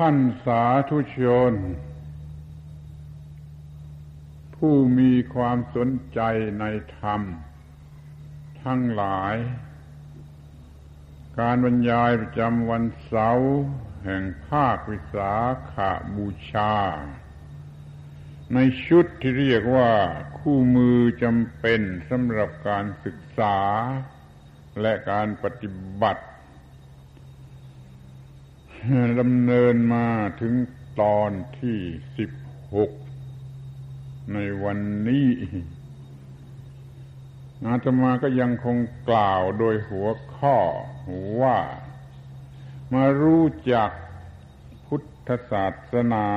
ท่านสาธุชน ผู้มีความสนใจในธรรม ทั้งหลาย การบรรยายประจำวันเสาร์แห่งภาควิสาขาบูชา ในชุดที่เรียกว่าคู่มือจำเป็นสำหรับการศึกษาและการปฏิบัติ ดำเนินมาถึงตอนที่สิบหกในวันนี้อาตมาก็ยังคงกล่าวโดยหัวข้อว่ามารู้จักพุทธศาสนา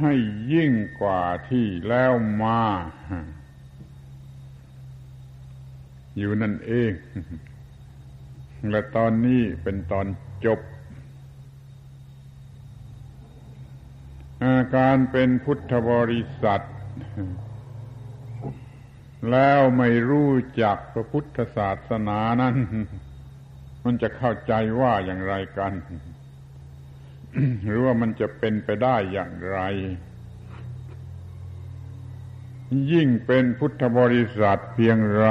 ให้ยิ่งกว่าที่แล้วมา อยู่นั่นเอง และตอนนี้เป็นตอน จบาการเป็นพุทธบริษัท แล้วไม่รู้จักพระพุทธศาสนานั้น มันจะเข้าใจว่าอย่างไรกัน หรือว่ามันจะเป็นไปได้อย่างไร ยิ่งเป็นพุทธบริษัทเพียงไร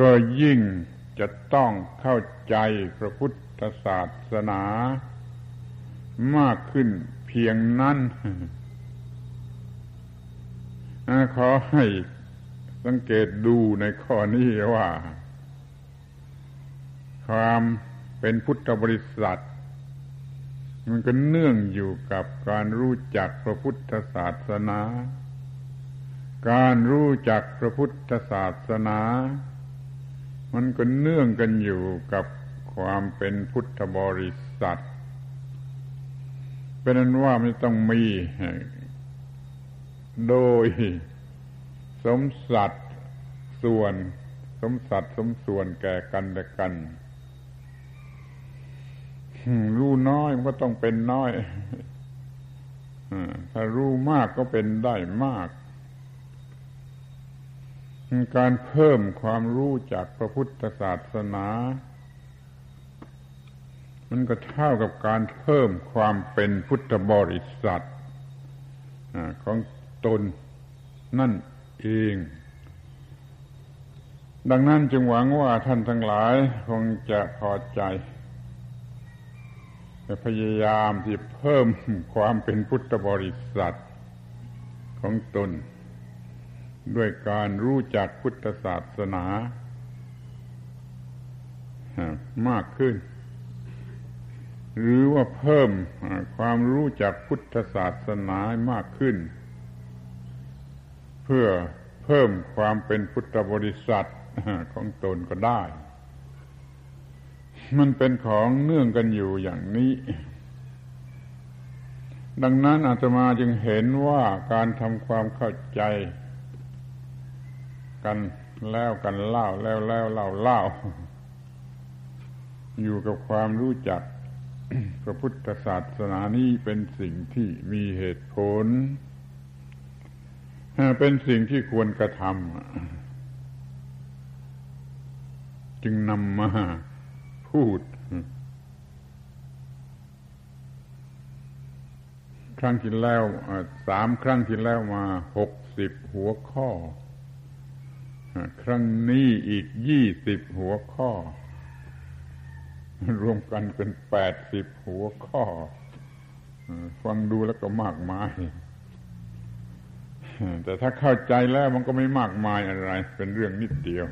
ก็ยิ่ง จะต้องเข้าใจพระพุทธศาสนา มากขึ้นเพียงนั้นขอให้สังเกตดูในข้อนี้ว่า ความเป็นพุทธบริษัท มันก็เนื่องอยู่กับการรู้จักพระพุทธศาสนา การรู้จักพระพุทธศาสนา มันก็เนื่องกันอยู่กับความเป็นพุทธบริษัท เป็นนั้นว่าไม่ต้องมี โดย สมสัตว์ส่วน สมสัตว์สมส่วนแก่กันและกันรู้น้อยมันก็ต้องเป็นน้อยถ้ารู้มากก็เป็นได้มาก การเพิ่มความรู้จากพระพุทธศาสนา มันก็เท่ากับการเพิ่มความเป็นพุทธบริษัทของตนนั่นเอง ดังนั้นจึงหวังว่าท่านทั้งหลายคงจะพอใจพยายามที่เพิ่มความเป็นพุทธบริษัทของตน ด้วยการรู้จักพุทธศาสนามากขึ้น หรือว่าเพิ่มความรู้จักพุทธศาสนามากขึ้น เพื่อเพิ่มความเป็นพุทธบริษัทของตนก็ได้ มันเป็นของเนื่องกันอยู่อย่างนี้ ดังนั้นอาตมาจึงเห็นว่าการทำความเข้าใจ กันแล้วกันเล่าแล้วแล้วเล่าเล่าอยู่กับความรู้จักพระพุทธศาสนานี้เป็นสิ่งที่มีเหตุผล เป็นสิ่งที่ควรกระทำจึงนำมาพูด ครั้งที่แล้วสามครั้งที่แล้วมาหกสิบหัวข้อ ครั้งนี้อีกยี่สิบหัวข้อ รวมกันเป็นแปดสิบหัวข้อ ฟังดูแล้วก็มากมาย แต่ถ้าเข้าใจแล้วมันก็ไม่มากมายอะไร เป็นเรื่องนิดเดียว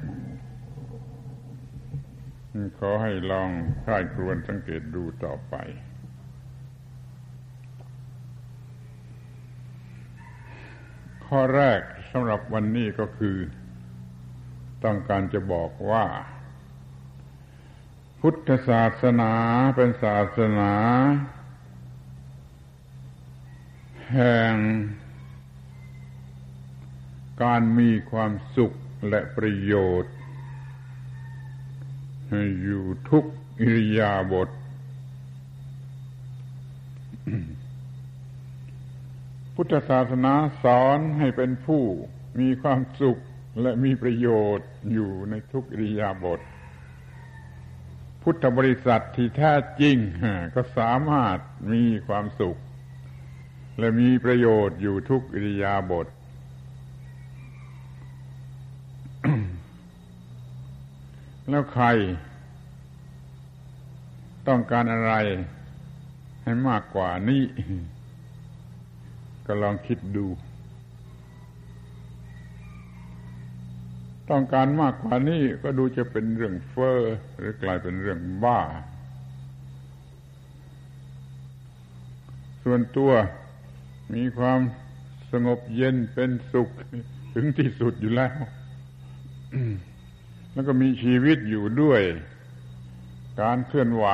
ขอให้ลองค่ายครวนสังเกตดูต่อไปข้อแรกสำหรับวันนี้ก็คือ ต้องการจะบอกว่า พุทธศาสนาเป็นศาสนา แห่ง การมีความสุขและประโยชน์ อยู่ทุกอิริยาบถพุทธศาสนาสอนให้เป็นผู้มีความสุข และมีประโยชน์อยู่ในทุกอิริยาบถพุทธบริษัทที่แท้จริงก็สามารถมีความสุข และมีประโยชน์อยู่ทุกอิริยาบถแล้วใคร ต้องการอะไรให้มากกว่านี้ ก็ลองคิดดู ต้องการมากกว่านี้ก็ดูจะเป็นเรื่องเฟอ้อหรือกลายเป็นเรื่องบ้า ส่วนตัวมีความสงบเย็นเป็นสุขถึงที่สุดอยู่แล้ว แล้วก็มีชีวิตอยู่ด้วย การเคลื่อนไหว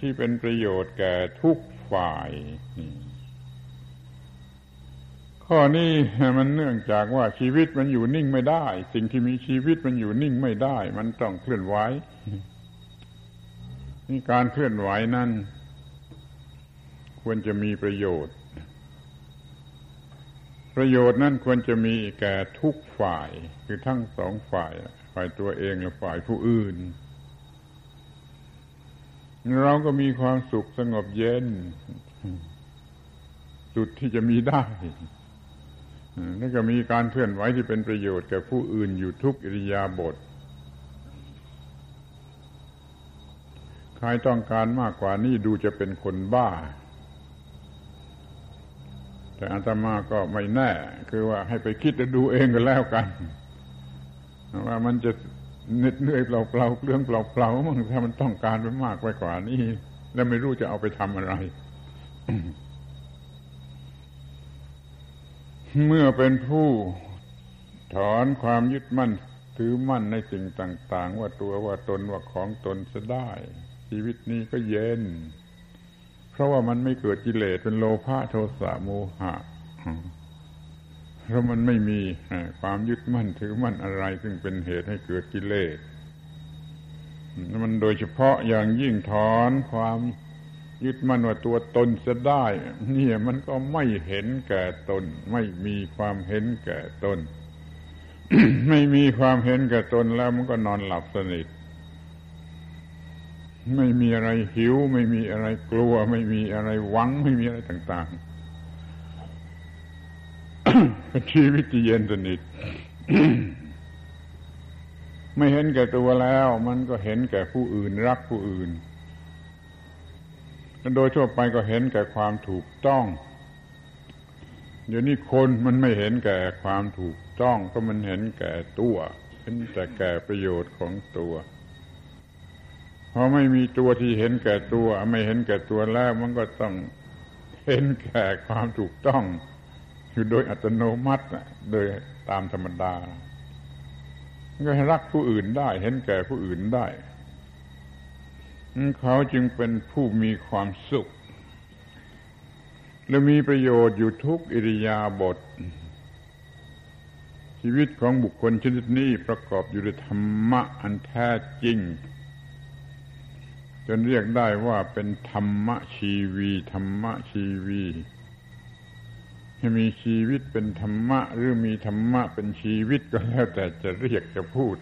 ที่เป็นประโยชน์แก่ทุกฝ่าย ข้อนี้มันเนื่องจากว่าชีวิตมันอยู่นิ่งไม่ได้ สิ่งที่มีชีวิตมันอยู่นิ่งไม่ได้ มันต้องเคลื่อนไหวนี่การเคลื่อนไหวนั้นควรจะมีประโยชน์ ประโยชน์นั้นควรจะมีแก่ทุกฝ่าย คือทั้งสองฝ่าย ฝ่ายตัวเองและฝ่ายผู้อื่น เราก็มีความสุขสงบเย็น สุดที่จะมีได้ แล้วก็มีการเคลื่อนไหวที่เป็นประโยชน์แก่ผู้อื่นอยู่ทุกอิริยาบถใครต้องการมากกว่านี้ดูจะเป็นคนบ้า แต่อาตมาก็ไม่แน่ คือว่าให้ไปคิดและดูเองกันแล้วกัน ว่ามันจะเหน็ดเหนื่อยเปล่าเปล่าเรื่องเปล่าเปล่ามั่งถ้ามันต้องการไปมากไปกว่านี้ แล้วไม่รู้จะเอาไปทำอะไร เมื่อเป็นผู้ถอนความยึดมั่นถือมั่นในสิ่งต่าง ๆ ว่าตัวว่าตนว่าของตนจะได้ ชีวิตนี้ก็เย็น เพราะว่ามันไม่เกิดกิเลสเป็นโลภะโทสะโมหะเพราะมันไม่มีความยึดมั่นถือมั่นอะไร ซึ่งเป็นเหตุให้เกิดกิเลสมันโดยเฉพาะอย่างยิ่งถอนความ ยึดมั่นว่าตัวตนจะได้นี่มันก็ไม่เห็นแก่ตน ไม่มีความเห็นแก่ตน ไม่มีความเห็นแก่ตนแล้วมันก็นอนหลับสนิท ไม่มีอะไรหิว ไม่มีอะไรกลัว ไม่มีอะไรหวัง ไม่มีอะไรต่างๆชีวิตเย็นสนิทไม่เห็นแก่ตัวแล้ว มันก็เห็นแก่ผู้อื่นรักผู้อื่น โดยทั่วไปก็เห็นแก่ความถูกต้องเดี๋ยวนี้คนมันไม่เห็นแก่ความถูกต้องก็มันเห็นแก่ตัวเห็นแต่แก่ประโยชน์ของตัวพอไม่มีตัวที่เห็นแก่ตัว ไม่เห็นแก่ตัวแล้วมันก็ต้องเห็นแก่ความถูกต้อง อยู่โดยอัตโนมัติโดยตามธรรมดาก็รักผู้อื่นได้ เห็นแก่ผู้อื่นได้ เขาจึงเป็นผู้มีความสุข และมีประโยชน์อยู่ทุกอิริยาบถชีวิตของบุคคลชนิดนี้ประกอบอยู่ด้วยธรรมะอันแท้จริง จนเรียกได้ว่าเป็นธรรมะชีวีธรรมะชีวีให้มีชีวิตเป็นธรรมะ หรือมีธรรมะเป็นชีวิตก็แล้วแต่จะเรียกจะพูด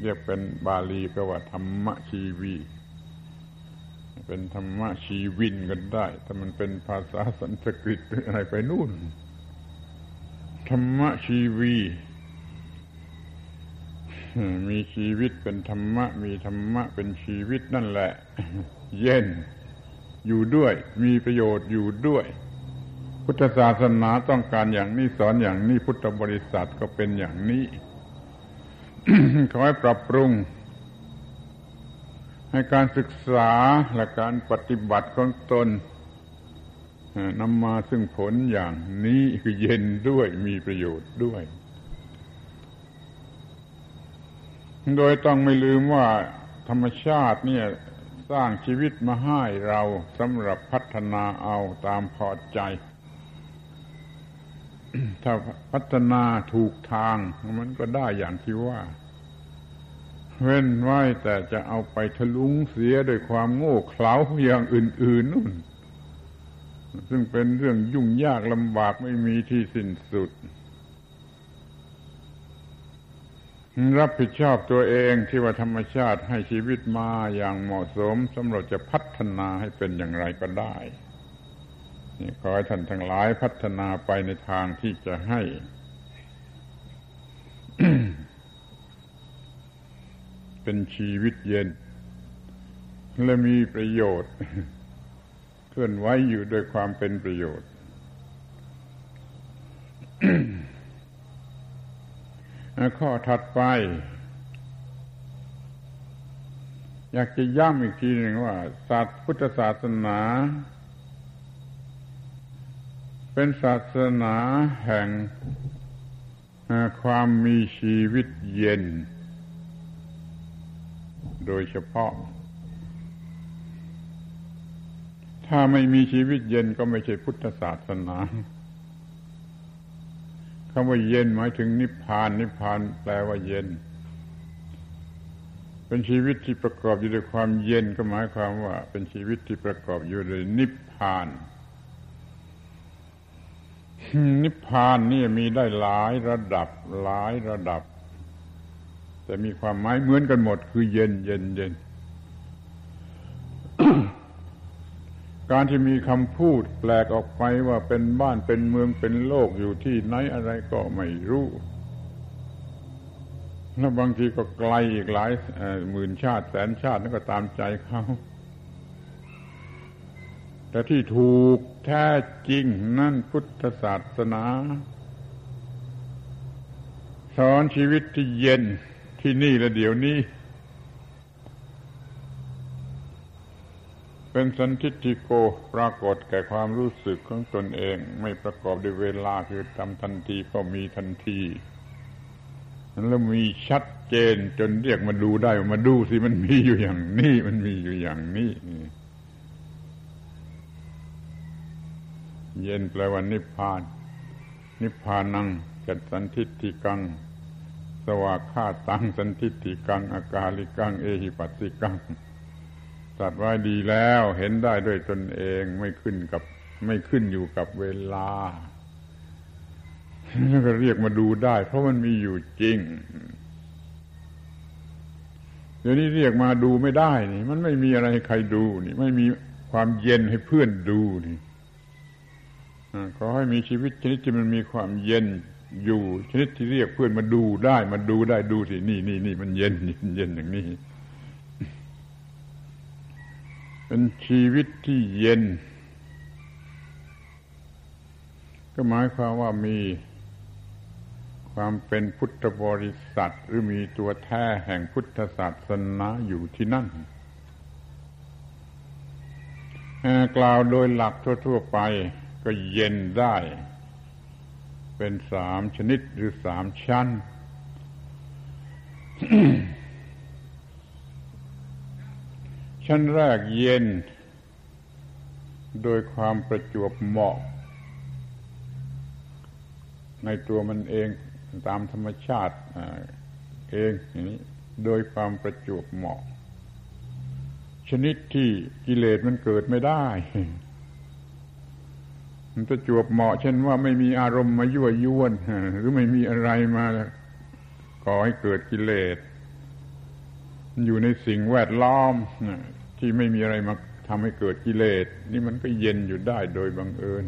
เรียกเป็นบาลีแปลว่าธรรมชีวี เป็นธรรมชีวินกันได้ ถ้ามันเป็นภาษาสันสกฤตหรืออะไรไปนู่น ธรรมชีวีมีชีวิตเป็นธรรมะ มีธรรมะเป็นชีวิตนั่นแหละ เย็นอยู่ด้วย มีประโยชน์อยู่ด้วย พุทธศาสนาต้องการอย่างนี้สอนอย่างนี้พุทธบริษัทก็เป็นอย่างนี้ ขอให้ปรับปรุง ให้การศึกษาและการปฏิบัติของตนนำมาซึ่งผลอย่างนี้คือเย็นด้วยมีประโยชน์ด้วย โดยต้องไม่ลืมว่าธรรมชาติเนี่ยสร้างชีวิตมาให้เราสำหรับพัฒนาเอาตามพอใจ ถ้าพัฒนาถูกทางมันก็ได้อย่างที่ว่า เว้นไว้แต่จะเอาไปทะลุงเสียด้วยความโง่เขลาอย่างอื่น ๆนู่น ซึ่งเป็นเรื่องยุ่งยากลำบากไม่มีที่สิ้นสุด รับผิดชอบตัวเองที่ว่าธรรมชาติให้ชีวิตมาอย่างเหมาะสมสำหรับจะพัฒนาให้เป็นอย่างไรก็ได้ ขอให้ท่านทั้งหลายพัฒนาไปในทางที่จะให้ เป็นชีวิตเย็น และมีประโยชน์ เคลื่อนไหวอยู่โดยความเป็นประโยชน์ข้อถัดไป อยากจะย้ำอีกทีหนึ่งว่าศาสตร์พุทธศาสนา เป็นศาสนาแห่งความมีชีวิตเย็น โดยเฉพาะ ถ้าไม่มีชีวิตเย็นก็ไม่ใช่พุทธศาสนาคำว่าเย็นหมายถึงนิพพาน นิพพานแปลว่าเย็น เป็นชีวิตที่ประกอบอยู่ด้วยความเย็นก็หมายความว่า เป็นชีวิตที่ประกอบอยู่ด้วยนิพพาน นิพพานนี่มีได้หลายระดับ หลายระดับ แต่มีความหมายเหมือนกันหมด คือเย็นเย็นเย็นการที่มีคำพูดแปลกออกไปว่าเป็นบ้านเป็นเมืองเป็นโลกอยู่ที่ไหนอะไรก็ไม่รู้แล้วบางทีก็ไกลอีกหลายหมื่นชาติแสนชาตินั่นก็ตามใจเขา แต่ที่ถูกแท้จริงนั่นพุทธศาสนา สอนชีวิตที่เย็นที่นี่และเดี๋ยวนี้ เป็นสันทิฏฐิโกปรากฏแก่ความรู้สึกของตนเอง ไม่ประกอบด้วยเวลาคือทำทันทีก็มีทันทีแล้วมีชัดเจนจนเรียกมาดูได้มาดูสิมันมีอยู่อย่างนี้ มันมีอยู่อย่างนี้ เย็นแปลว่านิพพาน นิพพานังจัดสันทิฏฐิกัง สวากขาตังสันทิฏฐิกัง อากาลิกัง เอหิปัสสิกังตัดไว้ดีแล้วเห็นได้ด้วยตนเองไม่ขึ้นกับ ไม่ขึ้นอยู่กับเวลาแล้วก็เรียกมาดูได้ เพราะมันมีอยู่จริงเดี๋ยวนี้เรียกมาดูไม่ได้นี่ มันไม่มีอะไรให้ใครดูนี่ ไม่มีความเย็นให้เพื่อนดูนี่ ขอให้มีชีวิตชนิดที่มันมีความเย็นอยู่ ชนิดที่เรียกเพื่อนมาดูได้มาดูได้ดูสินี่นี่นี่มันเย็นเย็นอย่างนี้เป็นชีวิตที่เย็น ก็หมายความว่ามีความเป็นพุทธบริษัทหรือมีตัวแท้แห่งพุทธศาสนาอยู่ที่นั่นกล่าวโดยหลักทั่ว ๆ ไป ก็เย็นได้ เป็นสามชนิดหรือสามชั้น ชั้นแรกเย็น โดยความประจวบเหมาะ ในตัวมันเองตามธรรมชาติเองอย่างนี้โดยความประจวบเหมาะ ชนิดที่กิเลสมันเกิดไม่ได้ ประจวบเหมาะ เช่นว่าไม่มีอารมณ์มายั่วยวนหรือไม่มีอะไรมาก่อให้เกิดกิเลส อยู่ในสิ่งแวดล้อมที่ไม่มีอะไรมาทำให้เกิดกิเลส นี่มันก็เย็นอยู่ได้โดยบังเอิญ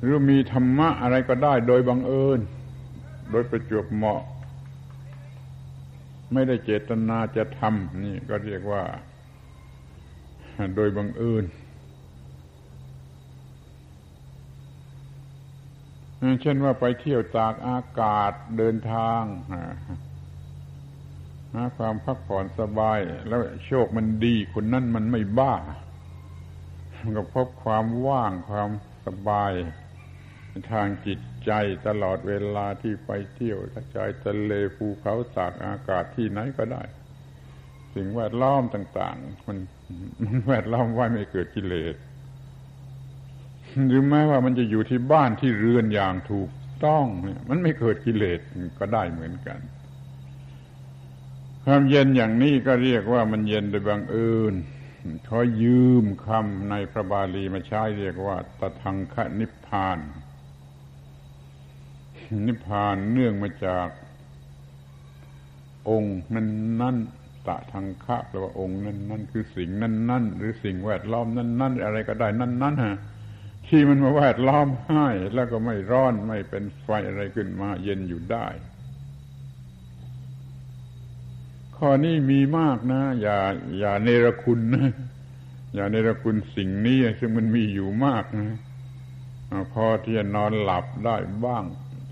หรือมีธรรมะอะไรก็ได้โดยบังเอิญ โดยประจวบเหมาะ ไม่ได้เจตนาจะทำนี่ก็เรียกว่า โดยบังเอิญเช่นว่าไปเที่ยวตากอากาศเดินทางหาความพักผ่อนสบาย แล้วโชคมันดีคนนั้นมันไม่บ้าก็พบความว่างความสบายทางจิตใจตลอดเวลาที่ไปเที่ยวกระจายทะเลภูเขาตากอากาศที่ไหนก็ได้ สิ่งแวดล้อมต่าง ๆ มันมัน แวดล้อมไว้ไม่เกิดกิเลสหรือแม้ว่ามันจะอยู่ที่บ้านที่เรือนอย่างถูกต้องเนี่ยมันไม่เกิดกิเลสก็ได้เหมือนกัน ความเย็นอย่างนี้ก็เรียกว่ามันเย็นโดยบังเอิญขอยืมคำในพระบาลีมาใช้เรียกว่าตทังคนิพพาน นิพพานเย็นเย็นเย็นโดยบังเอิญขอยืมคำในพระบาลีมาใช้เรียกว่าตทังคนิพพานแปลว่าเย็นเย็นเย็นโดยบังเอิญขอยืมคำในพระบาลีมาใช้เรียกว่าตทังคนิพพานนิพพานเนื่องมาจากองค์นั้นนั่น ตะทางคะแปลว่าองค์นั้นนั่นคือสิ่งนั้นนั่นหรือสิ่งแวดล้อมนั้นนั่นอะไรก็ได้นั่นนั่นฮะที่มันมาแวดล้อมให้แล้วก็ไม่ร้อนไม่เป็นไฟอะไรขึ้นมา เย็นอยู่ได้ ข้อนี้มีมากนะ อย่า อย่าเนรคุณนะอย่าเนรคุณสิ่งนี้ซึ่งมันมีอยู่มากนะพอที่จะนอนหลับได้บ้าง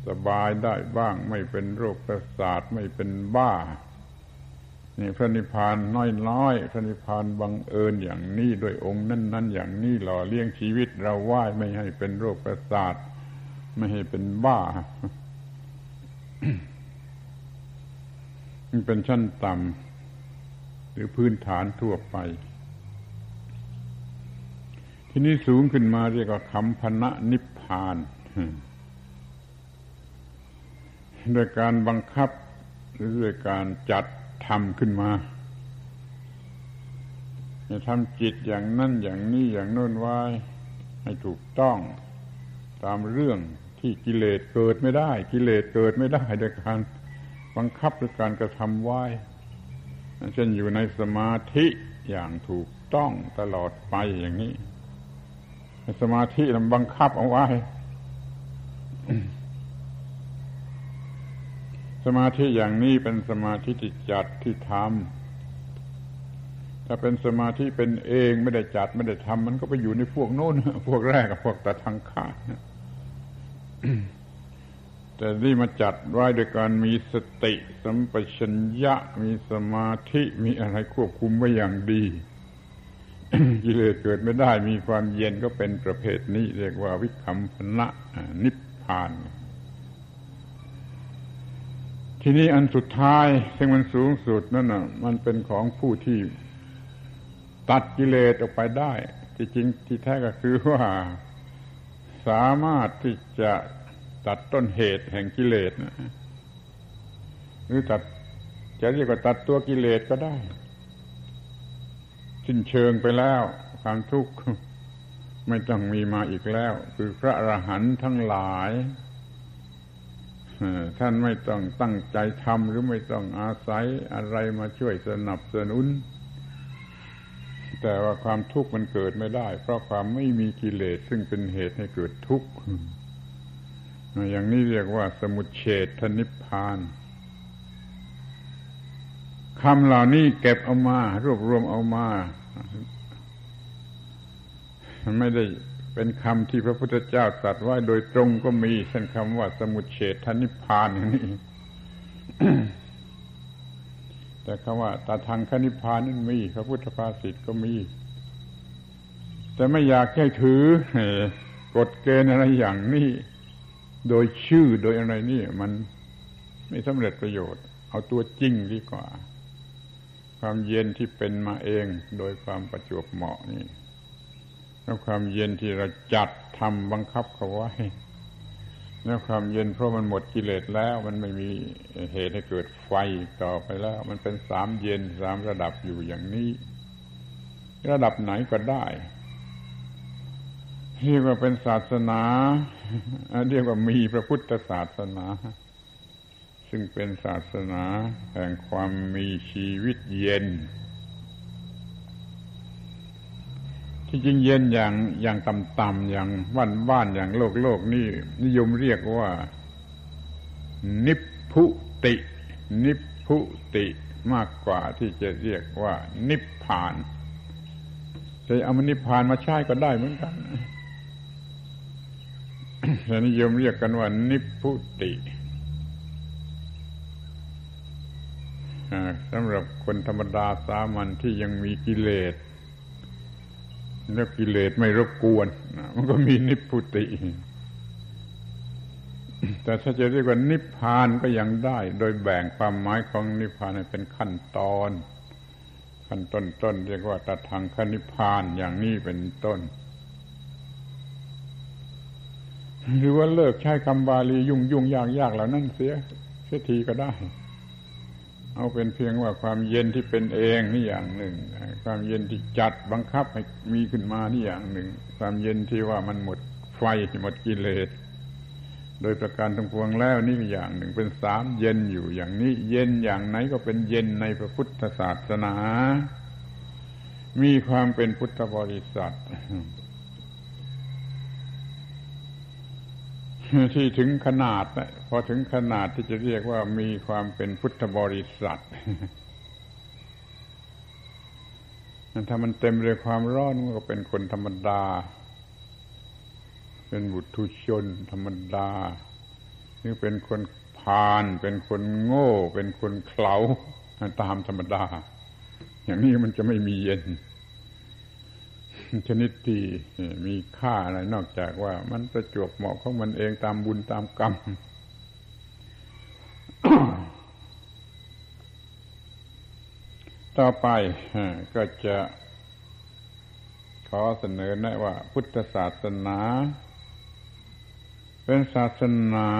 สบายได้บ้าง ไม่เป็นโรคประสาทไม่เป็นบ้า นี่พระนิพพานน้อยๆพระนิพพานบังเอิญอย่างนี้ด้วยองค์นั้นๆอย่างนี้หล่อเลี้ยงชีวิตเราไหว้ไม่ให้เป็นโรคประสาทไม่ให้เป็นบ้ามันเป็นชั้นต่ำหรือพื้นฐานทั่วไป ทีนี้สูงขึ้นมาเรียกว่าคำพนะนิพพาน โดยการบังคับหรือด้วยการจัด ทำขึ้นมาจะทำจิตอย่างนั้นอย่างนี้อย่างโน้นไว้ให้ถูกต้องตามเรื่องที่กิเลสเกิดไม่ได้ กิเลสเกิดไม่ได้โดยการบังคับหรือการกระทำไว้เช่นอยู่ในสมาธิอย่างถูกต้องตลอดไปอย่างนี้สมาธิมันบังคับเอาไว้ สมาธิอย่างนี้เป็นสมาธิที่จัดที่ทำถ้าเป็นสมาธิเป็นเองไม่ได้จัดไม่ได้ทำมันก็ไปอยู่ในพวกโน้นพวกแรกกับพวกตะทางขาดแต่นี่มาจัดไว้โดยการมีสติสัมปชัญญะมีสมาธิมีอะไรควบคุมไว้อย่างดีกิเลสเกิดไม่ได้มีความเย็นก็เป็นประเภทนี้ เรียกว่าวิคัมพนะนิพพาน ทีนี้อันสุดท้ายซึ่งมันสูงสุดนั่นน่ะ มันเป็นของผู้ที่ตัดกิเลสออกไปได้ ที่จริงที่แท้ก็คือว่าสามารถที่จะตัดต้นเหตุแห่งกิเลสนะหรือตัดจะเรียกว่าตัดตัวกิเลสก็ได้สิ้นเชิงไปแล้ว ความทุกข์ไม่ต้องมีมาอีกแล้ว คือพระอรหันต์ทั้งหลาย ท่านไม่ต้องตั้งใจทำหรือไม่ต้องอาศัยอะไรมาช่วยสนับสนุน แต่ว่าความทุกข์มันเกิดไม่ได้ เพราะความไม่มีกิเลสซึ่งเป็นเหตุให้เกิดทุกข์อย่างนี้เรียกว่าสมุเฉทนิพพานคำเหล่านี้เก็บเอามารวบรวมเอามา ไม่ได้ เป็นคำที่พระพุทธเจ้าตรัสไว้โดยตรงก็มีเช่นคำว่าสมุเฉทนิพานนี้แต่คำว่าตาทางคนิพพานนั้นมีพระพุทธภาษิตก็มี แต่ไม่อยากให้ถือกฎเกณฑ์อะไรอย่างนี้ โดยชื่อโดยอะไรนี่ มันไม่สำเร็จประโยชน์ เอาตัวจริงดีกว่า ความเย็นที่เป็นมาเองโดยความประจวบเหมาะนี่ แล้วความเย็นที่เราจัดทำบังคับเขาไว้แล้วความเย็นเพราะมันหมดกิเลสแล้ว มันไม่มีเหตุให้เกิดไฟต่อไปแล้ว มันเป็นสามเย็นสามระดับอยู่อย่างนี้ ระดับไหนก็ได้เรียกว่าเป็นศาสนาเรียกว่ามีพระพุทธศาสนา ซึ่งเป็นศาสนาแห่งความมีชีวิตเย็น ที่จริงเย็นอย่างอย่างต่ำๆอย่างบ้านบ้านอย่างโลกโลกนี่นิยมเรียกว่า นิพุติ นิพุติมากกว่าที่จะเรียกว่า นิพพานจะเอามานิพพานมาใช้ก็ได้เหมือนกันแต่นิยมเรียกกันว่า นิพุติสำหรับคนธรรมดาสามัญที่ยังมีกิเลส แล้วกิเลสไม่รบกวนมันก็มีนิพพุติ แต่ถ้าจะเรียกว่านิพพานก็ยังได้ โดยแบ่งความหมายของนิพพานเป็นขั้นตอน ขั้นต้นต้นเรียกว่าตัทางคนิพพานอย่างนี้เป็นต้น หรือว่าเลิกใช้คำบาลียุ่งยุ่งยากยากเหล่านั้นเสียเสียทีก็ได้ เอาเป็นเพียงว่าความเย็นที่เป็นเองนี่อย่างหนึ่ง ความเย็นที่จัดบังคับให้มีขึ้นมานี่อย่างหนึ่ง ความเย็นที่ว่ามันหมดไฟหมดกิเลสโดยประการทั้งปวงแล้วนี่อย่างหนึ่งเป็นสามเย็นอยู่อย่างนี้ เย็นอย่างไหนก็เป็นเย็นในพระพุทธศาสนา มีความเป็นพุทธบริษัท ที่ถึงขนาดพอถึงขนาดที่จะเรียกว่ามีความเป็นพุทธบริษัทถ้ามันเต็มด้วยความร้อนมันก็เป็นคนธรรมดา เป็นบุตรชนธรรมดาหรือเป็นคนพาลเป็นคนโง่ เป็นคนเขลาตามธรรมดา อย่างนี้มันจะไม่มีเย็น ชนิดที่มีค่าอะไรนอกจากว่ามันประจวบเหมาะของมันเองตามบุญตามกรรมต่อไปก็จะขอเสนอแนะว่า พุทธศาสนา เป็นศาสนา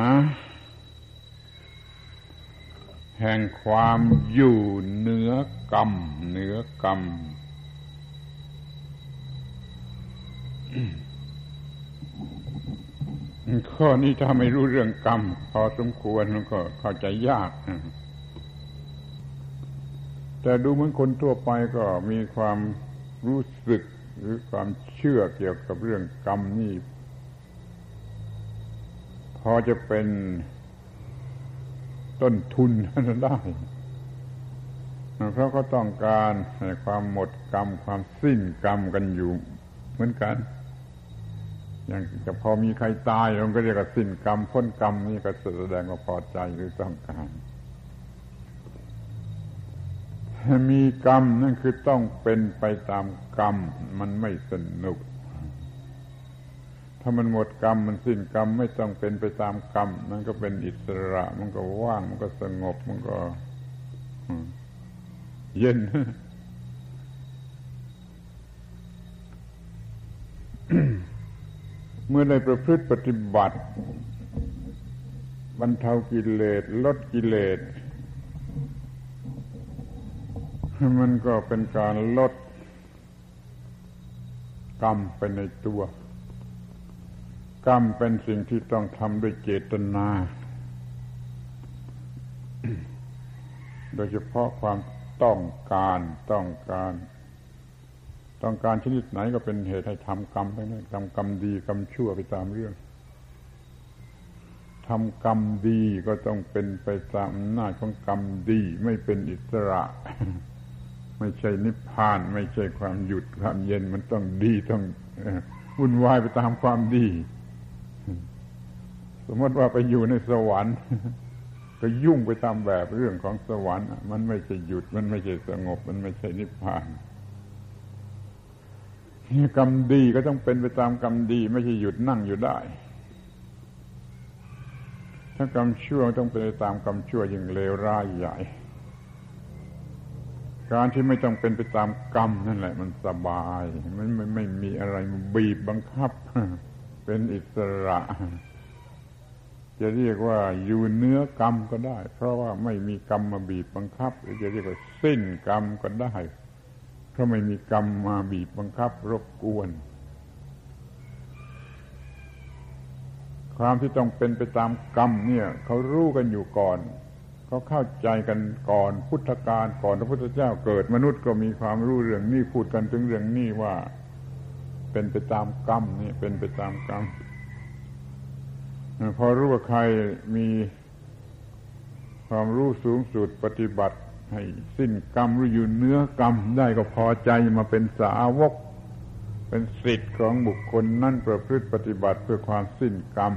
แห่งความอยู่เหนือกรรมเหนือกรรม ข้อนี้ถ้าไม่รู้เรื่องกรรม พอสมควรมันก็เข้าใจยาก แต่ดูเหมือนคนทั่วไปก็มีความรู้สึกหรือความเชื่อเกี่ยวกับเรื่องกรรมนี่ พอจะเป็นต้นทุนนั้นได้ เพราะก็ต้องการความหมดกรรม ความสิ้นกรรมกันอยู่เหมือนกัน อย่างจะพอมีใครตายเราก็เรียกว่าสิ้นกรรมพ้นกรรมนี่ก็แสดงว่าพอใจหรือต้องการมีกรรมนั่นคือต้องเป็นไปตามกรรม มันไม่สนุก ถ้ามันหมดกรรมมันสิ้นกรรมไม่ต้องเป็นไปตามกรรมนั่นก็เป็นอิสระ มันก็ว่าง มันก็สงบมันก็เย็น เมื่อได้ประพฤติปฏิบัติบรรเทากิเลสลดกิเลส มันก็เป็นการลดกรรมไปในตัว กรรมเป็นสิ่งที่ต้องทำด้วยเจตนา โดยเฉพาะความต้องการต้องการ ต้องการชนิดไหนก็เป็นเหตุให้ทำกรรมไปนั่นทำกรรมดีกรรมชั่วไปตามเรื่องทำกรรมดีก็ต้องเป็นไปตามหน้าของกรรมดี ไม่เป็นอิสระ ไม่ใช่นิพพาน ไม่ใช่ความหยุดความเย็นมันต้องดีต้องวุ่นวายไปตามความดี สมมติว่าไปอยู่ในสวรรค์ ก็ยุ่งไปตามแบบเรื่องของสวรรค์ มันไม่ใช่หยุดมันไม่ใช่สงบ มันไม่ใช่นิพพาน กรรมดีก็ต้องเป็นไปตามกรรมดี ไม่ใช่หยุดนั่งอยู่ได้ ถ้ากรรมชั่วต้องเป็นไปตามกรรมชั่วยิ่งเลวร้ายใหญ่ การที่ไม่ต้องเป็นไปตามกรรมนั่นแหละ มันสบายมันไม่ไม่มีอะไรบีบบังคับ เป็นอิสระ จะเรียกว่าอยู่เนื้อกรรมก็ได้ เพราะว่าไม่มีกรรมมาบีบบังคับ หรือจะเรียกว่าสิ้นกรรมก็ได้ เพราไม่มีกรรมมาบีบบังคับรบกวน ความที่ต้องเป็นไปตามกรรมเนี่ยเขารู้กันอยู่ก่อน เขาเข้าใจกันก่อนพุทธกาลก่อนพระพุทธเจ้าเกิดมนุษย์ก็มีความรู้เรื่องนี้พูดกันถึงเรื่องนี้ว่า เป็นไปตามกรรมนี่เป็นไปตามกรรมพอรู้ว่าใครมีความรู้สูงสุดปฏิบัติ ให้สิ้นกรรมหรืออยู่เนื้อกรรมได้ก็พอใจมาเป็นสาวก เป็นสิทธิ์ของบุคคลนั่นประพฤติปฏิบัติเพื่อความสิ้นกรรม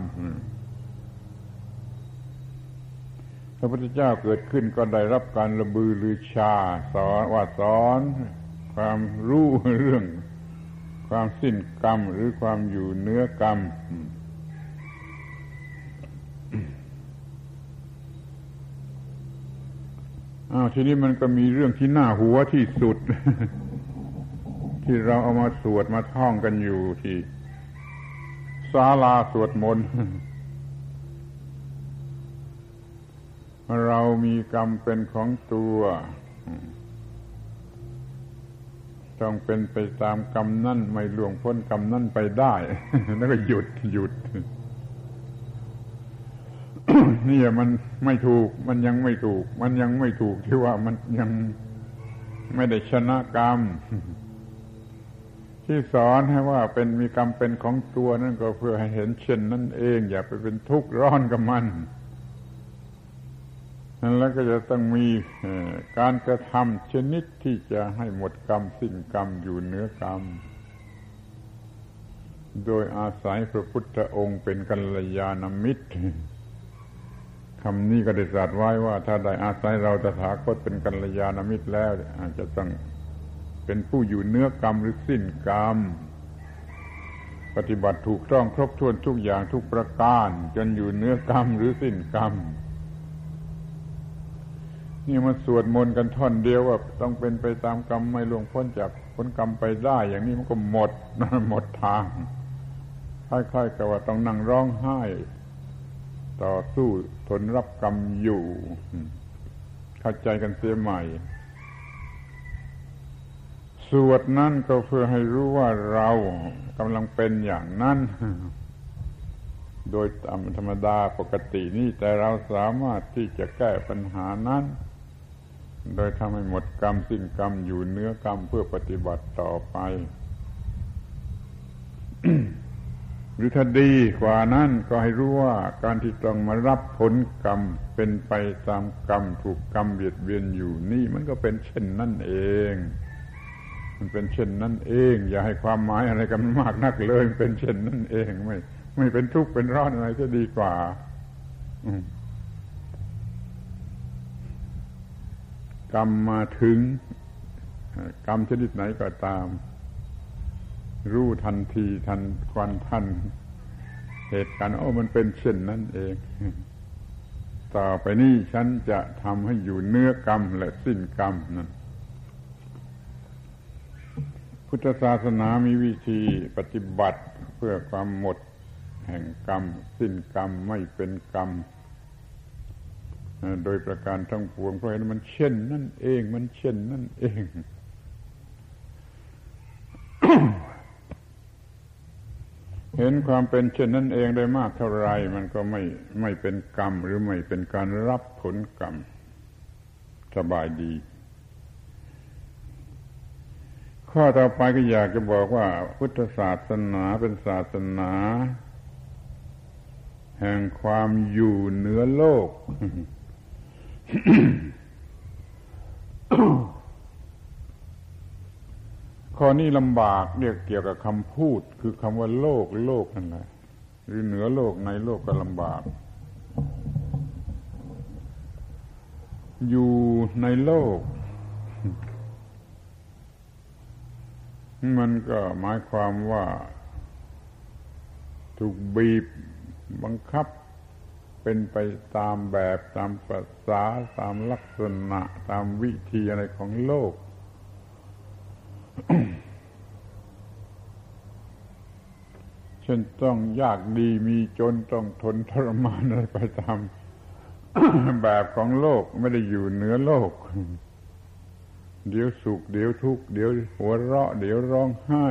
พระพุทธเจ้าเกิดขึ้นก็ได้รับการระบือลือชา สอนว่าสอน ความรู้เรื่อง ความสิ้นกรรมหรือความอยู่เนื้อกรรม อ้าวทีนี้มันก็มีเรื่องที่น่าหัวที่สุด ที่เราเอามาสวดมาท่องกันอยู่ที่ศาลาสวดมนต์เรามีกรรมเป็นของตัว ต้องเป็นไปตามกรรมนั่นไม่ล่วงพ้นกรรมนั่นไปได้ แล้วก็หยุดหยุด นี่มันไม่ถูก มันยังไม่ถูก มันยังไม่ถูกที่ว่ามันยังไม่ได้ชนะกรรม ที่สอนให้ว่าเป็นมีกรรมเป็นของตัวนั่นก็เพื่อให้เห็นเช่นนั่นเอง อย่าไปเป็นทุกข์ร้อนกับมันนั่นแล้วก็จะต้องมีการกระทำชนิดที่จะให้หมดกรรมสิ้นกรรมอยู่เหนือกรรม โดยอาศัยพระพุทธองค์เป็นกัลยาณมิตร คำนี้ก็ได้ตรัสไว้ว่า ถ้าได้อาศัยเราตถาคตเป็นกัลยาณมิตรแล้ว อาจจะต้องเป็นผู้อยู่เนื้อกรรมหรือสิ้นกรรม ปฏิบัติถูกต้องครบถ้วนทุกอย่างทุกประการ จนอยู่เนื้อกรรมหรือสิ้นกรรม นี่มาสวดมนต์กันท่อนเดียวว่าต้องเป็นไปตามกรรมไม่ล่วงพ้นจากผลกรรมไปได้ อย่างนี้มันก็หมดหมดทางค่อยๆกับว่าต้องนั่งร้องไห้ ต่อสู้ทนรับกรรมอยู่ เข้าใจกันเสียใหม่สวดนั่นก็เพื่อให้รู้ว่าเรากำลังเป็นอย่างนั้น โดยตามธรรมดาปกตินี่แต่เราสามารถที่จะแก้ปัญหานั้น โดยทำให้หมดกรรมสิ้นกรรมอยู่เนื้อกรรมเพื่อปฏิบัติต่อไป หรือถ้าดีกว่านั้นก็ให้รู้ว่าการที่ต้องมารับผลกรรมเป็นไปตามกรรมถูกกรรมเบียดเบียนอยู่นี่มันก็เป็นเช่นนั่นเอง มันเป็นเช่นนั่นเอง อย่าให้ความหมายอะไรกันมากนักเลยเป็นเช่นนั่นเองไม่ไม่เป็นทุกข์เป็นร้อนอะไรจะดีกว่า กรรมมาถึง กรรมชนิดไหนก็ตาม รู้ทันทีทันควันทันเหตุการณ์โอ้มันเป็นเช่นนั้นเอง ต่อไปนี้ฉันจะทำให้อยู่เนื้อกรรมและสิ้นกรรมนั่นพุทธศาสนามีวิธีปฏิบัติเพื่อความหมดแห่งกรรม สิ้นกรรมไม่เป็นกรรม โดยประการทั้งปวงเพราะเห็นมันเช่นนั่นเอง มันเช่นนั่นเอง เห็นความเป็นเช่นนั่นเองได้มากเท่าไรมันก็ไม่ไม่เป็นกรรมหรือไม่เป็นการรับผลกรรม สบายดี ข้อต่อไปก็อยากจะบอกว่า พุทธศาสนาเป็นศาสนา แห่งความอยู่เหนือโลก ข้อนี้ลำบากเรียกเกี่ยวกับคำพูด คือคำว่าโลกโลกนั่นแหละหรือเหนือโลกในโลกก็ลำบาก อยู่ในโลก มันก็หมายความว่า ถูกบีบบังคับเป็นไปตามแบบตามภาษาตามลักษณะ ตามวิธีอะไรของโลก เช่นต้องยากดีมีจนต้องทนทรมานอะไรไปตามแบบของโลกไม่ได้อยู่เหนือโลก เดี๋ยวสุข เดี๋ยวทุกข์เดี๋ยวหัวเราะ เดี๋ยวร้องไห้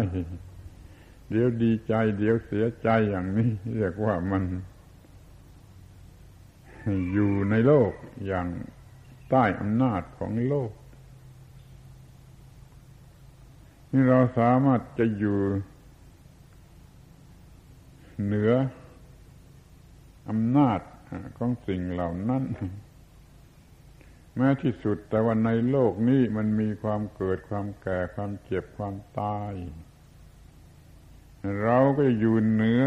เดี๋ยวดีใจ เดี๋ยวเสียใจอย่างนี้เรียกว่ามันอยู่ในโลกอย่างใต้อำนาจของโลก นี่เราสามารถจะอยู่ เหนืออำนาจของสิ่งเหล่านั้นแม้ที่สุดแต่ว่าในโลกนี้มันมีความเกิดความแก่ความเจ็บความตาย เราก็อยู่เหนือ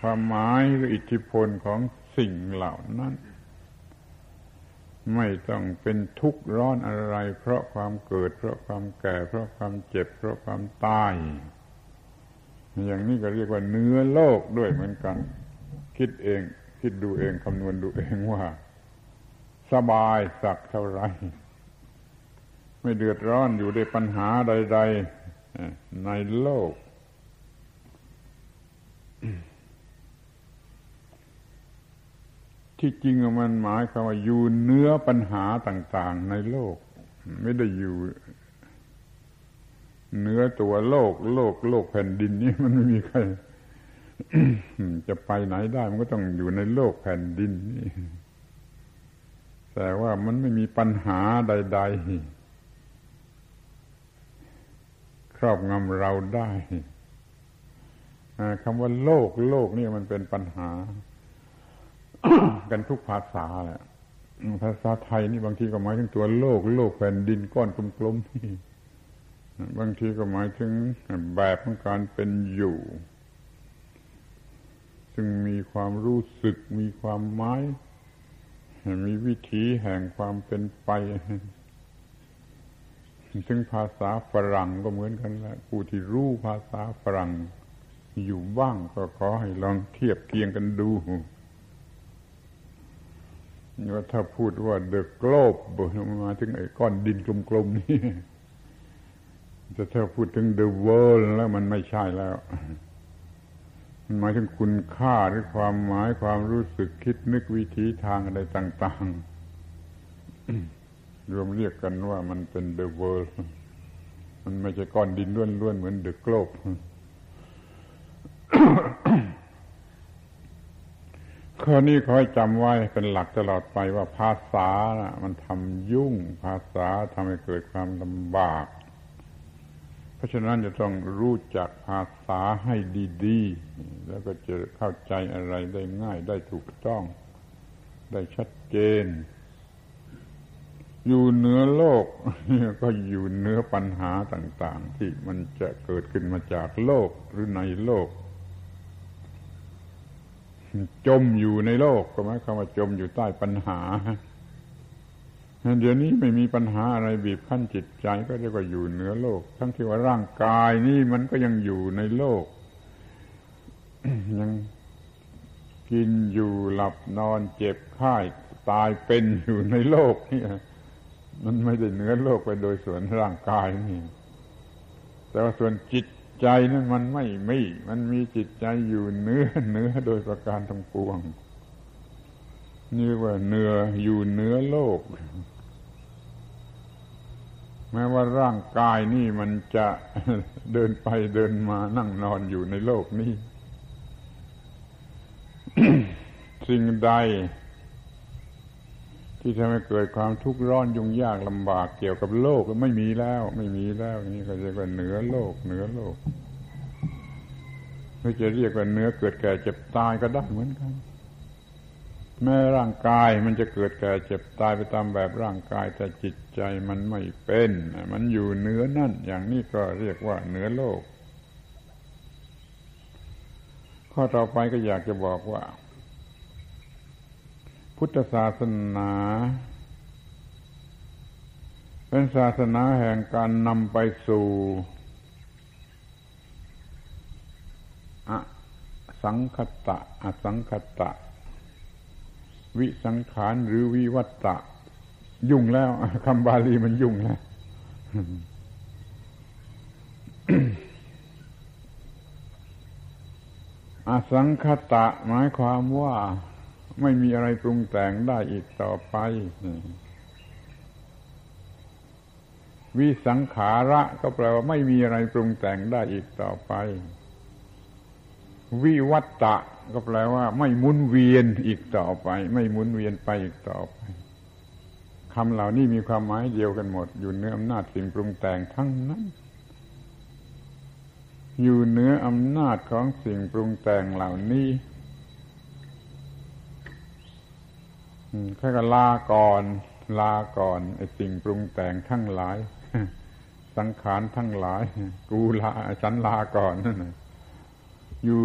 ความหมายหรืออิทธิพลของสิ่งเหล่านั้น ไม่ต้องเป็นทุกข์ร้อนอะไร เพราะความเกิด เพราะความแก่ เพราะความเจ็บ เพราะความตาย อย่างนี้ก็เรียกว่าเนื้อโลกด้วยเหมือนกัน คิดเอง คิดดูเองคำนวณดูเองว่า สบายสักเท่าไรไม่เดือดร้อนอยู่ในปัญหาใด ๆ ในโลก ที่จริงมันหมายความว่าอยู่เนื้อปัญหาต่าง ๆ ในโลก ไม่ได้อยู่เนื้อตัวโลก โลกโลกแผ่นดินนี้มันไม่มีใคร จะไปไหนได้มันก็ต้องอยู่ในโลกแผ่นดินนี่แต่ว่ามันไม่มีปัญหาใด ๆ ครอบงำเราได้คำว่าโลก โลกนี่มันเป็นปัญหา กันทุกภาษาแหละภาษาไทยนี่บางทีก็หมายถึงตัวโลก โลกแผ่นดินก้อนกลมๆนี่บางทีก็หมายถึงแบบของการเป็นอยู่ ซึ่งมีความรู้สึกมีความหมายมีวิถีแห่งความเป็นไปถึงภาษาฝรั่งก็เหมือนกันแหละผู้ที่รู้ภาษาฝรั่งอยู่บ้างก็ขอให้ลองเทียบเคียงกันดู ว่าถ้าพูดว่า the globe มาถึงไอ้ก้อนดินกลมๆนี่จะถ้าพูดถึง the world แล้วมันไม่ใช่แล้ว มันหมายถึงคุณค่าหรือความหมายความรู้สึกคิดนึกวิธีทางอะไรต่างๆ รวมเรียกกันว่ามันเป็น the world มันไม่ใช่ก้อนดินล้วนๆเหมือน the globe ข้อนี้ขอให้จำไว้เป็นหลักตลอดไปว่าภาษานะมันทำยุ่ง ภาษาทำให้เกิดความลำบาก เพราะฉะนั้นจะต้องรู้จักภาษาให้ดีๆ แล้วก็จะเข้าใจอะไรได้ง่ายได้ถูกต้อง ได้ชัดเจน อยู่เหนือโลก ก็อยู่เหนือปัญหาต่าง ๆ ที่มันจะเกิดขึ้นมาจากโลกหรือในโลก จมอยู่ในโลกก็หมายความว่าจมอยู่ใต้ปัญหาเดี๋ยวนี้ไม่มีปัญหาอะไรบีบคั้นจิตใจก็เรียกว่าอยู่เหนือโลก ทั้งที่ว่าร่างกายนี่มันก็ยังอยู่ในโลก ยังกินอยู่หลับนอนเจ็บไข้ตายเป็นอยู่ในโลกนี่มันไม่ได้เหนือโลกไปโดยส่วนร่างกายนี่ แต่ว่าส่วนจิต ใจนั้นมันไม่มี มันมีจิตใจอยู่เนื้อเนื้อโดยประการทั้งปวงนี่ว่าเนื้ออยู่เนื้อโลก แม้ว่าร่างกายนี่มันจะเดินไปเดินมานั่งนอนอยู่ในโลกนี้ สิ่งใด ที่ทำให้เกิดความทุกข์ร้อนยุ่งยากลำบากเกี่ยวกับโลกก็ไม่มีแล้ว ไม่มีแล้วนี่ก็เรียกว่าเหนือโลก เหนือโลกไม่จะเรียกว่าเนื้อเกิดแก่เจ็บตายก็ได้เหมือนกันแม้ร่างกายมันจะเกิดแก่เจ็บตายไปตามแบบร่างกายแต่จิตใจมันไม่เป็น มันอยู่เหนือนั่น อย่างนี้ก็เรียกว่าเหนือโลก ข้อต่อไปก็อยากจะบอกว่า พุทธศาสนา เป็นศาสนาแห่งการนำไปสู่อสังคตะ อสังคตะ วิสังขารหรือวิวัตตะ ยุ่งแล้วคำบาลีมันยุ่งแล้วอสังคตะหมายความว่า ไม่มีอะไรปรุงแต่งได้อีกต่อไปวิสังขาระก็แปลว่าไม่มีอะไรปรุงแต่งได้อีกต่อไป วิวัตตะ ก็แปลว่า ไม่หมุนเวียนอีกต่อไป ไม่หมุนเวียนไปอีกต่อไปคำเหล่านี้มีความหมายเดียวกันหมด อยู่เนื้ออำนาจสิ่งปรุงแต่งทั้งนั้น อยู่เนื้ออำนาจของสิ่งปรุงแต่งเหล่านี้ แค่ก็ลาก่อน ลาก่อนไอ้สิ่งปรุงแต่งทั้งหลาย สังขารทั้งหลาย กูลาฉันลาก่อนนั่นอยู่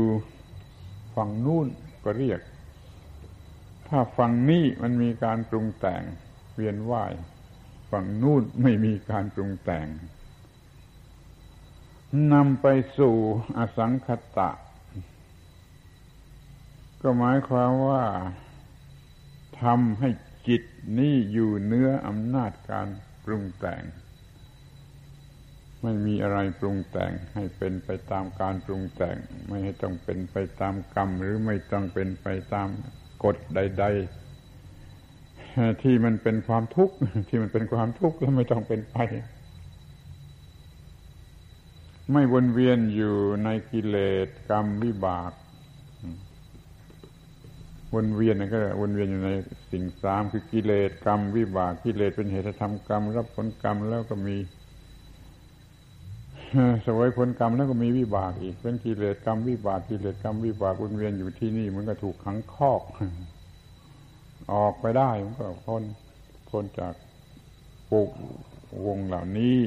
ฝั่งนู่นก็เรียก ถ้าฝั่งนี้มันมีการปรุงแต่ง เวียนว่ายฝั่งนู่นไม่มีการปรุงแต่งนำไปสู่อสังคตะ ก็หมายความว่า ทำให้จิตนี้อยู่เนื้ออำนาจการปรุงแต่ง ไม่มีอะไรปรุงแต่งให้เป็นไปตามการปรุงแต่ง ไม่ให้ต้องเป็นไปตามกรรม หรือไม่ต้องเป็นไปตามกฎใด ๆ ที่มันเป็นความทุกข์ที่มันเป็นความทุกข์แล้วไม่ต้องเป็นไป ไม่วนเวียนอยู่ในกิเลสกรรมวิบาก วนเวียนนั่นก็วนเวียนอยู่ในสิ่งสามคือกิเลสกรรม วิบากกิเลสเป็นเหตุทำกรรม รับผลกรรมแล้วก็มีสวยผลกรรมแล้วก็มีวิบากอีก เป็นกิเลสกรรมวิบากกิเลสกรรมวิบากวนเวียนอยู่ที่นี่มันก็ถูกขังคอก ออกไปได้มันก็พ้นพ้นจากปุกวงเหล่านี้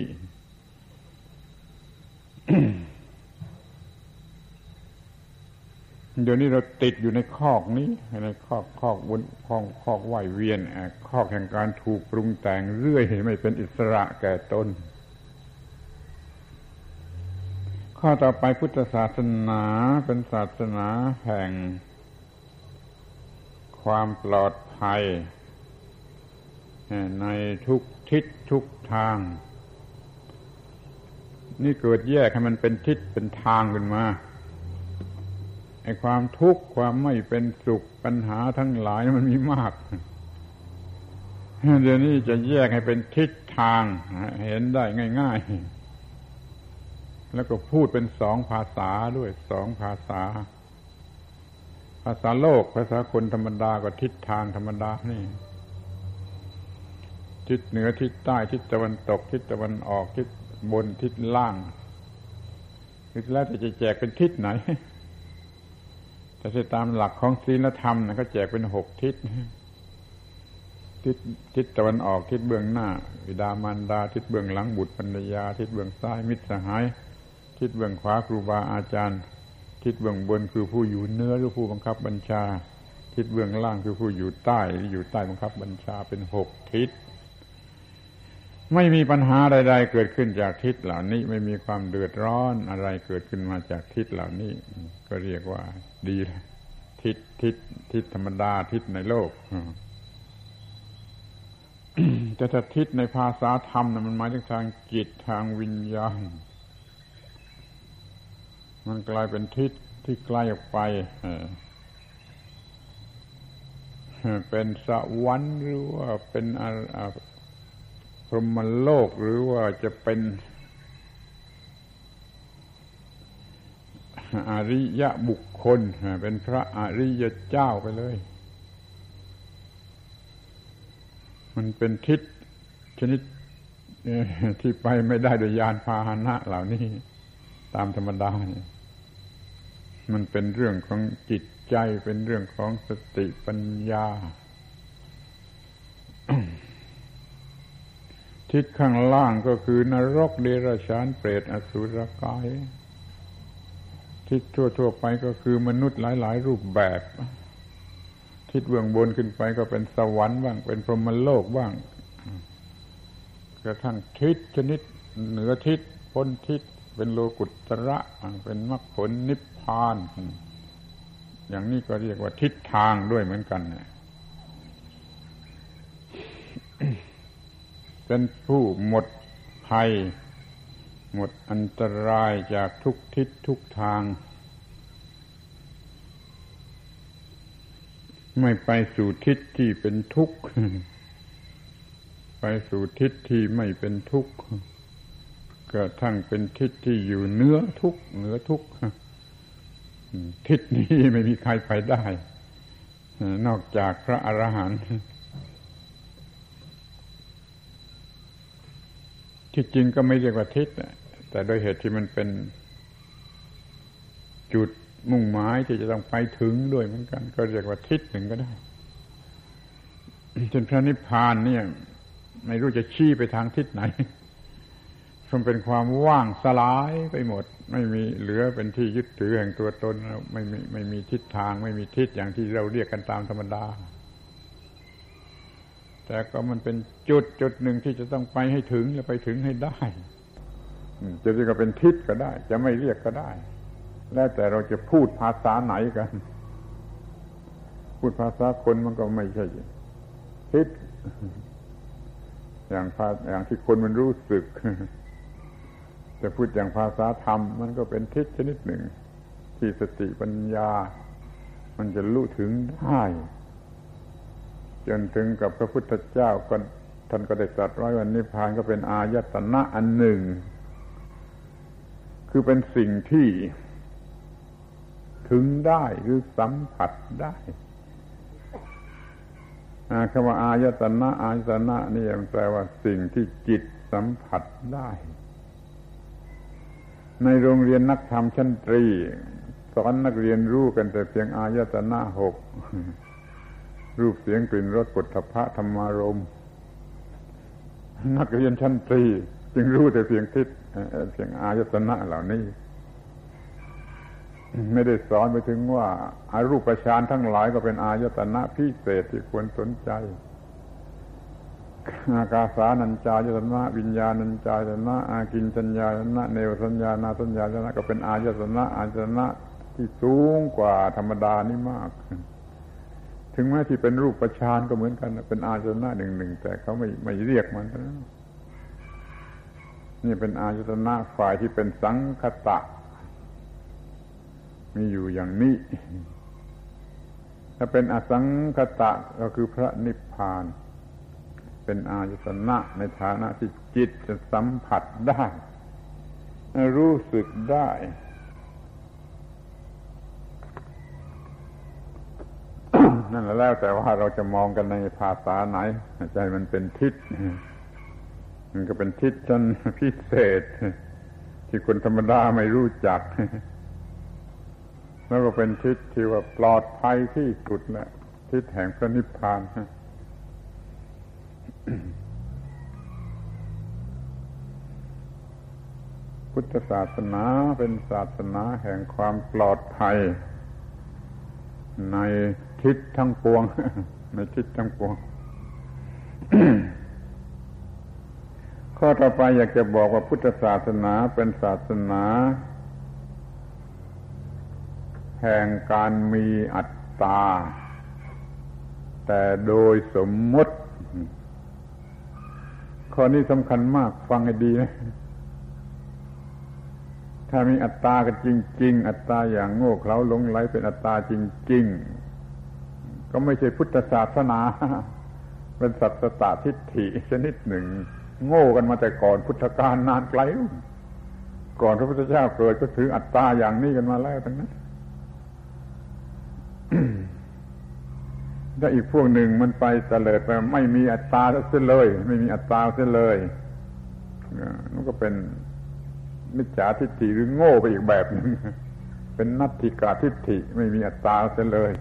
เดี๋ยวนี้เราติดอยู่ในคอกนี้ในคอกคอกบนคอกคอกไหวเวียนคอกแห่งการถูกปรุงแต่งเรื่อยไม่เป็นอิสระแก่ตนข้อต่อไปพุทธศาสนาเป็นศาสนาแห่ง ความปลอดภัย ในทุกทิศทุกทาง นี่เกิดแยกให้มันเป็นทิศเป็นทางขึ้นมา ไอ้ความทุกข์ความไม่เป็นสุขปัญหาทั้งหลายมันมีมาก เดี๋ยวนี้จะแยกให้เป็นทิศทาง เห็นได้ง่ายๆ แล้วก็พูดเป็นสองภาษาด้วยสองภาษา ภาษาโลก ภาษาคนธรรมดาก็ทิศทางธรรมดานี่ทิศเหนือทิศใต้ทิศตะวันตก ทิศตะวันออกทิศบนทิศล่างทิศแล้วจะแจกเป็นทิศไหน แต่ถ้าตามหลักของศีลธรรมนะก็แจกเป็นหกทิศทิศทิศตะวันออกทิศเบื้องหน้าวิดามารดา ทิศเบื้องหลังบุตรปัญญาทิศเบื้องซ้ายมิตรสหาย ทิศเบื้องขวาครูบาอาจารย์ ทิศเบื้องบนคือผู้อยู่เนื้อหรือผู้บังคับบัญชา ทิศเบื้องล่างคือผู้อยู่ใต้หรืออยู่ใต้บังคับบัญชาเป็นหกทิศ ไม่มีปัญหาใด ๆ เกิดขึ้นจากทิศเหล่านี้ ไม่มีความเดือดร้อนอะไรเกิดขึ้นมาจากทิศเหล่านี้ ก็เรียกว่า ดีทิศทิศทิศธรรมดาทิศในโลกแต่ถ้าทิศในภาษาธรรมนะมันหมายถึงทางจิตทางวิญญาณ มันกลายเป็นทิศที่ไกลออกไปเป็นสวรรค์หรือว่าเป็น รหมโลกหรือว่าจะเป็นอริยะบุคคล เป็นพระอริยเจ้าไปเลย มันเป็นทิศชนิดที่ไปไม่ได้โดยยานพาหนะเหล่านี้ ตามธรรมดาเนี่ยมันเป็นเรื่องของจิตใจเป็นเรื่องของสติปัญญา ทิศข้างล่างก็คือนรกเดรัจฉานเปรตอสุรกาย ทิศทั่ว ๆ ไปก็คือมนุษย์หลาย ๆ รูปแบบ ทิศเบื้องบนขึ้นไปก็เป็นสวรรค์บ้าง เป็นพรหมโลกบ้าง กระทั่งทิศชนิดเหนือทิศพ้นทิศเป็นโลกุตระเป็นมรรคผลนิพพาน อย่างนี้ก็เรียกว่าทิศทางด้วยเหมือนกันเนี่ย เป็นผู้หมดภัย หมดอันตรายจากทุกทิศทุกทาง ไม่ไปสู่ทิศที่เป็นทุกข์ ไปสู่ทิศที่ไม่เป็นทุกข์กระทั่งเป็นทิศที่อยู่เนื้อทุกข์เหนือทุกข์ทิศนี้ไม่มีใครไปได้ นอกจากพระอรหันต์ ที่จริงก็ไม่เรียกว่าทิศแต่โดยเหตุที่มันเป็นจุดมุ่งหมายที่จะต้องไปถึงด้วยเหมือนกัน ก็เรียกว่าทิศหนึ่งก็ได้จนพระนิพพานเนี่ย ไม่รู้จะชี้ไปทางทิศไหนมันเป็นความว่างสลายไปหมด ไม่มีเหลือเป็นที่ยึดถือแห่งตัวตน ไม่ม่ไม่มีทิศทาง ไม่มีทิศอย่างที่เราเรียกกันตามธรรมดา แต่ก็มันเป็นจุดจุดหนึ่งที่จะต้องไปให้ถึงและไปถึงให้ได้จะเรียกว่าเป็นทิศก็ได้ จะไม่เรียกก็ได้ แล้วแต่เราจะพูดภาษาไหนกัน พูดภาษาคนมันก็ไม่ใช่ทิศอย่างภาอย่างที่คนมันรู้สึกจะพูดอย่างภาษาธรรม มันก็เป็นทิศชนิดหนึ่ง ที่สติปัญญา มันจะรู้ถึงได้ จนถึงกับพระพุทธเจ้าก็ท่านก็ได้ตรัสไว้ว่านิพพานก็เป็นอายตนะอันหนึ่ง คือเป็นสิ่งที่ ถึงได้หรือสัมผัสได้คำว่าอายตนะอายตนะนี่มันแปลว่าสิ่งที่จิตสัมผัสได้ ในโรงเรียนนักธรรมชั้นตรี สอนนักเรียนรู้กันแต่เพียงอายตนะหก รูปเสียงกลิ่นรสปุถะธรรมารมนักเรียนชั้นตรี จึงรู้แต่เพียงทิศเพียงอายตนะเหล่านี้ ไม่ได้สอนไปถึงว่าอารูปฌานทั้งหลายก็เป็นอายตนะพิเศษที่ควรสนใจอากาสานัญจายตนะวิญญาณัญจายตนะอากินจัญญาตนะเนวสัญญานาสัญญาตนะก็เป็นอายตนะอายตนะที่สูงกว่าธรรมดานี่มาก ถึงแม้ที่เป็นรูปประชานก็เหมือนกัน เป็นอายตนะหนึ่งหนึ่งแต่เขาไม่ไม่เรียกมันนะนี่เป็นอายตนะฝ่ายที่เป็นสังคตะ มีอยู่อย่างนี้ ถ้าเป็นอสังคตะก็คือพระนิพพาน เป็นอายตนะในฐานะที่จิตจะสัมผัสได้ รู้สึกได้ นั่นแล้วแต่ว่าเราจะมองกันในภาษาไหน ใจมันเป็นทิศ มันก็เป็นทิศจนพิเศษ ที่คนธรรมดาไม่รู้จัก แล้วก็เป็นทิศที่ว่าปลอดภัยที่สุดและทิศแห่งพระนิพพานพุทธศาสนาเป็นศาสนาแห่งความปลอดภัยใน ทิศทั้งปวง ในทิศทั้งปวง ข้อต่อไปอยากจะบอกว่าพุทธศาสนาเป็นศาสนา แห่งการมีอัตตา แต่โดยสมมติ ข้อนี้สำคัญมากฟังให้ดีนะถ้ามีอัตตากันจริง ๆ อัตตาอย่างโง่เขลาหลงไหลเป็นอัตตาจริง ๆ ก็ไม่ใช่พุทธศาสนา เป็นสัตตตทิฏฐิชนิดหนึ่ง โง่กันมาแต่ก่อนพุทธกาลนานไกลก่อนพระพุทธเจ้าเกิดก็ถืออัตตาอย่างนี้กันมาแล้วทั้งนั้นถ้าอีกพวกหนึ่งมันไปเสลิดไปไม่มีอัตตาเสียเลย ไม่มีอัตตาเสียเลยนั่นก็เป็นมิจฉาทิฏฐิหรือโง่ไปอีกแบบหนึ่งเป็นนัตถิกาทิฏฐิไม่มีอัตตาเสียเลย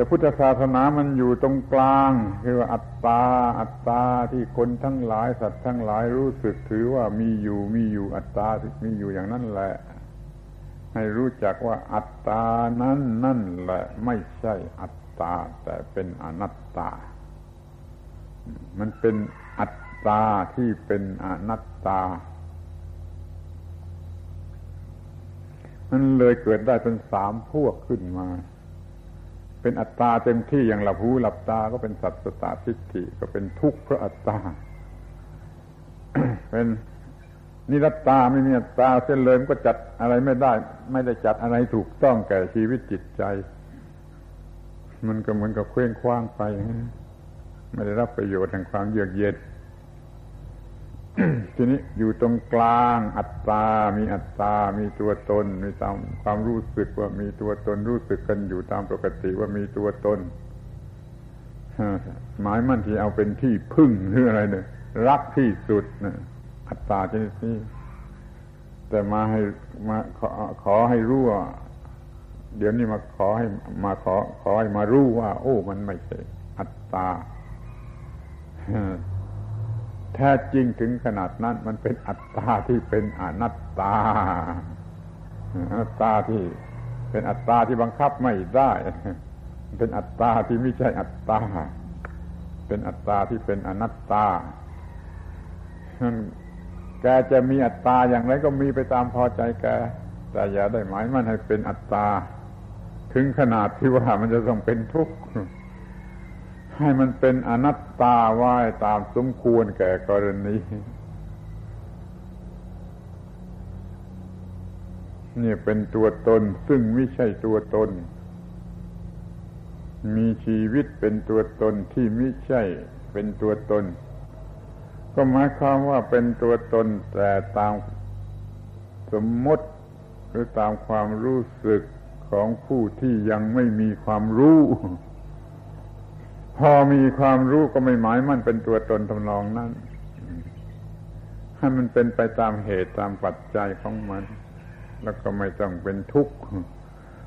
แต่พุทธศาสนามันอยู่ตรงกลาง คือว่าอัตตา อัตตาที่คนทั้งหลายสัตว์ทั้งหลายรู้สึกถือว่ามีอยู่มีอยู่อัตตามีอยู่อย่างนั้นแหละ ให้รู้จักว่าอัตตานั้นนั่นแหละ ไม่ใช่อัตตา แต่เป็นอนัตตา มันเป็นอัตตาที่เป็นอนัตตามันเลยเกิดได้เป็นสามพวกขึ้นมา เป็นอัตตาเต็มที่อย่างหลับหูหลับตาก็เป็นสัตสตาทิฏฐิก็เป็นทุกข์เพราะอัตตา เป็นนิรัตตาไม่มีอัตตาเส้นเลยมันก็จัดอะไรไม่ได้ ไม่ได้จัดอะไรถูกต้องแก่ชีวิตจิตใจ มันก็เหมือนกับเคว้งคว้างไป ไม่ได้รับประโยชน์แห่งความเยือกเย็น ทีนี้อยู่ตรงกลางอัตตา มีอัตตา มีตัวตน มีตามความรู้สึกว่ามีตัวตนรู้สึกกันอยู่ตามปกติว่ามีตัวตนหมายมั่นที่เอาเป็นที่พึ่งหรืออะไรเนี่ยรักที่สุดนะอัตตาชนิดนี้แต่มาให้มาขอขอให้รู้ว่าเดี๋ยวนี้มาขอให้มาขอขอให้มารู้ว่า โอ้ มันไม่ใช่ อัตตา แท้จริงถึงขนาดนั้น มันเป็นอัตตาที่เป็นอนัตตา อัตตาที่เป็นอัตตาที่บังคับไม่ได้ เป็นอัตตาที่ไม่ใช่อัตตา เป็นอัตตาที่เป็นอนัตตาแกจะมีอัตตาอย่างไรก็มีไปตามพอใจแก แต่อย่าได้หมายมันให้เป็นอัตตา ถึงขนาดที่ว่ามันจะต้องเป็นทุกข์ ให้มันเป็นอนัตตาไว้ตามสมควรแก่กรณีนี่เป็นตัวตนซึ่งไม่ใช่ตัวตน มีชีวิตเป็นตัวตนที่ไม่ใช่เป็นตัวตน ก็หมายความว่าเป็นตัวตนแต่ตามสมมติหรือตามความรู้สึกของผู้ที่ยังไม่มีความรู้ พอมีความรู้ก็ไม่หมายมั่นเป็นตัวตนทำนองนั้นให้มันเป็นไปตามเหตุตามปัจจัยของมัน แล้วก็ไม่ต้องเป็นทุกข์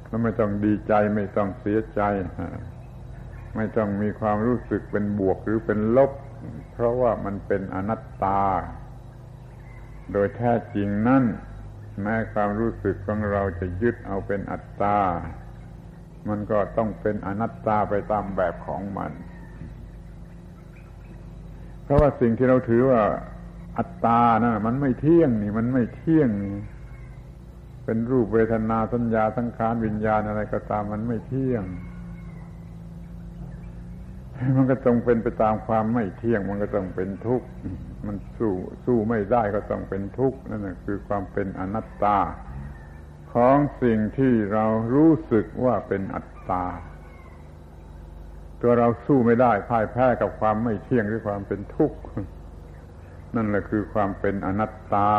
แล้วไม่ต้องดีใจไม่ต้องเสียใจ ไม่ต้องมีความรู้สึกเป็นบวกหรือเป็นลบ เพราะว่ามันเป็นอนัตตา โดยแท้จริงนั่นแม้ความรู้สึกของเราจะยึดเอาเป็นอัตตา มันก็ต้องเป็นอนัตตาไปตามแบบของมัน เพราะว่าสิ่งที่เราถือว่าอัตตานะมันไม่เที่ยงนี่ มันไม่เที่ยงนี่เป็นรูปเวทนาสัญญาสังขารวิญญาณอะไรก็ตามมันไม่เที่ยง มันก็ต้องเป็นไปตามความไม่เที่ยง มันก็ต้องเป็นทุกข์ มันสู้สู้ไม่ได้ก็ต้องเป็นทุกข์นั่นแหะคือความเป็นอนัตตา ของสิ่งที่เรารู้สึกว่าเป็นอัตตา ตัวเราสู้ไม่ได้พ่ายแพ้กับความไม่เที่ยงหรือความเป็นทุกข์ นั่นแหละคือความเป็นอนัตตา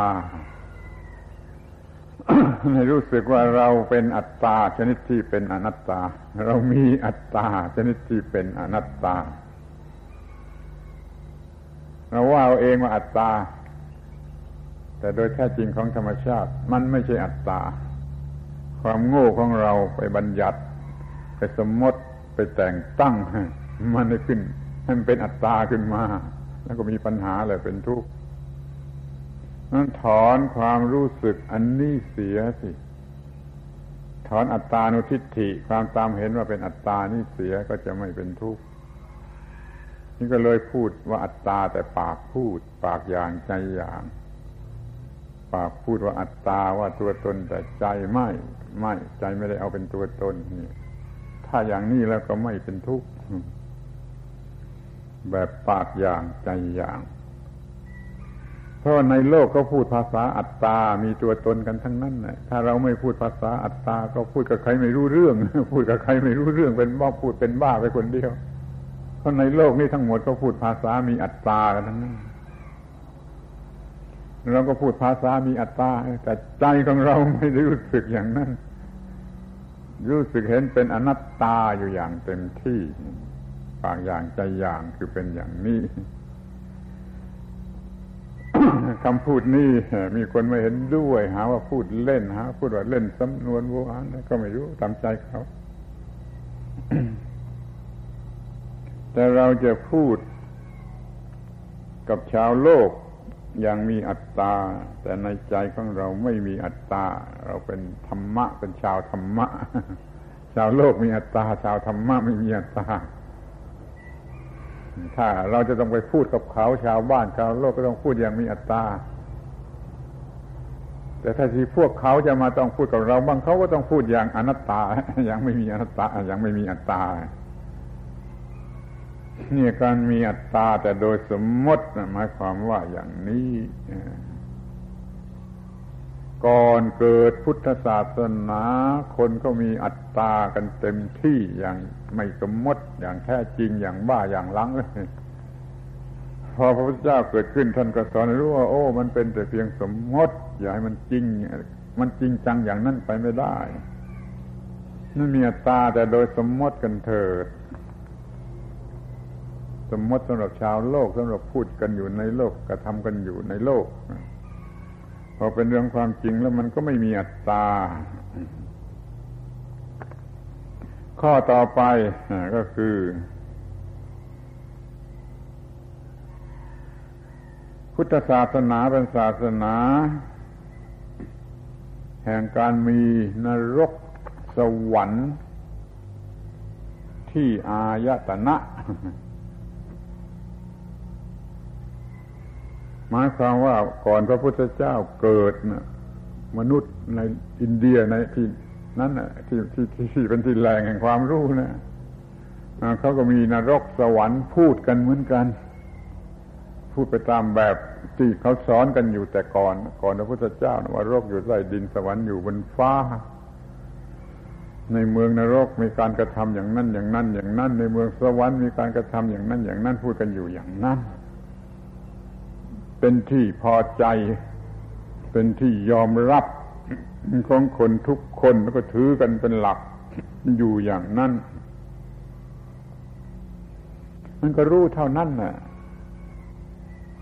ให้รู้สึกว่าเราเป็นอัตตา ชนิดที่เป็นอนัตตา เรามีอัตตา ชนิดที่เป็นอนัตตา เราว่าเอาเองว่าอัตตา แต่โดยแท้จริงของธรรมชาติ มันไม่ใช่อัตตา ความโง่ของเราไปบัญญัติ ไปสมมติไปแต่งตั้งมันให้ขึ้นให้มันเป็นอัตตาขึ้นมา แล้วก็มีปัญหาเลยเป็นทุกข์นั้นถอนความรู้สึกอันนี้เสียสิถอนอัตตานุทิฏฐิความตามเห็นว่าเป็นอัตตานี่เสียก็จะไม่เป็นทุกข์นี่ก็เลยพูดว่าอัตตาแต่ปากพูด ปากอย่างใจอย่าง ปากพูดว่าอัตตาว่าตัวตนแต่ใจไม่ไม่ใจไม่ได้เอาเป็นตัวตนนี่ถ้าอย่างนี้แล้วก็ไม่เป็นทุกข์แบบปากอย่างใจอย่าง เพราะในโลกก็พูดภาษาอัตตา มีตัวตนกันทั้งนั้นนะถ้าเราไม่พูดภาษาอัตตา ก็พูดกับใครไม่รู้เรื่อง พูดกับใครไม่รู้เรื่องเป็นบ้าพูดเป็นบ้าไปคนเดียว เพราะในโลกนี้ทั้งหมดก็พูดภาษามีอัตตากันทั้งนั้น เราก็พูดภาษามีอัตตาแต่ใจของเราไม่ได้รู้สึกอย่างนั้น รู้สึกเห็นเป็นอนัตตาอยู่อย่างเต็มที่ปากอย่างใจอย่างคือเป็นอย่างนี้คำพูดนี้มีคนไม่เห็นด้วย หาว่าพูดเล่นหาพูดว่าเล่นสำนวนโบราณก็ไม่รู้ตามใจเขา แต่เราจะพูดกับชาวโลก ย่างมีอัตตา แต่ในใจของเราไม่มีอัตตา เราเป็นธรรมะ เป็นชาวธรรมะ ชาวโลกมีอัตตา ชาวธรรมะไม่มีอัตตา ถ้าเราจะต้องไปพูดกับเขาชาวบ้านชาวโลกก็ต้องพูดอย่างมีอัตตา แต่ถ้าที่พวกเขาจะมาต้องพูดกับเราบ้างเขาก็ต้องพูดอย่างอนัตตา อย่างไม่มีอนัตตา อย่างไม่มีอัตตา นี่การมีอัตตาแต่โดยสมมติหมายความว่าอย่างนี้ก่อนเกิดพุทธศาสนา คนก็มีอัตตากันเต็มที่อย่างไม่สมมติอย่างแท้จริงอย่างบ้าอย่างลังเลยพอพระพุทธเจ้าเกิดขึ้นท่านก็สอนรู้ว่าโอ้ มันเป็นแต่เพียงสมมติ อย่าให้มันจริง มันจริงจังอย่างนั้นไปไม่ได้ นั่นมีอัตตาแต่โดยสมมติกันเถิด สมมติสำหรับชาวโลกสำหรับพูดกันอยู่ในโลกกระทำกันอยู่ในโลก พอเป็นเรื่องความจริงแล้วมันก็ไม่มีอัตตา ข้อต่อไปก็คือ พุทธศาสนาเป็นศาสนา แห่งการมีนรกสวรรค์ที่อายตนะ หมายความว่าก่อนพระพุทธเจ้าเกิดนะมนุษย์ในอินเดียในที่นั้นนะที่ที่ที่เป็นที่แหล่งแห่งความรู้นะเขาก็มีนรกสวรรค์พูดกันเหมือนกัน พูดไปตามแบบที่เขาสอนกันอยู่แต่ก่อน ก่อนพระพุทธเจ้าว่ารกอยู่ใต้ดินสวรรค์อยู่บนฟ้า ในเมืองนรกมีการกระทำอย่างนั้นอย่างนั้นอย่างนั้น ในเมืองสวรรค์มีการกระทำอย่างนั้นอย่างนั้นพูดกันอยู่อย่างนั้น เป็นที่พอใจ เป็นที่ยอมรับของคนทุกคนแล้วก็ถือกันเป็นหลักอยู่อย่างนั้น มันก็รู้เท่านั้นน่ะ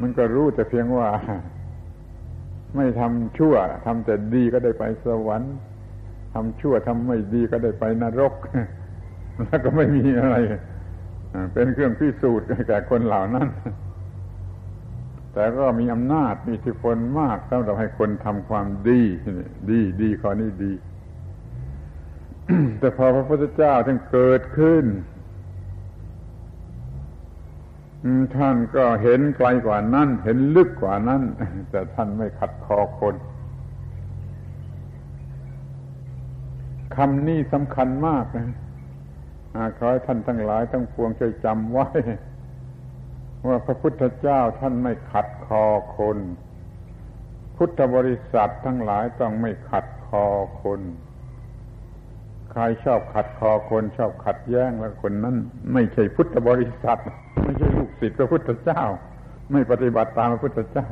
มันก็รู้แต่เพียงว่า ไม่ทำชั่วทำแต่ดีก็ได้ไปสวรรค์ทำชั่วทำไม่ดีก็ได้ไปนรก แล้วก็ไม่มีอะไร เป็นเครื่องพิสูจน์แก่คนเหล่านั้น แต่ก็มีอำนาจมีอิทธิพลมากสำหรับให้คนทำความดี ดีดีข้อนี้ดี แต่พอพระพุทธเจ้าท่านเกิดขึ้น ท่านก็เห็นไกลกว่านั้น เห็นลึกกว่านั้น แต่ท่านไม่ขัดคอคนคำนี้สำคัญมากนะขอให้ท่านทั้งหลายทั้งปวงช่วยจำไว้ ว่าพระพุทธเจ้าท่านไม่ขัดคอคน พุทธบริษัททั้งหลายต้องไม่ขัดคอคน ใครชอบขัดคอคนชอบขัดแย้งแล้วคนนั้น ไม่ใช่พุทธบริษัท ไม่ใช่ลูกศิษย์พระพุทธเจ้า ไม่ปฏิบัติตามพระพุทธเจ้า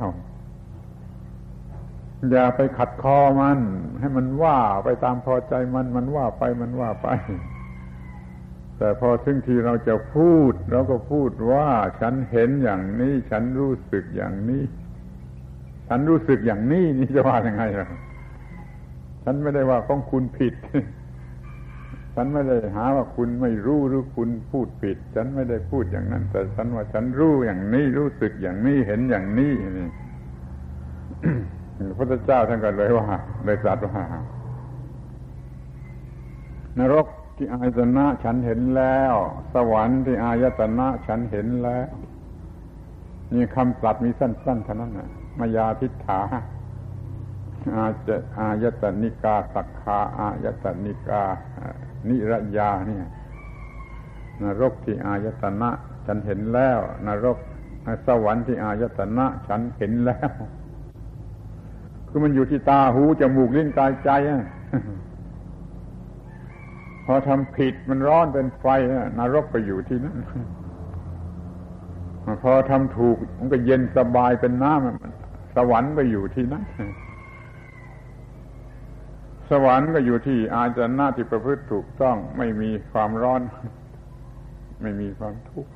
อย่าไปขัดคอมัน ให้มันว่าไปตามพอใจมันมันว่าไปมันว่าไป แต่พอถึงทีเราจะพูด เราก็พูดว่าฉันเห็นอย่างนี้ ฉันรู้สึกอย่างนี้ ฉันรู้สึกอย่างนี้นี่จะว่ายังไงล่ะฉันไม่ได้ว่าของคุณผิด ฉันไม่ได้หาว่าคุณไม่รู้หรือคุณพูดผิด ฉันไม่ได้พูดอย่างนั้น แต่ฉันว่าฉันรู้อย่างนี้รู้สึกอย่างนี้เห็นอย่างนี้นี่พระพุทธเจ้าท่านก็เลยว่าเลยตรัสว่านรก ที่อายตนะฉันเห็นแล้ว สวรรค์ที่อายตนะฉันเห็นแล้วนี่คำตรัสมีสั้นๆเท่านั้นนะมายาทิฏฐาอาจะอายตนิกาสักคาอายตนิกา นิรยาเนี่ยนรกที่อายตนะ ฉันเห็นแล้ว นรกสวรรค์ที่อายตนะ ฉันเห็นแล้ว คือมันอยู่ที่ตาหูจมูกลิ้นกายใจ พอทำผิดมันร้อนเป็นไฟนรกไปอยู่ที่นั่นพอทำถูกมันก็เย็นสบายเป็นน้ำสวรรค์ก็อยู่ที่นั่นสวรรค์ก็อยู่ที่อาจารย์หน้าที่ประพฤติถูกต้อง ไม่มีความร้อน ไม่มีความทุกข์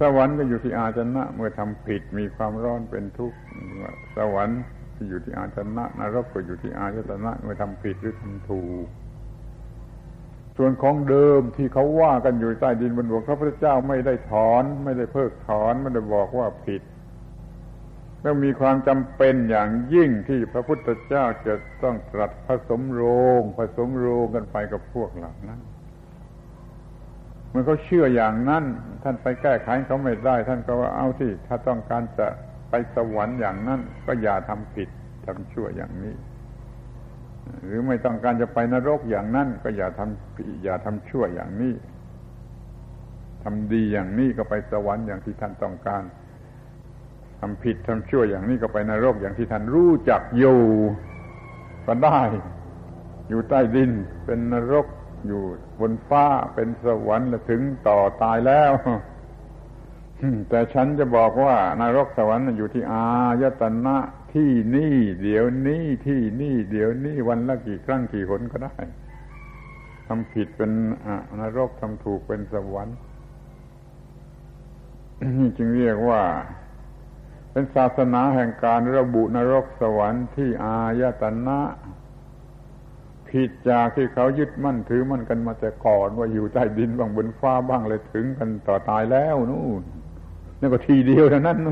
สวรรค์ก็อยู่ที่อาจารย์นะเมื่อทำผิดมีความร้อนเป็นทุกข์สวรรค์อยู่ที่อาจนะนรกก็อยู่ที่อาจนะเมื่อทำผิดหรือทำถูก ส่วนของเดิมที่เขาว่ากันอยู่ใต้ดินบนบกพระพุทธเจ้าไม่ได้ถอน ไม่ได้เพิกถอนไม่ได้บอกว่าผิดแล้วมีความจำเป็นอย่างยิ่งที่พระพุทธเจ้าจะต้องตรัสผสมโรงผสมโรงกันไปกับพวกเหล่านั้นเมื่อเขาเชื่ออย่างนั้น ท่านไปแก้ไขเขาไม่ได้ ท่านก็ว่าเอาที่ถ้าต้องการจะไปสวรรค์อย่างนั้น ก็อย่าทำผิดทำชั่วอย่างนี้ หรือไม่ต้องการจะไปนรกอย่างนั้น ก็อย่าทำอย่าทำชั่วอย่างนี้ทำดีอย่างนี้ก็ไปสวรรค์อย่างที่ท่านต้องการทำผิดทำชั่วอย่างนี้ก็ไปนรกอย่างที่ท่านรู้จักอยู่ก็ได้ อยู่ใต้ดิน เป็นนรกอยู่บนฟ้าเป็นสวรรค์และถึงต่อตายแล้วแต่ฉันจะบอกว่านรกสวรรค์อยู่ที่อายตนะ ที่นี่เดี๋ยวนี้ที่นี่เดี๋ยวนี้วันละกี่ครั้งกี่หนก็ได้ทำผิดเป็นนรกทำถูกเป็นสวรรค์นี่จึงเรียกว่า เป็นศาสนาแห่งการระบุนรกสวรรค์ที่อายตนะผิดจากที่เขายึดมั่นถือมั่นกันมาแต่ก่อนว่าอยู่ใต้ดินบ้างบนฟ้าบ้างเลยถึงกันต่อตายแล้วนู่นนั่ก็ทีเดียวเท่านั้นน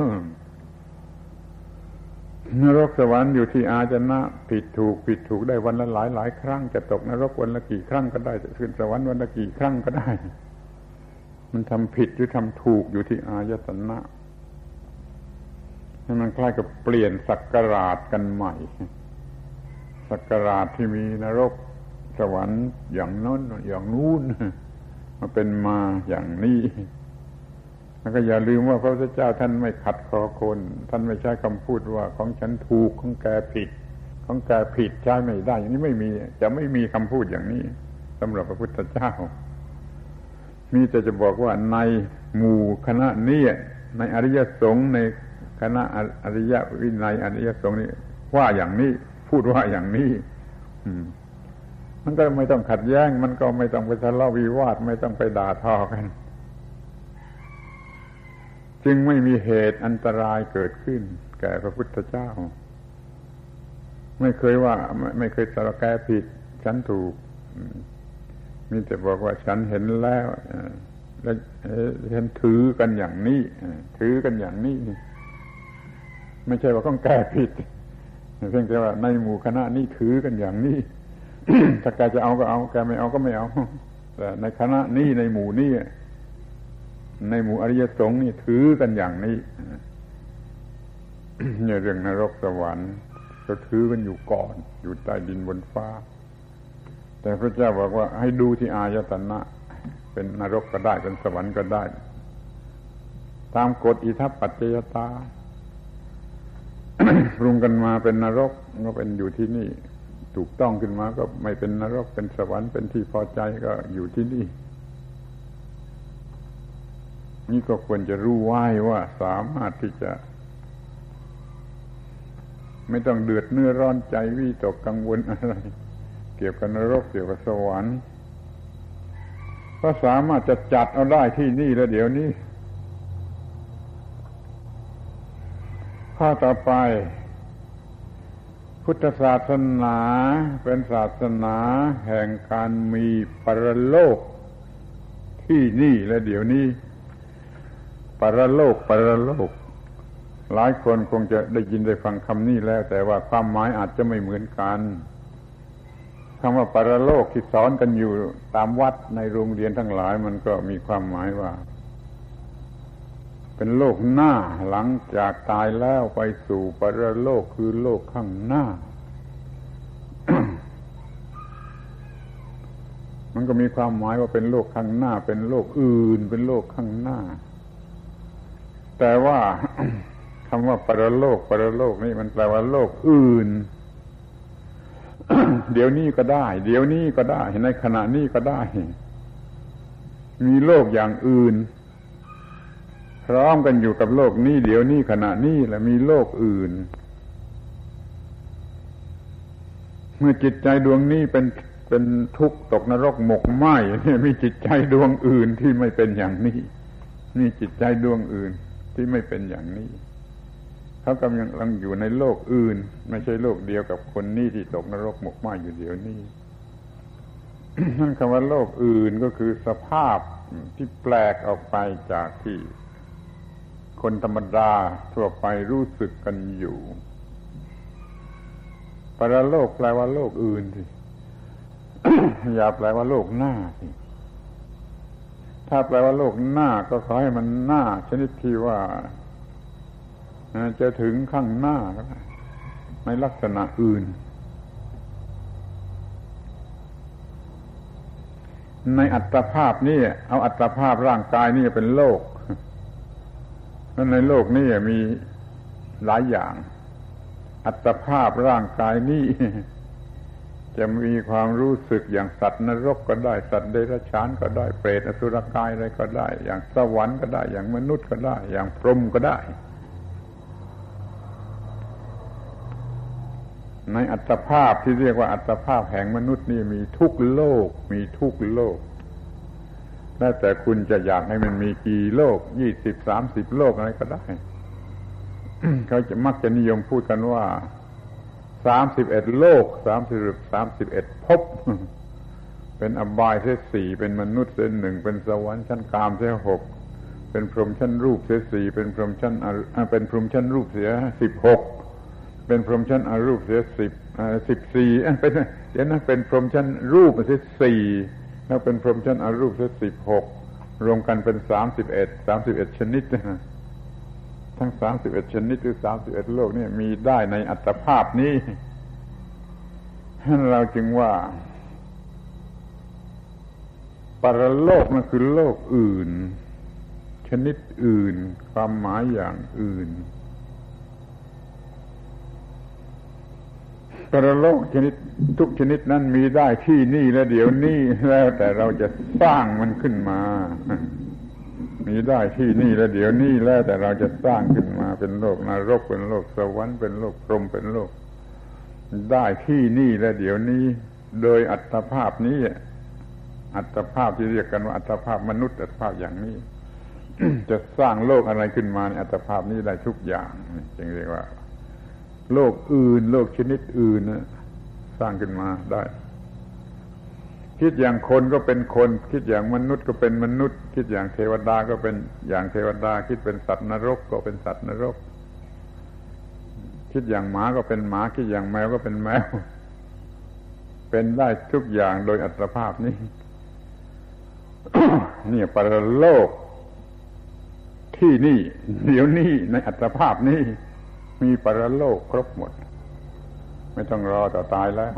นรกสวรรค์อยู่ที่อาจนะ ผิดถูก ผิดถูกได้วันละหลายหลายครั้งจะตกนรกวันละกี่ครั้งก็ได้จะขึ้นสวรรค์วันละกี่ครั้งก็ได้ มันทำผิดหรือทำถูกอยู่ที่อายตนะให้มันคล้ายกับเปลี่ยนสักการาชกันใหม่ สักการาชที่มีนรกสวรรค์อย่างน้นอย่างนู้นมาเป็นมาอย่างนี้ แล้วก็อย่าลืมว่าพระพุทธเจ้าท่านไม่ขัดคอคน ท่านไม่ใช้คำพูดว่าของฉันถูกของแกผิด ของแกผิดใช้ไม่ได้ อย่างนี้ไม่มีจะไม่มีคำพูดอย่างนี้สำหรับพระพุทธเจ้า มีแต่จะบอกว่าในหมู่คณะนี้ในอริยสงฆ์ในคณะอริยวินัยอริยสงฆ์นี่ว่าอย่างนี้พูดว่าอย่างนี้มันก็ไม่ต้องขัดแย้ง มันก็ไม่ต้องไปทะเลาะวิวาท ไม่ต้องไปด่าทอกัน จึงไม่มีเหตุอันตรายเกิดขึ้น แก่พระพุทธเจ้า ไม่เคยว่าไม่ไม่เคยสารแกผิด ฉันถูกมีแต่บอกว่าฉันเห็นแล้วแล้วฉันถือกันอย่างนี้ถือกันอย่างนี้ไม่ใช่ว่าต้องแก้ผิดเพียงแต่ว่าในหมู่คณะนี้ถือกันอย่างนี้ ถ้าแกจะเอาก็เอา แกไม่เอาก็ไม่เอา แต่ในคณะนี้ในหมู่นี้ ในหมู่อริยสงฆ์นี่ถือกันอย่างนี้เนี่ยเรื่องนรกสวรรค์ก็ถือกันอยู่ก่อน อยู่ใต้ดินบนฟ้า แต่พระเจ้าบอกว่าให้ดูที่อายตนะ เป็นนรกก็ได้เป็นสวรรค์ก็ได้ ตามกฎอิทัปปัจจยตาปรุงกันมาเป็นนรกก็เป็นอยู่ที่นี่ ถูกต้องขึ้นมาก็ไม่เป็นนรกเป็นสวรรค์เป็นที่พอใจก็อยู่ที่นี่ นี่ก็ควรจะรู้ไว้ว่าสามารถที่จะ ไม่ต้องเดือดเนื้อร้อนใจวิตกกังวลอะไร เกี่ยวกับนรกเกี่ยวกับสวรรค์ก็สามารถจะจัดเอาได้ที่นี่แล้วเดี๋ยวนี้ ข้อต่อไป พุทธศาสนาเป็นศาสนาแห่งการมีปรโลกที่นี่และเดี๋ยวนี้ ปรโลกปรโลก หลายคนคงจะได้ยินได้ฟังคำนี้แล้ว แต่ว่าความหมายอาจจะไม่เหมือนกันคำว่าปรโลกที่สอนกันอยู่ตามวัดในโรงเรียนทั้งหลาย มันก็มีความหมายว่า เป็นโลกหน้าหลังจากตายแล้วไปสู่ปรโลกคือโลกข้างหน้า มันก็มีความหมายว่าเป็นโลกข้างหน้า เป็นโลกอื่น เป็นโลกข้างหน้า แต่ว่าคำว่าปรโลก ปรโลกนี่มันแปลว่าโลกอื่น เดี๋ยวนี้ก็ได้ เดี๋ยวนี้ก็ได้ในขณะนี้ก็ได้ มีโลกอย่างอื่น พร้อมกันอยู่กับโลกนี้ เดี๋ยวนี้ขณะนี้และมีโลกอื่น เมื่อจิตใจดวงนี้เป็นเป็นทุกข์ตกนรกหมกไหมเนี่ยมีจิตใจดวงอื่นที่ไม่เป็นอย่างนี้มีจิตใจดวงอื่น ที่ไม่เป็นอย่างนี้เขากำลังอยู่ในโลกอื่น ไม่ใช่โลกเดียวกับคนนี้ที่ตกนรกหมกไหมอยู่เดี๋ยวนี้นั่นคำว่าโลกอื่นก็คือสภาพที่แปลกออกไปจากที่คนธรรมดาทั่วไปรู้สึกกันอยู่ปรโลกแปลว่าโลกอื่นสิอย่าแปลว่าโลกหน้าสิ ถ้าแปลว่าโลกหน้าก็ขอให้มันหน้า ชนิดที่ว่าจะถึงข้างหน้าในลักษณะอื่น ในอัตภาพนี่เอาอัตภาพร่างกายนี่เป็นโลกนั้นในโลกนี้มีหลายอย่าง อัตภาพร่างกายนี้ จะมีความรู้สึกอย่างสัตว์นรกก็ได้สัตว์เดรัจฉานก็ได้เปรตอสุรกายอะไรก็ได้ อย่างสวรรค์ก็ได้ อย่างมนุษย์ก็ได้ อย่างพรหมก็ได้ ในอัตภาพที่เรียกว่าอัตภาพแห่งมนุษย์นี่มีทุกโลก มีทุกโลกแล้วแต่คุณจะอยากให้มันมีกี่โลกยี่สิบสามสิบโลกอะไรก็ได้ เขาจะมักจะนิยมพูดกันว่า สามสิบเอ็ดโลกสามสิบสามสิบเอ็ดภพเป็นอบายเสียสี่เป็นมนุษย์เสียหนึ่งเป็นสวรรค์ชั้นกามเสียหกเป็นพรหมชั้นรูปเสียสี่เป็นพรหมชั้นเป็นพรหมชั้นรูปเสียสิบหกเป็นพรหมชั้นอรูปเสียสิบสิบสี่เป็นเดี๋ยวนะเป็นพรหมชั้นรูปเสียสี่แล้วเป็นพรหมชั้นอรูปเสียสิบหกรวมกันเป็นสามสิบเอ็ดสามสิบเอ็ดชนิด ทั้งสามสิบเอ็ดชนิดหรือสามสิบเอ็ดโลกนี่มีได้ในอัตภาพนี้เราจึงว่า ปรโลกนั่นคือโลกอื่น ชนิดอื่น ความหมายอย่างอื่น ปรโลกชนิดทุกชนิดนั้นมีได้ที่นี่และเดี๋ยวนี้แล้วแต่เราจะสร้างมันขึ้นมา มีได้ที่นี่และเดี๋ยวนี้แล้วแต่เราจะสร้างขึ้นมาเป็นโลกนรกเป็นโลกสวรรค์เป็นโลกพรหมเป็นโลก ได้ที่นี่และเดี๋ยวนี้ โดยอัตภาพนี้ อัตภาพที่เรียกกันว่าอัตภาพมนุษย์อัตภาพอย่างนี้ จะสร้างโลกอะไรขึ้นมาในอัตภาพนี้ได้ทุกอย่างจึงเรียกว่า โลกอื่น โลกชนิดอื่นนะสร้างขึ้นมาได้ คิดอย่างคนก็เป็นคน คิดอย่างมนุษย์ก็เป็นมนุษย์ คิดอย่างเทวดาก็เป็นอย่างเทวดา คิดเป็นสัตว์นรกก็เป็นสัตว์นรก คิดอย่างหมาก็เป็นหมา คิดอย่างแมวก็เป็นแมว เป็นได้ทุกอย่างโดยอัตภาพนี้นี่ปรโลก ที่นี่ เดี๋ยวนี้ในอัตภาพนี้ มีปรโลกครบหมด ไม่ต้องรอต่อตายแล้ว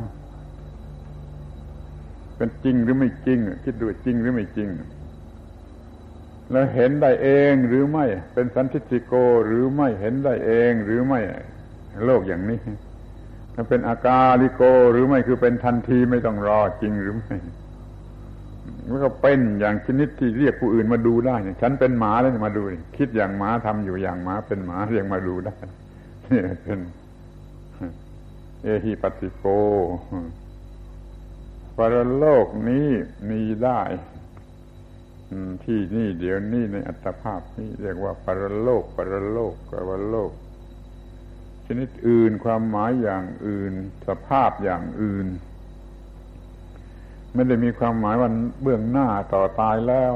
เป็นจริงหรือไม่จริง คิดดูจริงหรือไม่จริง แล้วเห็นได้เองหรือไม่ เป็นสันทิติโกหรือไม่เห็นได้เองหรือไม่ โลกอย่างนี้ถ้าเป็นอากาลิโกหรือไม่คือเป็นทันทีไม่ต้องรอจริงหรือไม่มันก็เป็นอย่างชนิดที่เรียกผู้อื่นมาดูได้เนี่ยฉันเป็นหมาแล้วมาดูคิดอย่างหมาทำอยู่อย่างหมาเป็นหมาเรียกมาดูได้นี่เป็น เอหิปัติโก ปรโลกนี้มีได้ที่นี่เดี๋ยวนี้ในอัตภาพนี้เรียกว่าปรโลก ปรโลกปรโลก ชนิดอื่นความหมายอย่างอื่น สภาพอย่างอื่น ไม่ได้มีความหมายว่าเบื้องหน้าต่อตายแล้ว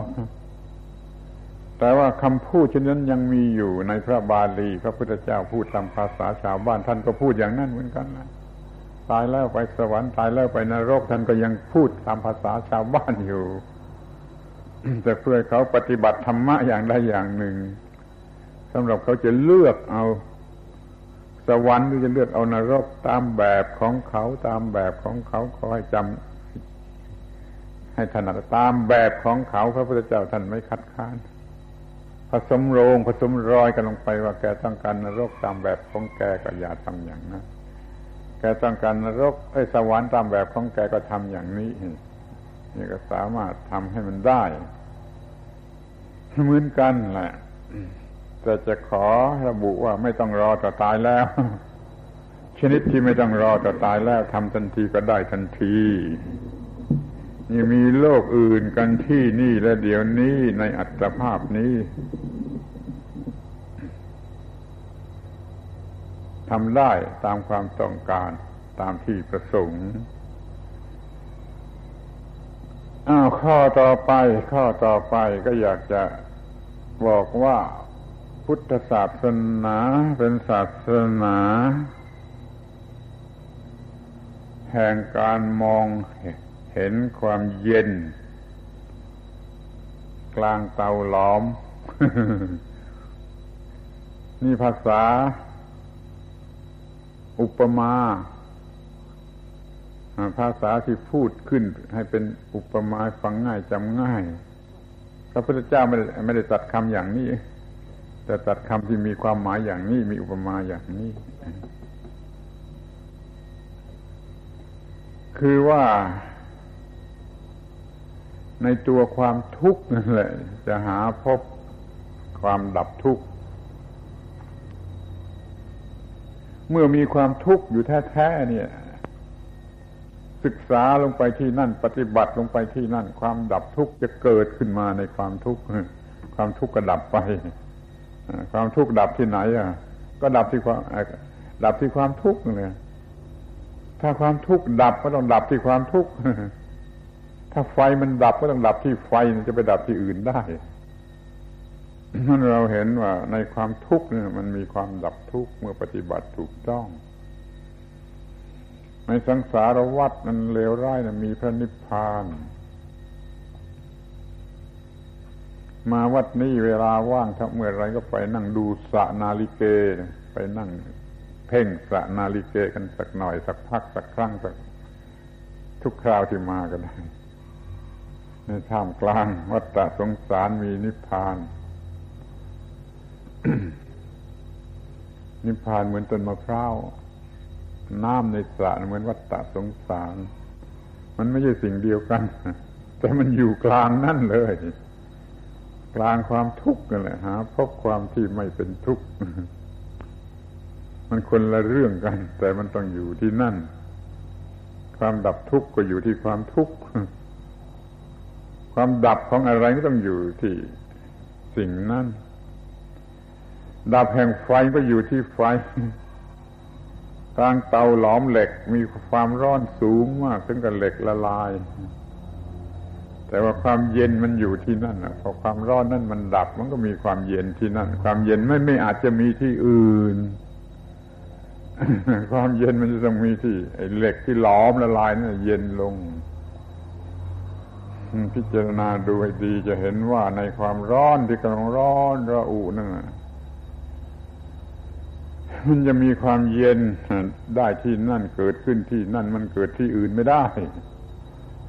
แต่ว่าคำพูดเช่นนั้นยังมีอยู่ในพระบาลีพระพุทธเจ้าพูดตามภาษาชาวบ้านท่านก็พูดอย่างนั้นเหมือนกันนะ ตายแล้วไปสวรรค์ตายแล้วไปนรกท่านก็ยังพูดตามภาษาชาวบ้านอยู่แต่เพื่อเขาปฏิบัติธรรมะอย่างใดอย่างหนึ่งสำหรับเขาจะเลือกเอาสวรรค์หรือจะเลือกเอานรกตามแบบของเขาตามแบบของเขาขอให้จำให้ถนัดตามแบบของเขาพระพุทธเจ้าท่านไม่คัดค้านผสมโรงผสมรอยกันลงไปว่าแกต้องการนรกตามแบบของแกก็อย่าทำอย่างนั้น กต้องการนรกไอ้สวรรค์ตามแบบของแกก็ทำอย่างนี้นี่ก็สามารถทำให้มันได้เหมือนกันแหละแต่จะขอระบุว่าไม่ต้องรอต่อตายแล้ว ชนิดที่ไม่ต้องรอต่อตายแล้วทำทันทีก็ได้ทันทีนี่มีโลกอื่นกันที่นี่และเดี๋ยวนี้ในอัตภาพนี้ ทำได้ตามความต้องการตามที่ประสงค์อ้าวข้อต่อไปข้อต่อไปก็อยากจะบอกว่าพุทธศาสนาเป็นศาสนา แห่งการมองเห็นความเย็น กลางเตาหลอม นี่ภาษา อุปมา ภาษาที่พูดขึ้นให้เป็นอุปมาฟังง่ายจำง่าย พระพุทธเจ้าไม่ได้ไม่ได้ตัดคำอย่างนี้ แต่ตัดคำที่มีความหมายอย่างนี้ มีอุปมาอย่างนี้ คือว่าในตัวความทุกข์นั่นแหละ จะหาพบความดับทุกข์ เมื่อมีความทุกข์อยู่แท้ๆเนี่ย ศึกษาลงไปที่นั่น ปฏิบัติลงไปที่นั่น ความดับทุกข์จะเกิดขึ้นมาในความทุกข์ความทุกข์ก็ดับไปความทุกข์ดับที่ไหนอะ ก็ดับที่ความดับที่ความทุกข์เลยถ้าความทุกข์ดับก็ต้องดับที่ความทุกข์ถ้าไฟมันดับก็ต้องดับที่ไฟจะไปดับที่อื่นได้ นั่นเราเห็นว่าในความทุกข์เนี่ยมันมีความดับทุกข์เมื่อปฏิบัติถูกต้อง ในสังสารวัฏมันเลวร้ายนะมีพระนิพพาน มาวัดนี้เวลาว่างถ้าเมื่อไรก็ไปนั่งดูสะนาลิเก ไปนั่งเพ่งสะนาลิเกกันสักหน่อยสักพักสักครั้งสักทุกคราวที่มาก็ได้ ในท่ามกลางวัฏสงสารมีนิพพาน นิพพานเหมือนต้นมะพร้าวน้ำในสระเหมือนวัฏสงสาร มันไม่ใช่สิ่งเดียวกัน แต่มันอยู่กลางนั่นเลย กลางความทุกข์กันแหละหาพบความที่ไม่เป็นทุกข์มันคนละเรื่องกัน แต่มันต้องอยู่ที่นั่น ความดับทุกข์ก็อยู่ที่ความทุกข์ความดับของอะไรก็ต้องอยู่ที่สิ่งนั้น ดับแห่งไฟก็อยู่ที่ไฟกลางเตาหลอมเหล็กมีความร้อนสูงมากถึงกับเหล็กละลาย แต่ว่าความเย็นมันอยู่ที่นั่นพอความร้อนนั่นมันดับ มันก็มีความเย็นที่นั่น ความเย็นไม่ไม่อาจจะมีที่อื่น ความเย็นมันจะต้องมีที่เหล็กที่หลอมละลายนั่นเย็นลงพิจารณาดูให้ดีจะเห็นว่าในความร้อนที่กำลังร้อนระอุนั่น มันจะมีความเย็นได้ที่นั่นเกิดขึ้นที่นั่นมันเกิดที่อื่นไม่ได้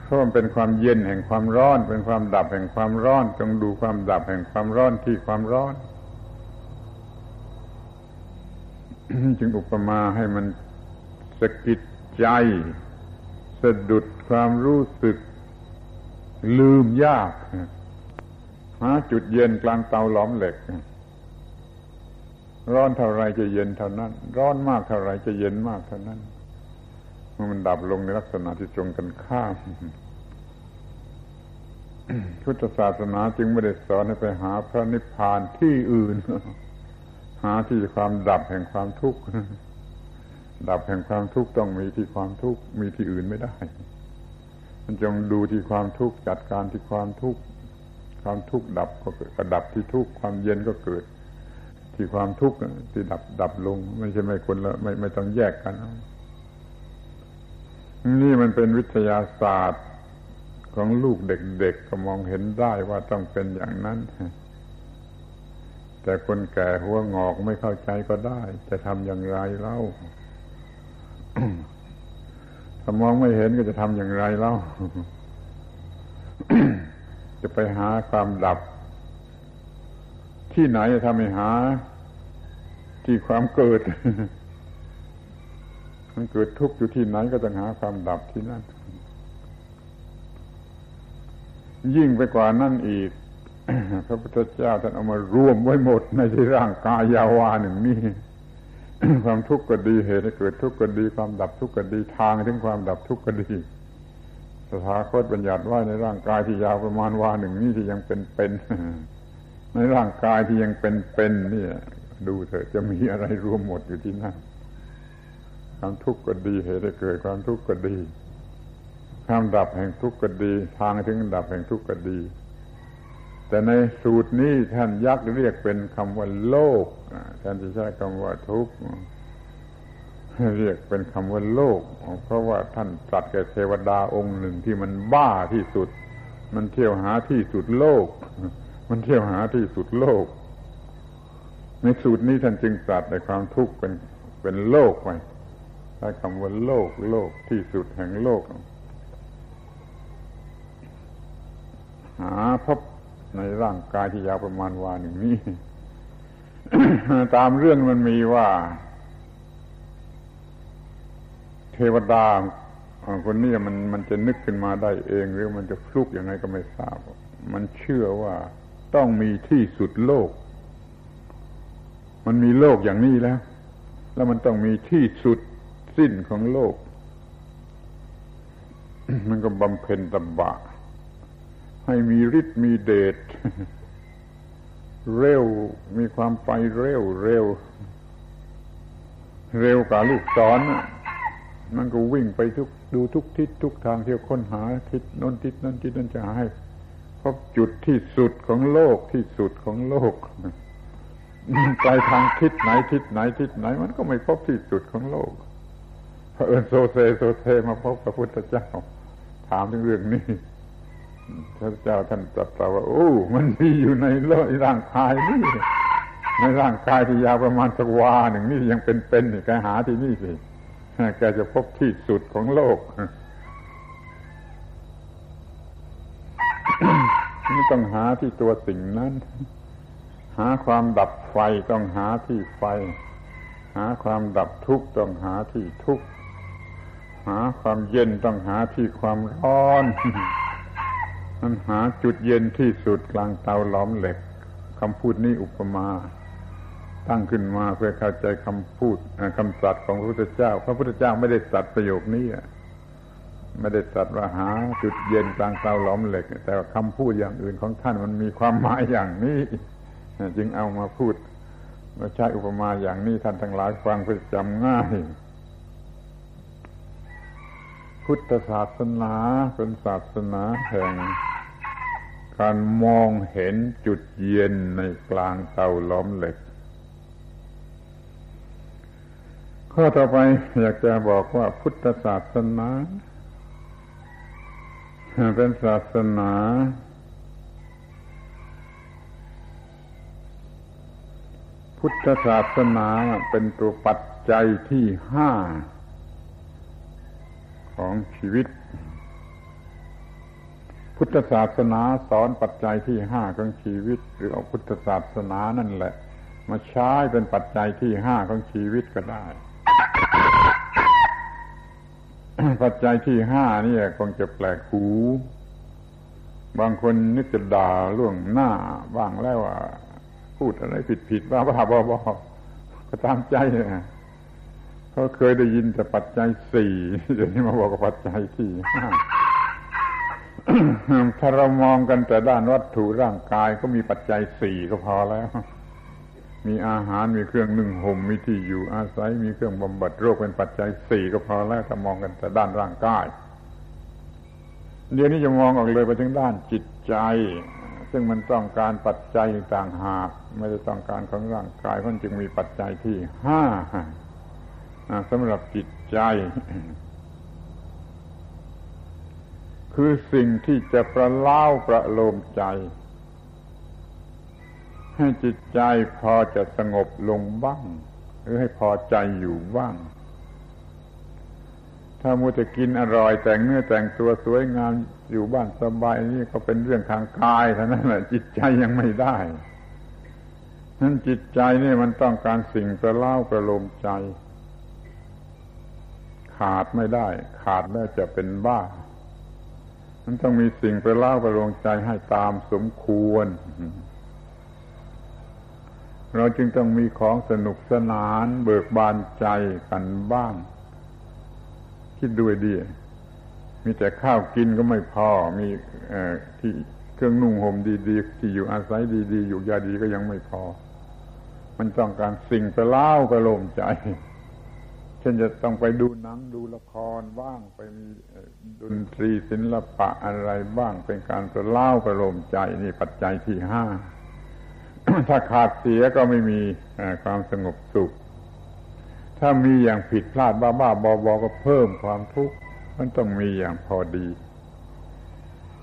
เพราะมันเป็นความเย็นแห่งความร้อน เป็นความดับแห่งความร้อน จงดูความดับแห่งความร้อนที่ความร้อน จึงอุปมาให้มันสะกิดใจสะดุดความรู้สึก ลืมยากหาจุดเย็นกลางเตาหลอมเหล็ก ร้อนเท่าไรจะเย็นเท่านั้น ร้อนมากเท่าไรจะเย็นมากเท่านั้นมันดับลงในลักษณะที่ตรงกันข้ามพุทธศาสนาจึงไม่ได้สอนให้ไปหาพระนิพพานที่อื่น หาที่ความดับแห่งความทุกข์ดับแห่งความทุกข์ต้องมีที่ความทุกข์มีที่อื่นไม่ได้ มันจงดูที่ความทุกข์จัดการที่ความทุกข์ความทุกข์ดับก็เกิดดับที่ทุกข์ความเย็นก็เกิด ที่ความทุกข์ที่ดับดับลง ไม่ใช่ไม่คนละไม่ไม่ต้องแยกกัน นี่มันเป็นวิทยาศาสตร์ของลูกเด็กๆก็มองเห็นได้ว่าต้องเป็นอย่างนั้น แต่คนแก่หัวงอกไม่เข้าใจก็ได้ จะทำอย่างไรเล่าถ้ามองไม่เห็นก็จะทำอย่างไรเล่า จะไปหาความดับ ที่ไหนถ้าไม่หา ที่ความเกิด มันเกิดทุกข์อยู่ที่ไหนก็ต้องหาความดับที่นั่น ยิ่งไปกว่านั่นอีก พระพุทธเจ้าท่านเอามารวมไว้หมดในที่ร่างกายยาวาหนึ่งนี้ความทุกข์ก็ดีเหตุให้เกิดทุกข์ก็ดี ความดับทุกข์ก็ดีทางถึงความดับทุกข์ก็ดีสถาคตบัญญัติไว้ในร่างกายที่ยาวประมาณวาหนึ่งนี้ที่ยังเป็นเป็น ในร่างกายที่ยังเป็นเป็นเนี่ย ดูเถอะจะมีอะไรรวมหมดอยู่ที่นั่นความทุกข์ก็ดีเหตุให้เกิดความทุกข์ก็ดีความดับแห่งทุกข์ก็ดี ทางถึงดับแห่งทุกข์ก็ดี แต่ในสูตรนี้ท่านยักเรียกเป็นคำว่าโลกท่านจะใช้คำว่าทุกข์เรียกเป็นคำว่าโลก เพราะว่าท่านตรัสแก่เทวดาองค์หนึ่งที่มันบ้าที่สุด มันเที่ยวหาที่สุดโลก มันเที่ยวหาที่สุดโลก ในสูตรนี้ท่านจึงตรัสในความทุกข์เป็นเป็นโลกไปใช้คำว่าโลกโลกที่สุดแห่งโลก หาพบในร่างกายที่ยาวประมาณวาหนึ่งนี้ตามเรื่องมันมีว่า เทวดาคนนี้มันมันจะนึกขึ้นมาได้เอง หรือมันจะฟลุกยังไงก็ไม่ทราบ มันเชื่อว่า ต้องมีที่สุดโลก มันมีโลกอย่างนี้แล้ว แล้วมันต้องมีที่สุดสิ้นของโลก มันก็บำเพ็ญตบะ ให้มีฤทธิ์มีเดชเร็วมีความไปเร็วเร็ว เร็วกว่าลูกศรมันก็วิ่งไปทุกดูทุกทิศทุกทางเที่ยวค้นหาทิศน้นทิศนั้นทิศนั้นจะหาให้ พบจุดที่สุดของโลกที่สุดของโลกไปทางทิศไหนทิศไหนทิศไหน มันก็ไม่พบที่สุดของโลกพระเอิญโซเซโซเซมาพบพระพุทธเจ้า ถามถึงเรื่องนี้พระเจ้าท่านตรัสว่าโอ้มันมีอยู่ในโลกร่างกายนี่ในร่างกายที่ยาวประมาณสักวาหนึ่งนี่ยังเป็นๆนี่แกหาที่นี่สิแกจะพบที่สุดของโลก นี่ต้องหาที่ตัวสิ่งนั้น หาความดับไฟต้องหาที่ไฟ หาความดับทุกข์ต้องหาที่ทุกข์หาความเย็นต้องหาที่ความร้อน มันหาจุดเย็นที่สุดกลางเตาหลอมเหล็กคำพูดนี้อุปมา ตั้งขึ้นมาเพื่อเข้าใจคำพูดคำสัตย์ของพระพุทธเจ้า พระพุทธเจ้าไม่ได้สัตย์ประโยคนี้ ไม่ได้ตัดว่าหาจุดเย็นกลางเตาหลอมเหล็ก แต่ว่าคำพูดอย่างอื่นของท่านมันมีความหมายอย่างนี้ จึงเอามาพูดเราใช้อุปมาอย่างนี้ท่านทั้งหลายฟังเพื่อจำง่าย พุทธศาสนาเป็นศาสนาแห่งการมองเห็นจุดเย็นในกลางเตาล้อมเหล็ก ข้อต่อไปอยากจะบอกว่าพุทธศาสนา เป็นศาสนา พุทธศาสนาเป็นตัวปัจจัยที่ห้าของชีวิต พุทธศาสนาสอนปัจจัยที่ห้าของชีวิต หรือเอาพุทธศาสนานั่นแหละ มาใช้เป็นปัจจัยที่ห้าของชีวิตก็ได้ ปัจจัยที่ห้านี่คงจะแปลกหู บางคนนึกจะด่าล่วงหน้าบ้างแล้วว่าพูดอะไรผิดผิดบ้าบ้าบอบอก็ตามใจนะเขาเคยได้ยินแต่ปัจจัยสี่เดี๋ยวนี้มาบอกปัจจัยที่ห้าถ้าเรามองกันแต่ด้านวัตถุร่างกายก็มีปัจจัยสี่ก็พอแล้ว มีอาหารมีเครื่องนึ่งห่มมีที่อยู่อาศัยมีเครื่องบำบัดโรคเป็นปัจจัยสี่ก็พอแล้วถ้ามองกันแต่ด้านร่างกายเดี๋ยวนี้จะมองออกเลยไปถึงด้านจิตใจ ซึ่งมันต้องการปัจจัยต่างหากไม่ได้ต้องการของร่างกายมันจึงมีปัจจัยที่ห้าสำหรับจิตใจ คือสิ่งที่จะประเล่าประโลมใจ ให้จิตใจพอจะสงบลงบ้าง หรือให้พอใจอยู่บ้าง ถ้ามูจะกินอร่อย แต่งเนื้อแต่งตัวสวยงามอยู่บ้านสบายนี่ก็เป็นเรื่องทางกายเท่านั้นแหละจิตใจยังไม่ได้นั้นจิตใจนี่มันต้องการสิ่งประเล่าประโลมใจ ขาดไม่ได้ ขาดแล้วจะเป็นบ้ามันต้องมีสิ่งประเล่าประโลมใจให้ตามสมควร เราจึงต้องมีของสนุกสนานเบิกบานใจกันบ้าง คิดด้วยดี มีแต่ข้าวกินก็ไม่พอ มีที่เครื่องนุ่งห่มดีๆ ที่อยู่อาศัยดีๆ อยู่ยาดีก็ยังไม่พอ มันต้องการสิ่งประเล่าประโลมใจเช่นจะต้องไปดูหนังดูละครบ้างไปมีดนตรีศิลปะอะไรบ้างเป็นการประเล่าประโลมใจนี่ปัจจัยที่ห้า ถ้าขาดเสียก็ไม่มีความสงบสุข ถ้ามีอย่างผิดพลาดบ้าบ้าบอบอก็เพิ่มความทุกข์มันต้องมีอย่างพอดี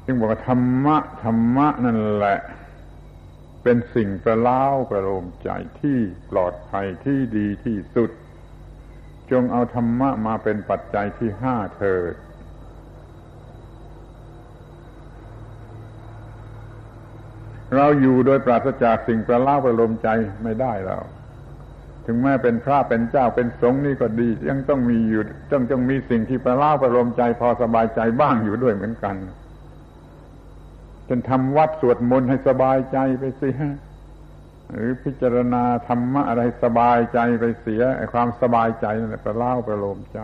จึงบอกว่าธรรมะธรรมะนั่นแหละ เป็นสิ่งประเล่าประโลมใจที่ปลอดภัยที่ดีที่สุด จงเอาธรรมะมาเป็นปัจจัยที่ห้าเถิด เราอยู่โดยปราศจากสิ่งประล่าประโลมใจไม่ได้แล้วถึงแม้เป็นพระเป็นเจ้าเป็นสงฆ์นี่ก็ดี ยังต้องมีอยู่ต้องต้องมีสิ่งที่ประล่าประโลมใจพอสบายใจบ้างอยู่ด้วยเหมือนกันจนทำวัดสวดมนต์ให้สบายใจไปสิฮะหรือพิจารณาธรรมะอะไรสบายใจไปเสียไอ้ความสบายใจนั่นแหละประเล้าประโลมใจ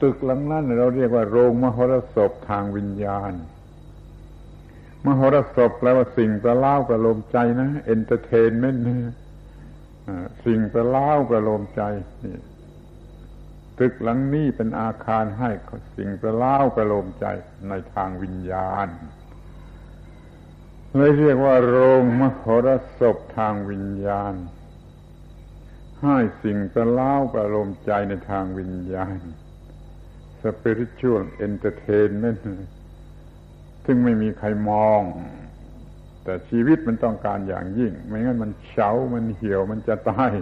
ตึกหลังนั้นเราเรียกว่าโรงมหรสพทางวิญญาณ มหรสพแปลว่าสิ่งประเล้าประโลมใจนะ entertainment สิ่งประเล้าประโลมใจนี่ตึกหลังนี้เป็นอาคารให้สิ่งประเล้าประโลมใจในทางวิญญาณเลยเรียกว่าโรงมโหรสพทางวิญญาณ ให้สิ่งประเล่าประโลมใจในทางวิญญาณ spiritual entertainment ซึ่งไม่มีใครมอง แต่ชีวิตมันต้องการอย่างยิ่ง ไม่งั้นมันเฉา มันเหี่ยว มันจะตาย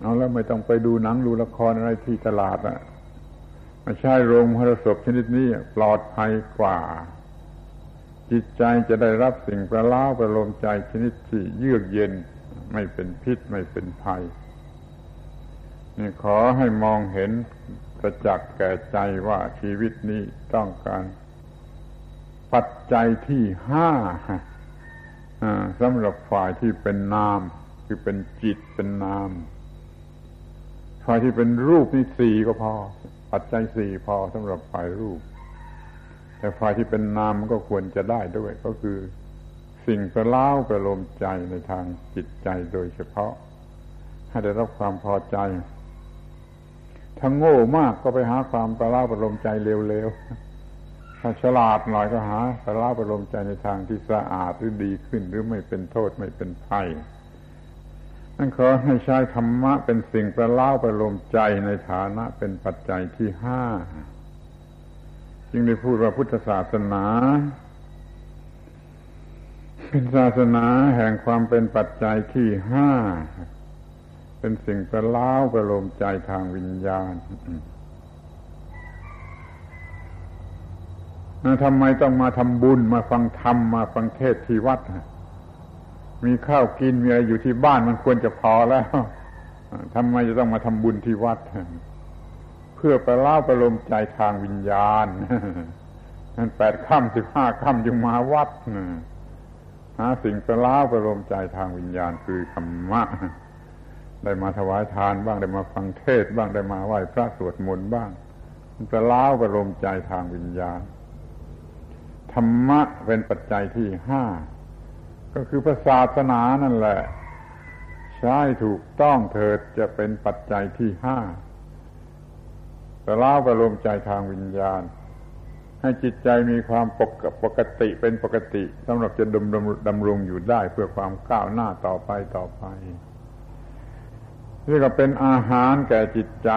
เอาแล้วไม่ต้องไปดูหนังดูละครอะไรที่ตลาดอะมาใช้โรงพระศพชนิดนี้ปลอดภัยกว่า จิตใจจะได้รับสิ่งประล้าประโลมใจชนิดที่เยือกเย็น ไม่เป็นพิษไม่เป็นภัย นี่ขอให้มองเห็นประจักษ์แก่ใจว่าชีวิตนี้ต้องการ ปัจจัยที่ห้าสำหรับฝ่ายที่เป็นนาม คือเป็นจิตเป็นนาม ฝ่ายที่เป็นรูปนี่สี่ก็พอ ปัจจัยสี่พอสำหรับฝ่ายรูป แต่ฝ่ายที่เป็นนามมันก็ควรจะได้ด้วย ก็คือสิ่งประล้าวประโลมใจในทางจิตใจโดยเฉพาะ ให้ได้รับความพอใจถ้าโง่มากก็ไปหาความประล้าประโลมใจเร็วๆ ถ้าฉลาดหน่อยก็หาประล้าประโลมใจในทางที่สะอาดหรือดีขึ้นหรือไม่เป็นโทษไม่เป็นภัยนั่นขอให้ใช้ธรรมะเป็นสิ่งประเล้าประโลมใจในฐานะเป็นปัจจัยที่ห้าจึงได้พูดว่าพุทธศาสนา เป็นศาสนาแห่งความเป็นปัจจัยที่ห้าเป็นสิ่งประเล้าประโลมใจทางวิญญาณ ทำไมต้องมาทำบุญมาฟังธรรมมาฟังเทศที่วัด มีข้าวกินมีอะไรอยู่ที่บ้านมันควรจะพอแล้วทำไมจะต้องมาทำบุญที่วัด เพื่อไประล้าประลมใจทางวิญญาณนั่นแปดค่ำสิบห้าค่ำจึงมาวัดหาสิ่งไประล้าประลมใจทางวิญญาณคือธรรมะได้มาถวายทานบ้างได้มาฟังเทศบ้างได้มาไหว้พระสวดมนต์บ้างมันจะล้าประลมใจทางวิญญาณ ธรรมะเป็นปัจจัยที่ห้าก็คือพระศาสนานั่นแหละ ใช้ถูกต้องเถิดจะเป็นปัจจัยที่ห้าจะล้าประโลมใจทางวิญญาณ ให้จิตใจมีความปกปกติเป็นปกติสำหรับจะดำดำรงอยู่ได้เพื่อความก้าวหน้าต่อไปต่อไปนี่ก็เป็นอาหารแก่จิตใจ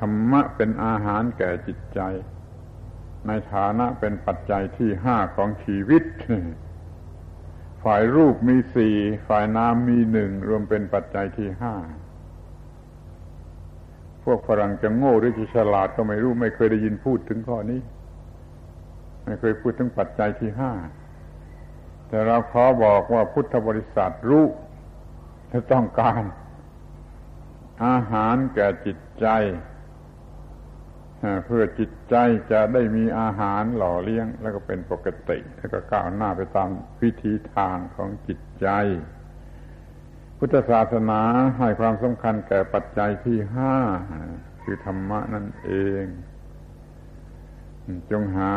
ธรรมะเป็นอาหารแก่จิตใจ ในฐานะเป็นปัจจัยที่ห้าของชีวิต ฝ่ายรูปมีสี่ฝ่ายน้ำมีหนึ่งรวมเป็นปัจจัยที่ห้าพวกฝรั่งจะโง่หรือจะฉลาดก็ไม่รู้ ไม่เคยได้ยินพูดถึงข้อนี้ ไม่เคยพูดถึงปัจจัยที่ห้าแต่เราขอบอกว่าพุทธบริษัทรู้จะต้องการ อาหารแก่จิตใจ เพื่อจิตใจจะได้มีอาหารหล่อเลี้ยง แล้วก็เป็นปกติ แล้วก็ก้าวหน้าไปตามวิธีทางของจิตใจ พุทธศาสนาให้ความสำคัญแก่ปัจจัยที่ห้าคือธรรมะนั่นเอง จงหา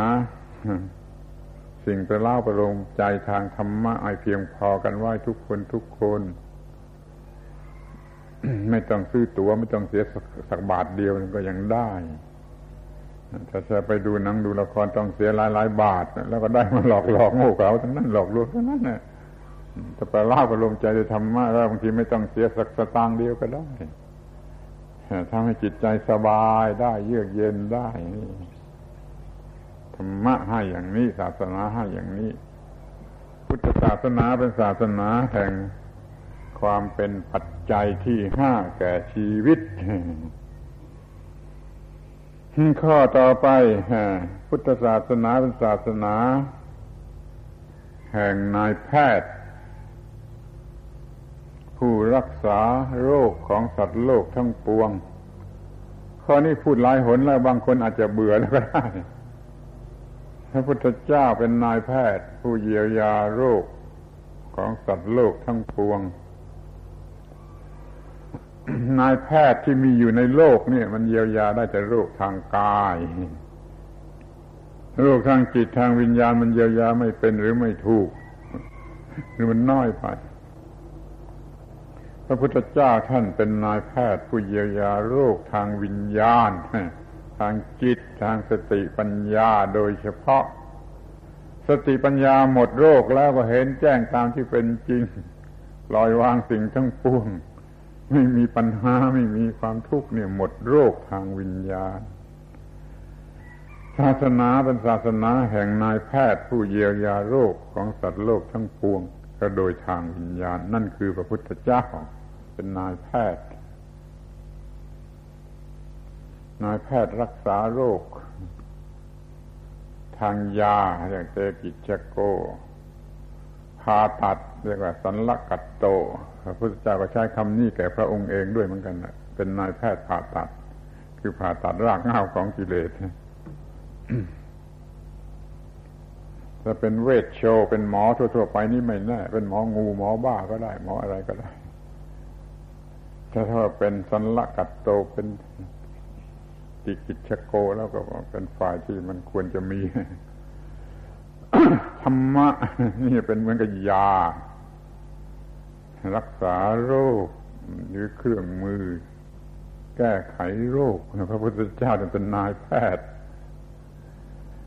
สิ่งประเล่าประโลมใจทางธรรมะไอเพียงพอกันไว้ทุกคนทุกคน ไม่ต้องซื้อตัว๋วไม่ต้องเสียสักบาทเดียวก็ยังได้ ถ้าจะไปดูหนังดูละครต้องเสียหลายหลายบาท แล้วก็ได้มาหลอกหลอกโง่เขาทั้งนั้นหลอกลวงทั้งนั้นเนี่ยจะไปเล่าประลมใจจะทำมาแล้วบางทีไม่ต้องเสียสักสตางค์เดียวก็ได้ทำให้จิตใจสบายได้เยือกเย็นได้ธรรมะให้อย่างนี้ ศาสนาให้อย่างนี้ พุทธศาสนาเป็นศาสนาแห่งความเป็นปัจจัยที่ห้าแก่ชีวิต ข้อต่อไปพุทธศาสนาเป็นศาสนา แห่งนายแพทย์ ผู้รักษาโรคของสัตว์โลกทั้งปวง ข้อนี้พูดหลายหนแล้วบางคนอาจจะเบื่อแล้วก็ได้พระพุทธเจ้าเป็นนายแพทย์ ผู้เยียวยาโรคของสัตว์โลกทั้งปวง นายแพทย์ที่มีอยู่ในโลกเนี่ย มันเยียวยาได้แต่โรคทางกาย โรคทางจิตทางวิญญาณมันเยียวยาไม่เป็นหรือไม่ถูก หรือมันน้อยไป พระพุทธเจ้าท่านเป็นนายแพทย์ผู้เยียวยาโรคทางวิญญาณ ทางจิตทางสติปัญญาโดยเฉพาะ สติปัญญาหมดโรคแล้วก็เห็นแจ้งตามที่เป็นจริงลอยวางสิ่งทั้งปวง ไม่มีปัญหาไม่มีความทุกข์เนี่ยหมดโรคทางวิญญาณ ศาสนาเป็นศาสนาแห่งนายแพทย์ผู้เยียวยาโรคของสัตว์โลกทั้งปวง ก็โดยทางวิญญาณ นั่นคือพระพุทธเจ้าเป็นนายแพทย์ นายแพทย์รักษาโรค ทางยาเรียกเตกิจโก ผ่าตัดเรียกว่าสันลักัตโตพระพุทธเจ้าก็ใช้คำนี้แก่พระองค์เองด้วยเหมือนกันเป็นนายแพทย์ผ่าตัด คือผ่าตัดรากเหง้าของกิเลสถ้าเป็นเวชโชเป็นหมอทั่วๆไปนี่ไม่แน่ เป็นหมองูหมอบ้าก็ได้ หมออะไรก็ได้ถ้าถ้าเป็นสันลักัตโตเป็นติกิจโกแล้วก็เป็นฝ่ายที่มันควรจะมี ธรรมะนี่เป็นเหมือนกับยา รักษาโรค หรือเครื่องมือ แก้ไขโรคพระพุทธเจ้าเป็นนายแพทย์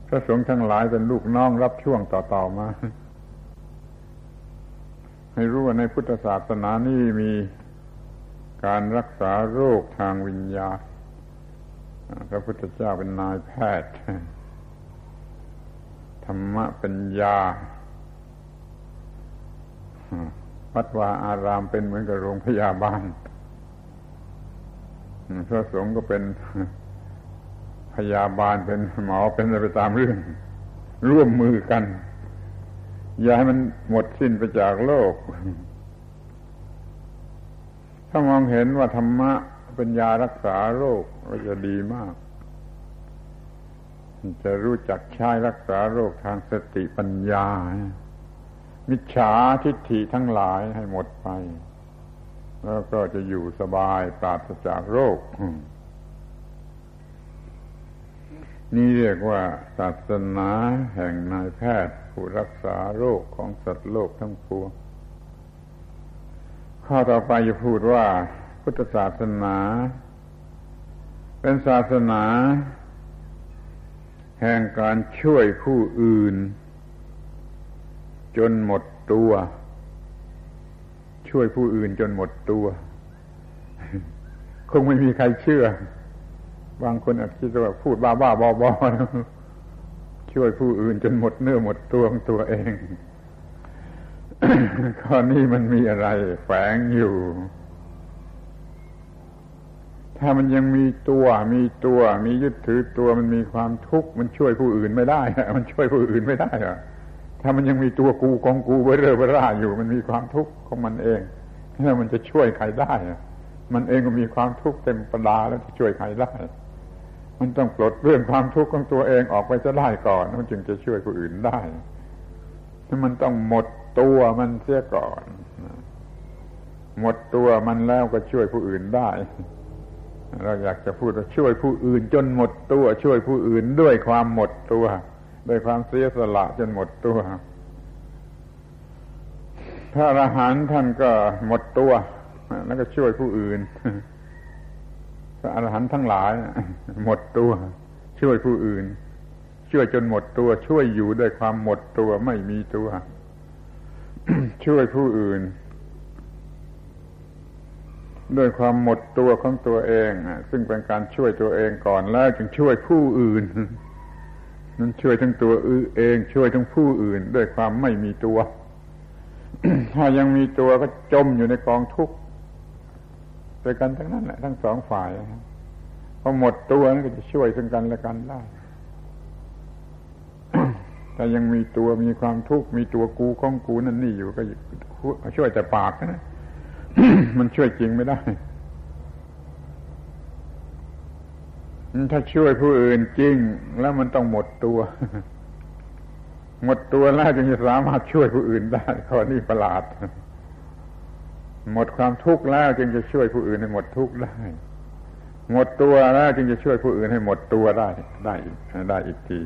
พระสงฆ์ทั้งหลายเป็นลูกน้องรับช่วงต่อๆมา ให้รู้ว่าในพุทธศาสนานี่มีการรักษาโรคทางวิญญาณพระพุทธเจ้าเป็นนายแพทย์ ธรรมะเป็นยาวัดวาอารามเป็นเหมือนกับโรงพยาบาลพระสงฆ์ก็เป็นพยาบาลเป็นหมอเป็นอะไรไปตามเรื่อง ร่วมมือกัน อย่าให้มันหมดสิ้นไปจากโลก ถ้ามองเห็นว่าธรรมะเป็นยารักษาโรคก็จะดีมาก จะรู้จักใช้รักษาโรคทางสติปัญญา มิจฉาทิฏฐิทั้งหลายให้หมดไป แล้วก็จะอยู่สบายปราศจากโรค นี่เรียกว่าศาสนาแห่งนายแพทย์ผู้รักษาโรคของสัตว์โลกทั้งปวงข้อต่อไปจะพูดว่า พุทธศาสนา เป็นศาสนา แห่งการช่วยผู้อื่น จนหมดตัว ช่วยผู้อื่นจนหมดตัว คงไม่มีใครเชื่อ บางคนอาจคิดว่าพูดบ้าบ้าบอบอช่วยผู้อื่นจนหมดเนื้อหมดตัวของตัวเองข้อนี้มันมีอะไรแฝงอยู่ ถ้ามันยังมีตัวมีตัว มียึดถือตัวมันมีความทุกข์มันช่วยผู้อื่นไม่ได้มันช่วยผู้อื่นไม่ได้อะถ้ามันยังมีตัวกูกองกูเบอเร่อเบร่าอยู่ มันมีความทุกข์ของมันเองแล้วมันจะช่วยใครได้มันเองก็มีความทุกข์เต็มประดาแล้วจะช่วยใครได้ มันต้องปลดเรื่องความทุกข์ของตัวเองออกไปจะได้ก่อนมันจึงจะช่วยผู้อื่นได้ถ้ามันต้องหมดตัวมันเสียก่อน หมดตัวมันแล้วก็ช่วยผู้อื่นได้ เราอยากจะพูดว่าช่วยผู้อื่นจนหมดตัว ช่วยผู้อื่นด้วยความหมดตัว ด้วยความเสียสละจนหมดตัวถ้าอรหันต์ท่านก็หมดตัว แล้วก็ช่วยผู้อื่นพระอรหันต์ทั้งหลาย หมดตัว ช่วยผู้อื่น ช่วยจนหมดตัว ช่วยอยู่ด้วยความหมดตัวไม่มีตัว ช่วยผู้อื่น ด้วยความหมดตัวของตัวเอง ซึ่งเป็นการช่วยตัวเองก่อนแล้วจึงช่วยผู้อื่น นั้นช่วยทั้งตัวเอง ช่วยทั้งผู้อื่น ด้วยความไม่มีตัว ถ้ายังมีตัวก็จมอยู่ในกองทุกข์ด้วยกันทั้งนั้นแหละทั้งสองฝ่ายพอหมดตัวนั้นก็จะช่วยซึ่งกันและกันได้แต่ยังมีตัวมีความทุกข์มีตัวกูของกูนั่นนี่อยู่ก็ช่วยแต่ปากนะ มันช่วยจริงไม่ได้ ถ้าช่วยผู้อื่นจริง แล้วมันต้องหมดตัว หมดตัวแล้วจึงจะสามารถช่วยผู้อื่นได้ข้อนี้ประหลาด หมดความทุกข์แล้วจึงจะช่วยผู้อื่นให้หมดทุกข์ได้ หมดตัวแล้วจึงจะช่วยผู้อื่นให้หมดตัวได้ ได้ได้อีกที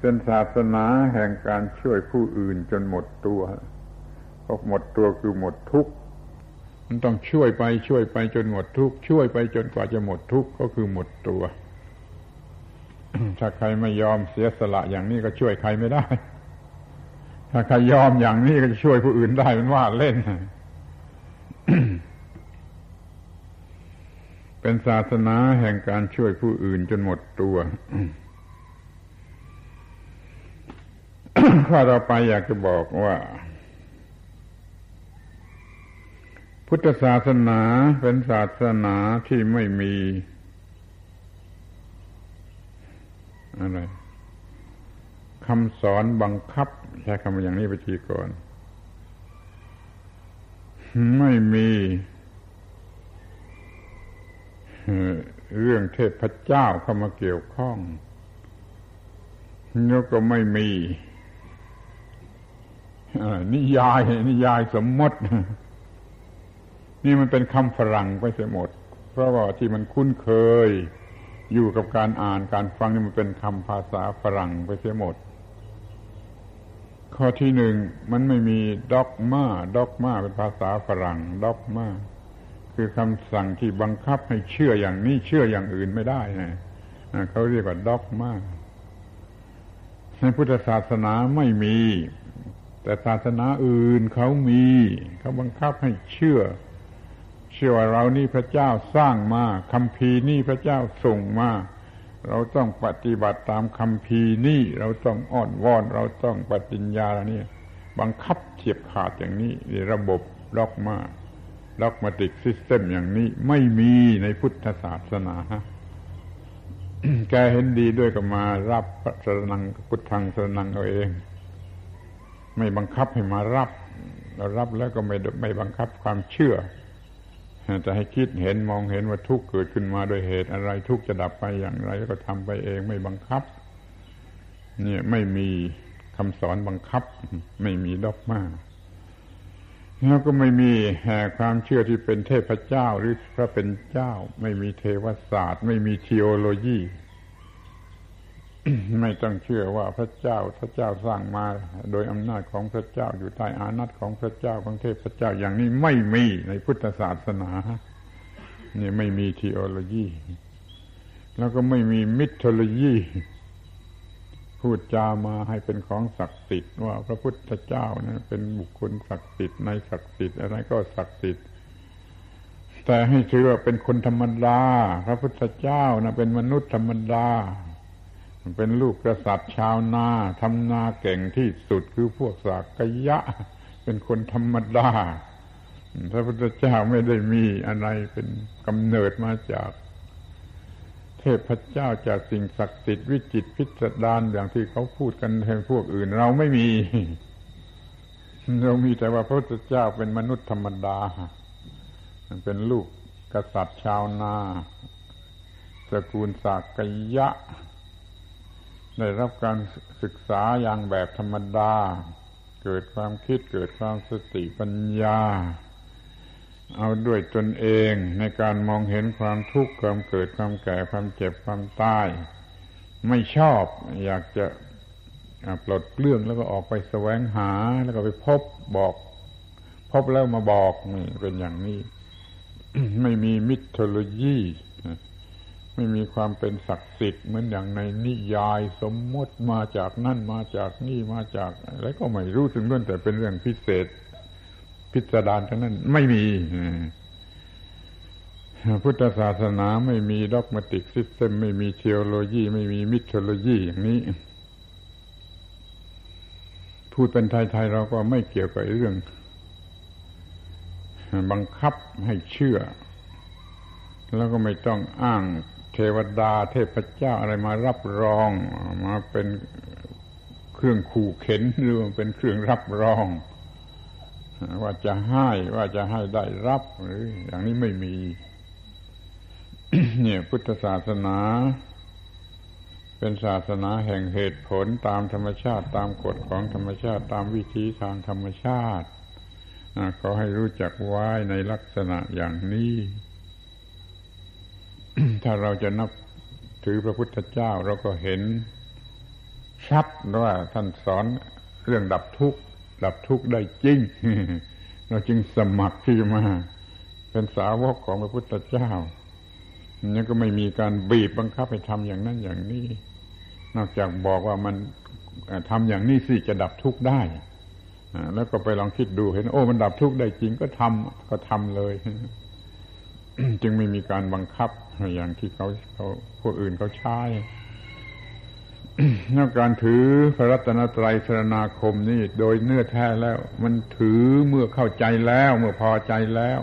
เป็นศาสนาแห่งการช่วยผู้อื่นจนหมดตัว พอหมดตัวคือหมดทุกข์มันต้องช่วยไปช่วยไปจนหมดทุกข์ช่วยไปจนกว่าจะหมดทุกข์ก็คือหมดตัว ถ้าใครไม่ยอมเสียสละอย่างนี้ก็ช่วยใครไม่ได้ ถ้าใครยอมอย่างนี้ก็จะช่วยผู้อื่นได้เป็นว่าเล่นเป็นศาสนาแห่งการช่วยผู้อื่นจนหมดตัวข้อต่อไปอยากจะบอกว่า พุทธศาสนาเป็นศาสนาที่ไม่มี อะไรคำสอนบังคับ ใช้คำอย่างนี้ไปทีก่อน ไม่มีเรื่องเทพเจ้าเข้ามาเกี่ยวข้องแล้วก็ไม่มีนิยายนิยายสมมติ นี่มันเป็นคำฝรั่งไปเสียหมด เพราะว่าที่มันคุ้นเคย อยู่กับการอ่านการฟังนี่มันเป็นคำภาษาฝรั่งไปเสียหมด ข้อที่หนึ่งมันไม่มีด็อกมาด็อกมาเป็นภาษาฝรั่งด็อกมาคือคำสั่งที่บังคับให้เชื่ออย่างนี้เชื่ออย่างอื่นไม่ได้นะเขาเรียกว่า dogma ในพุทธศาสนาไม่มี แต่ศาสนาอื่นเขามี เขาบังคับให้เชื่อ ชื่อว่าเรานี่พระเจ้าสร้างมาคัมภีร์นี่พระเจ้าส่งมาเราต้องปฏิบัติตามคัมภีร์นี่เราต้องอ่อนวอน เราต้องปฏิญญาเนี่ยบังคับเฉียบขาดอย่างนี้ในระบบ dogma dogmatic system อย่างนี้ไม่มีในพุทธศาสนาแกเห็นดีด้วยก็มารับพระสนังพุทธังสนังเอาเอง ไม่บังคับให้มารับเรารับแล้วก็ไม่ไม่บังคับความเชื่อ จะให้คิดเห็นมองเห็นว่าทุกข์เกิดขึ้นมาโดยเหตุอะไรทุกข์จะดับไปอย่างไร ก็ทำไปเองไม่บังคับ เนี่ยไม่มีคำสอนบังคับ ไม่มีดอกมาแล้วก็ไม่มีแห่ความเชื่อที่เป็นเทพเจ้าหรือพระเป็นเจ้า ไม่มีเทวศาสตร์ ไม่มีทีโอโลยี ไม่ต้องเชื่อว่าพระเจ้าพระเจ้าสร้างมา โดยอำนาจของพระเจ้าอยู่ใต้อานัตของพระเจ้าของเทพเจ้าอย่างนี้ไม่มีในพุทธศาสนาเนี่ยไม่มีทีโอโลยีแล้วก็ไม่มีมิทโลยีพูดจามาให้เป็นของศักดิ์สิทธิ์ว่าพระพุทธเจ้านะเป็นบุคคลศักดิ์สิทธิ์ในศักดิ์สิทธิ์อะไรก็ศักดิ์สิทธิ์แต่ให้ถือว่าเป็นคนธรรมดา พระพุทธเจ้านะเป็นมนุษย์ธรรมดา เป็นลูกกษัตริย์ชาวนาทำนาเก่งที่สุดคือพวกสากยะ เป็นคนธรรมดาพระพุทธเจ้าไม่ได้มีอะไรเป็นกำเนิดมาจาก เทพเจ้าจากสิ่งศักดิ์สิทธิ์วิจิตพิสดารอย่างที่เขาพูดกันในพวกอื่น เราไม่มี เรามีแต่ว่าพระพุทธเจ้าเป็นมนุษย์ธรรมดาเป็นลูกกษัตริย์ชาวนาตระกูลสากยะ ได้รับการศึกษาอย่างแบบธรรมดา เกิดความคิดเกิดความสติปัญญา เอาด้วยตนเองในการมองเห็นความทุกข์ความเกิดความแก่ความเจ็บความตาย ไม่ชอบอยากจะปลดเปลื้องแล้วก็ออกไปแสวงหาแล้วก็ไปพบบอก พบแล้วมาบอกนี่เป็นอย่างนี้ ไม่มี mythology ไม่มีความเป็นศักดิ์สิทธิ์เหมือนอย่างในนิยายสมมติมาจากนั่นมาจากนี่มาจากอะไรก็ไม่รู้ถึงเรื่องแต่เป็นเรื่องพิเศษ พิสดารทั้งนั้นไม่มีพุทธศาสนาไม่มี dogmatic system ไม่มี theology ไม่มี mythology อย่างนี้ พูดเป็นไทยๆเราก็ไม่เกี่ยวกับเรื่อง บังคับให้เชื่อ แล้วก็ไม่ต้องอ้าง วดาเทพเจ้าอะไรมารับรองมาเป็นเครื่องขู่เข็นหรือเป็นเครื่องรับรอง ว่าจะให้ว่าจะให้ได้รับหรือ อย่างนี้ไม่มี เนี่ย พุทธศาสนา เป็นศาสนาแห่งเหตุผลตามธรรมชาติ ตามกฎของธรรมชาติ ตามวิธีทางธรรมชาติเขาให้รู้จักไว้ในลักษณะอย่างนี้ ถ้าเราจะนับถือพระพุทธเจ้าเราก็เห็นชัดว่าท่านสอนเรื่องดับทุกข์ดับทุกข์ได้จริง เราจึงสมัครที่มา เป็นสาวกของพระพุทธเจ้านี่ก็ไม่มีการบีบบังคับให้ทำอย่างนั้นอย่างนี้ นอกจากบอกว่ามันทำอย่างนี้สิจะดับทุกข์ได้แล้วก็ไปลองคิดดูเห็น โอ้มันดับทุกข์ได้จริงก็ทำก็ทำเลย จึงไม่มีการบังคับอย่างที่เขาเขาพวกอื่นเขาใช้นอการถือพระรัตนตรัยสรนาคมนี่โดยเนื้อแท้แล้ว มันถือเมื่อเข้าใจแล้ว เมื่อพอใจแล้ว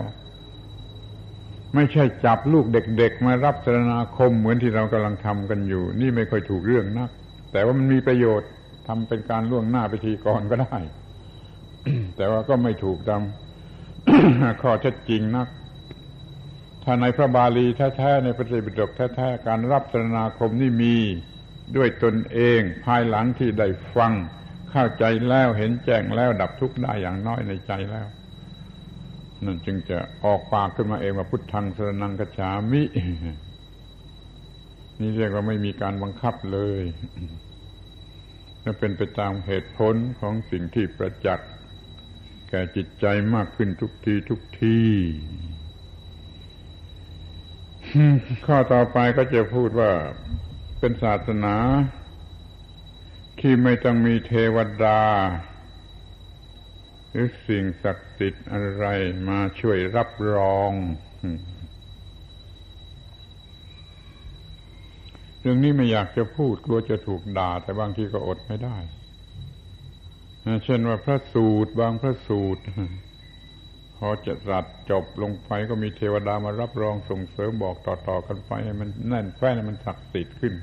ไม่ใช่จับลูกเด็ก ๆ มารับสรนาคมเหมือนที่เรากำลังทำกันอยู่ นี่ไม่ค่อยถูกเรื่องนัก แต่ว่ามันมีประโยชน์ทำเป็นการล่วงหน้าไปทีก่อนก็ได้ แต่ว่าก็ไม่ถูกตามข้อเท็จจริงนัก ถ้าในพระบาลีแท้ๆในพระไตรปิฎกแท้ๆการรับสรนาคมนี่มีด้วยตนเองภายหลังที่ได้ฟัง เข้าใจแล้วเห็นแจ้งแล้วดับทุกข์ได้อย่างน้อยในใจแล้ว นั่นจึงจะออกปากขึ้นมาเองว่าพุทธังสรนังกฉามิ นี่เรียกว่าไม่มีการบังคับเลยและเป็นไปตามเหตุผลของสิ่งที่ประจักษ์แก่จิตใจมากขึ้นทุกทีทุกที ข้อต่อไปก็จะพูดว่าเป็นศาสนา ที่ไม่ต้องมีเทวดา หรือสิ่งศักดิ์สิทธิ์อะไรมาช่วยรับรองเรื่องนี้ไม่อยากจะพูดกลัวจะถูกด่า แต่บางทีก็อดไม่ได้เช่นว่าพระสูตรบางพระสูตร พอจะรัดจบลงไปก็มีเทวดามารับรองส่งเสริมบอกต่อๆกันไปให้มันแน่นแฟ้นมันศักดิ์สิทธิ์ขึ้น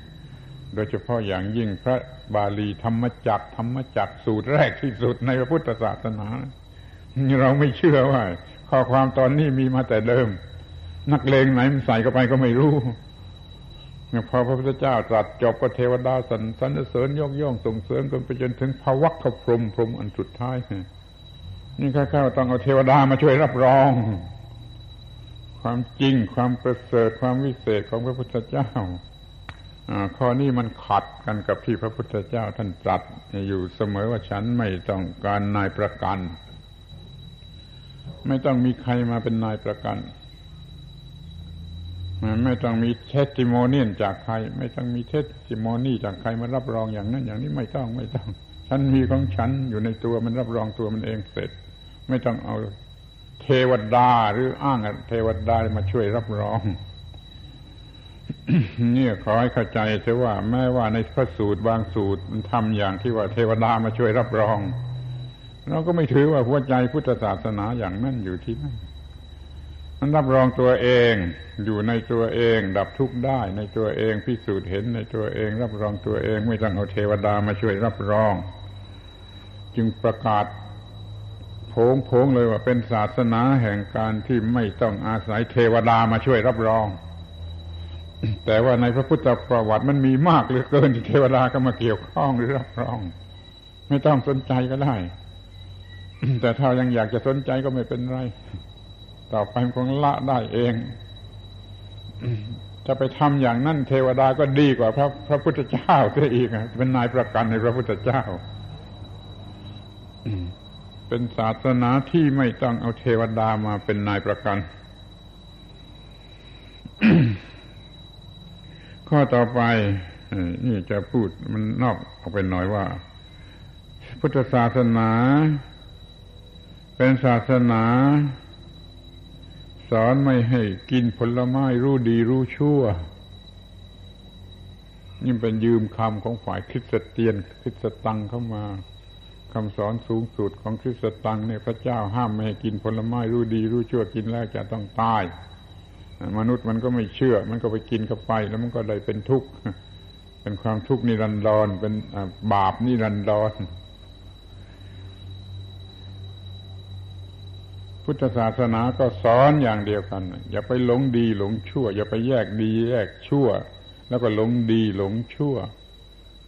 โดยเฉพาะอย่างยิ่งพระบาลีธรรมจักธรรมจักสูตรแรกที่สุดในพระพุทธศาสนา เราไม่เชื่อว่า ข้อความตอนนี้มีมาแต่เดิม นักเลงไหนมันใส่เข้าไปก็ไม่รู้พอพระพุทธเจ้าตรัสจบก็เทวดาสรรสรรเสริญยกย่องส่งเสริมกันไปจนถึงภวัคพรมพรมอันสุดท้าย นี่ข้าข้าต้องเอาเทวดามาช่วยรับรอง ความจริงความประเสริฐความวิเศษของพระพุทธเจ้าข้อนี้มันขัดกันกับที่พระพุทธเจ้าท่านตรัสอยู่เสมอว่าฉันไม่ต้องการนายประกัน ไม่ต้องมีใครมาเป็นนายประกันไม่ต้องมี testimonial จากใคร ไม่ต้องมี testimony จากใครมารับรองอย่างนั้น อย่างนี้ไม่ต้องไม่ต้อง ฉันมีของฉันอยู่ในตัวมันรับรองตัวมันเองเสร็จ ไม่ต้องเอาเทวดาหรืออ้างเทวดามาช่วยรับรองนี่ขอให้เข้าใจเถอะว่าแม้ว่าในพระสูตรบางสูตรมันทำอย่างที่ว่าเทวดามาช่วยรับรอง เราก็ไม่ถือว่าหัวใจพุทธศาสนาอย่างนั้นอยู่ที่นั่นมันรับรองตัวเองอยู่ในตัวเอง ดับทุกข์ได้ ในตัวเองพิสูจน์เห็นในตัวเอง รับรองตัวเอง ไม่ต้องเอาเทวดามาช่วยรับรอง จึงประกาศ ผงโผงเลยว่าเป็นศาสนาแห่งการที่ไม่ต้องอาศัยเทวดามาช่วยรับรอง แต่ว่าในพระพุทธประวัติมันมีมากเหลือเกินที่เทวดาก็มาเกี่ยวข้องหรือรับรอง ไม่ต้องสนใจก็ได้ แต่ถ้ายังอยากจะสนใจก็ไม่เป็นไร ต่อไปคงละได้เองจะไปทำอย่างนั้นเทวดาก็ดีกว่าพระพระพุทธเจ้าซะอีกเป็นนายประกันในพระพุทธเจ้า เป็นศาสนาที่ไม่ต้องเอาเทวดามาเป็นนายประกัน ข้อต่อไปนี่จะพูดมันนอกออกไปหน่อยว่า พุทธศาสนา เป็นศาสนา สอนไม่ให้กินผลไม้รู้ดีรู้ชั่วนี่เป็นยืมคำของฝ่ายคริสเตียนคริสตังเข้ามา คำสอนสูงสุดของคริสตังเนี่ยพระเจ้าห้ามไม่ให้กินผลไม้รู้ดี รู้ชั่วกินแล้วจะต้องตาย มนุษย์มันก็ไม่เชื่อ มันก็ไปกินเข้าไป แล้วมันก็ได้เป็นทุกข์เป็นความทุกข์นิรันดรเป็นบาปนิรันดรพุทธศาสนาก็สอนอย่างเดียวกัน อย่าไปหลงดีหลงชั่ว อย่าไปแยกดีแยกชั่ว แล้วก็หลงดีหลงชั่ว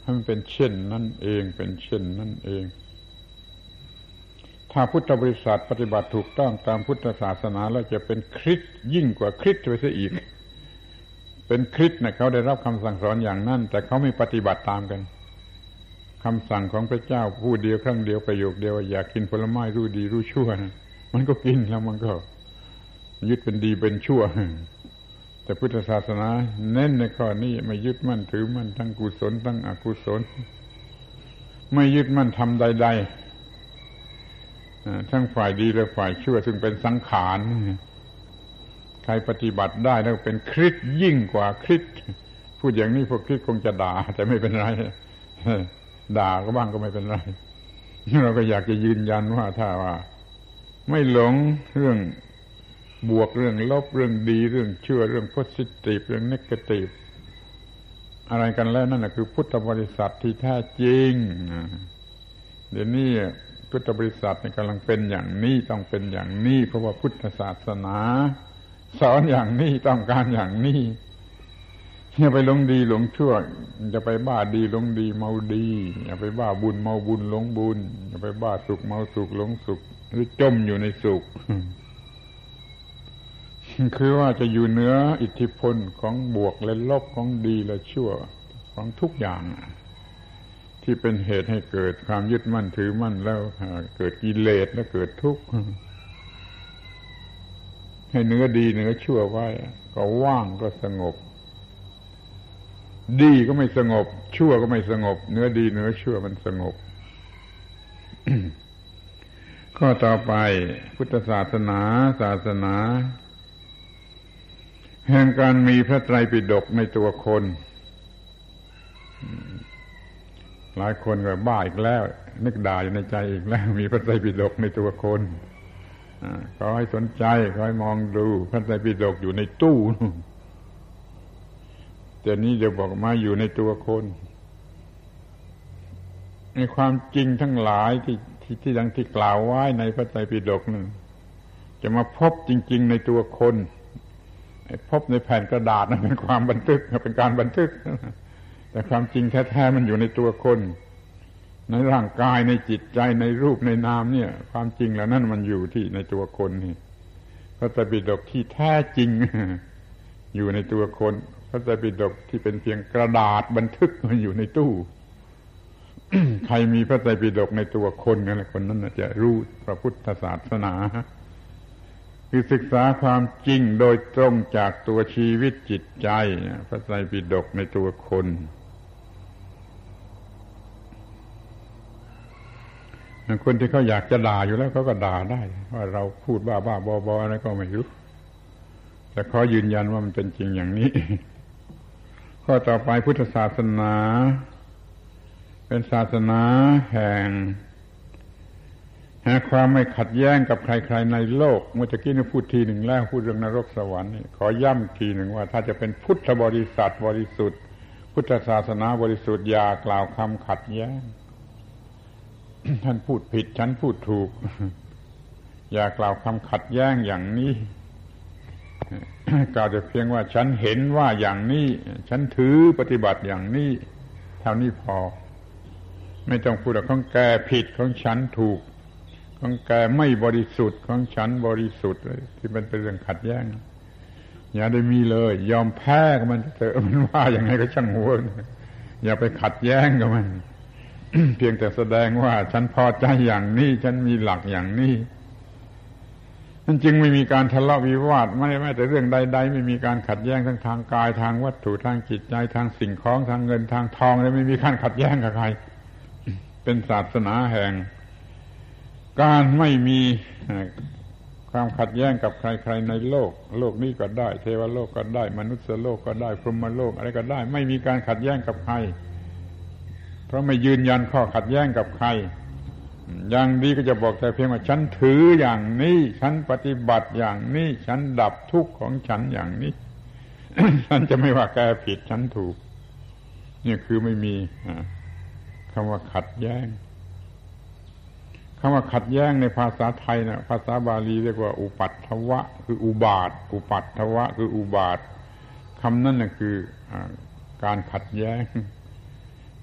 ให้มันเป็นเช่นนั่นเองเป็นเช่นนั่นเองาพุทธบริษัทปฏิบัติถูกต้องตามพุทธศาสนาแล้วจะเป็นคริสยิ่งกว่าคริสไปซะอีก เป็นคริสนะเขาได้รับคำสั่งสอนอย่างนั้น แต่เขาไม่ปฏิบัติตามกันคำสั่งของพระเจ้าพูดเดียวครั้งเดียวประโยคเดียวอยากกินผลไม้รู้ดีรู้ชั่วนะมันก็กินแล้วมันก็ยึดเป็นดีเป็นชั่ว แต่พุทธศาสนาเน้นในข้อนี้ไม่ยึดมั่นถือมั่นทั้งกุศลทั้งอกุศล ไม่ยึดมั่นทำใด ๆ ทั้งฝ่ายดีและฝ่ายชั่วซึ่งเป็นสังขารใครปฏิบัติได้แล้วเป็นคริสยิ่งกว่าคริสพูดอย่างนี้พวกคริสคงจะด่า แต่ไม่เป็นไรด่าก็บ้างก็ไม่เป็นไรเราก็อยากจะยืนยันว่าถ้าว่า ไม่หลงเรื่องบวกเรื่องลบเรื่องดีเรื่องเชื่อเรื่องโพสิทีฟเรื่องเนกาทีฟอะไรกันแล้วนั่นแหะคือพุทธบริษัทที่แท้จริงเดี๋ยวนี้ พุทธบริษัทกำลังเป็นอย่างนี้ต้องเป็นอย่างนี้เพราะว่าพุทธศาสนา สอนอย่างนี้ต้องการอย่างนี้อย่าไปหลงดีหลงชั่วจะไปบ้าดีหลงดีเมาดีอย่าไปบ้าบุญเมาบุญหลงบุญอย่าไปบ้าสุขเมาสุขหลงสุข หรือจมอยู่ในสุข คือว่าจะอยู่เหนืออิทธิพลของบวกและลบของดีและชั่วของทุกอย่าง ที่เป็นเหตุให้เกิดความยึดมั่นถือมั่นแล้วเกิดกิเลสแล้วเกิดทุกข์ให้เนื้อดีเนื้อชั่วไว้ ก็ว่างก็สงบ ดีก็ไม่สงบ ชั่วก็ไม่สงบ เนื้อดีเนื้อชั่วมันสงบข้อต่อไปพุทธศาสนา ศาสนา แห่งการมีพระไตรปิฎกในตัวคน หลายคนก็บ้าอีกแล้ว นึกด่าอยู่ในใจอีกแล้ว มีพระไตรปิฎกในตัวคนขอให้สนใจขอให้มองดูพระไตรปิฎกอยู่ในตู้แต่นี้เดี๋ยวบอกมาอยู่ในตัวคนในความจริงทั้งหลายที่ที่ที่ดังที่กล่าวไว้ในพระไตรปิฎกนั้นจะมาพบจริง ๆ ในตัวคนพบในแผ่นกระดาษนั้นเป็นความบันทึกเป็นการบันทึก แต่ความจริงแท้ๆมันอยู่ในตัวคน ในร่างกายในจิตใจในรูปในนามเนี่ย ความจริงแล้วนั่นมันอยู่ที่ในตัวคนนี่พระไตรปิฎกที่แท้จริง อยู่ในตัวคนพระไตรปิฎกที่เป็นเพียงกระดาษบันทึกมันอยู่ในตู้ใครมีพระไตรปิฎกในตัวคนนั่นแหละคนนั้นจะรู้พระพุทธศาสนา คือศึกษาความจริงโดยตรงจากตัวชีวิตจิตใจพระไตรปิฎกในตัวคน คนที่เขาอยากจะด่าอยู่แล้วเขาก็ด่าได้ว่าเราพูดบ้าบ้าบอบออะไรก็ไม่รู้ แต่ขอยืนยันว่ามันเป็นจริงอย่างนี้ ข้อต่อไปพุทธศาสนา เป็นศาสนาแห่งหาความไม่ขัดแย้งกับใคร ๆ ในโลก เมื่อกี้นี่พูดทีหนึ่งแล้วพูดเรื่องนรกสวรรค์ขอย้ำทีหนึ่งว่า ถ้าจะเป็นพุทธบริษัทบริสุทธิ์ พุทธศาสนาบริสุทธิ์อย่ากล่าวคำขัดแย้ง ท่านพูดผิด ฉันพูดถูก อย่ากล่าวคำขัดแย้งอย่างนี้ กล่าวแต่เพียงว่าฉันเห็นว่าอย่างนี้ ฉันถือปฏิบัติอย่างนี้ เท่านี้พอ ไม่ต้องพูดว่าของแกผิดของฉันถูก ของแกไม่บริสุทธิ์ของฉันบริสุทธิ์ที่มันเป็นเรื่องขัดแย้งอย่าได้มีเลย ยอมแพ้กับมันเถอะมันว่าอย่างไงก็ช่างหัวอย่าไปขัดแย้งกับมัน เพียงแต่แสดงว่า ฉันพอใจอย่างนี้ ฉันมีหลักอย่างนี้นั่นจึงไม่มีการทะเลาะวิวาทไม่แม้แต่เรื่องใด ๆ ไม่มีการขัดแย้งทั้งทางกายทางวัตถุทางจิตใจทางสิ่งของทางเงินทางทองเลยไม่มีการขัดแย้งกับใคร เป็นศาสนาแห่ง การไม่มีความขัดแย้งกับใคร ๆ ในโลก โลกนี้ก็ได้ เทวโลกก็ได้ มนุษย์โลกก็ได้พรหมโลกอะไรก็ได้ ไม่มีการขัดแย้งกับใคร เพราะไม่ยืนยันข้อขัดแย้งกับใคร อย่างดีก็จะบอกแต่เพียงว่า ฉันถืออย่างนี้ ฉันปฏิบัติอย่างนี้ ฉันดับทุกข์ของฉันอย่างนี้ ฉันจะไม่ว่าแกผิดฉันถูก นี่คือไม่มีคำว่าขัดแย้งคำว่าขัดแย้งในภาษาไทยนะภาษาบาลีเรียกว่า อุปัตถวะ คืออุบาท อุปัตถวะ คืออุบาทคำนั้นนะคืออการขัดแย้ง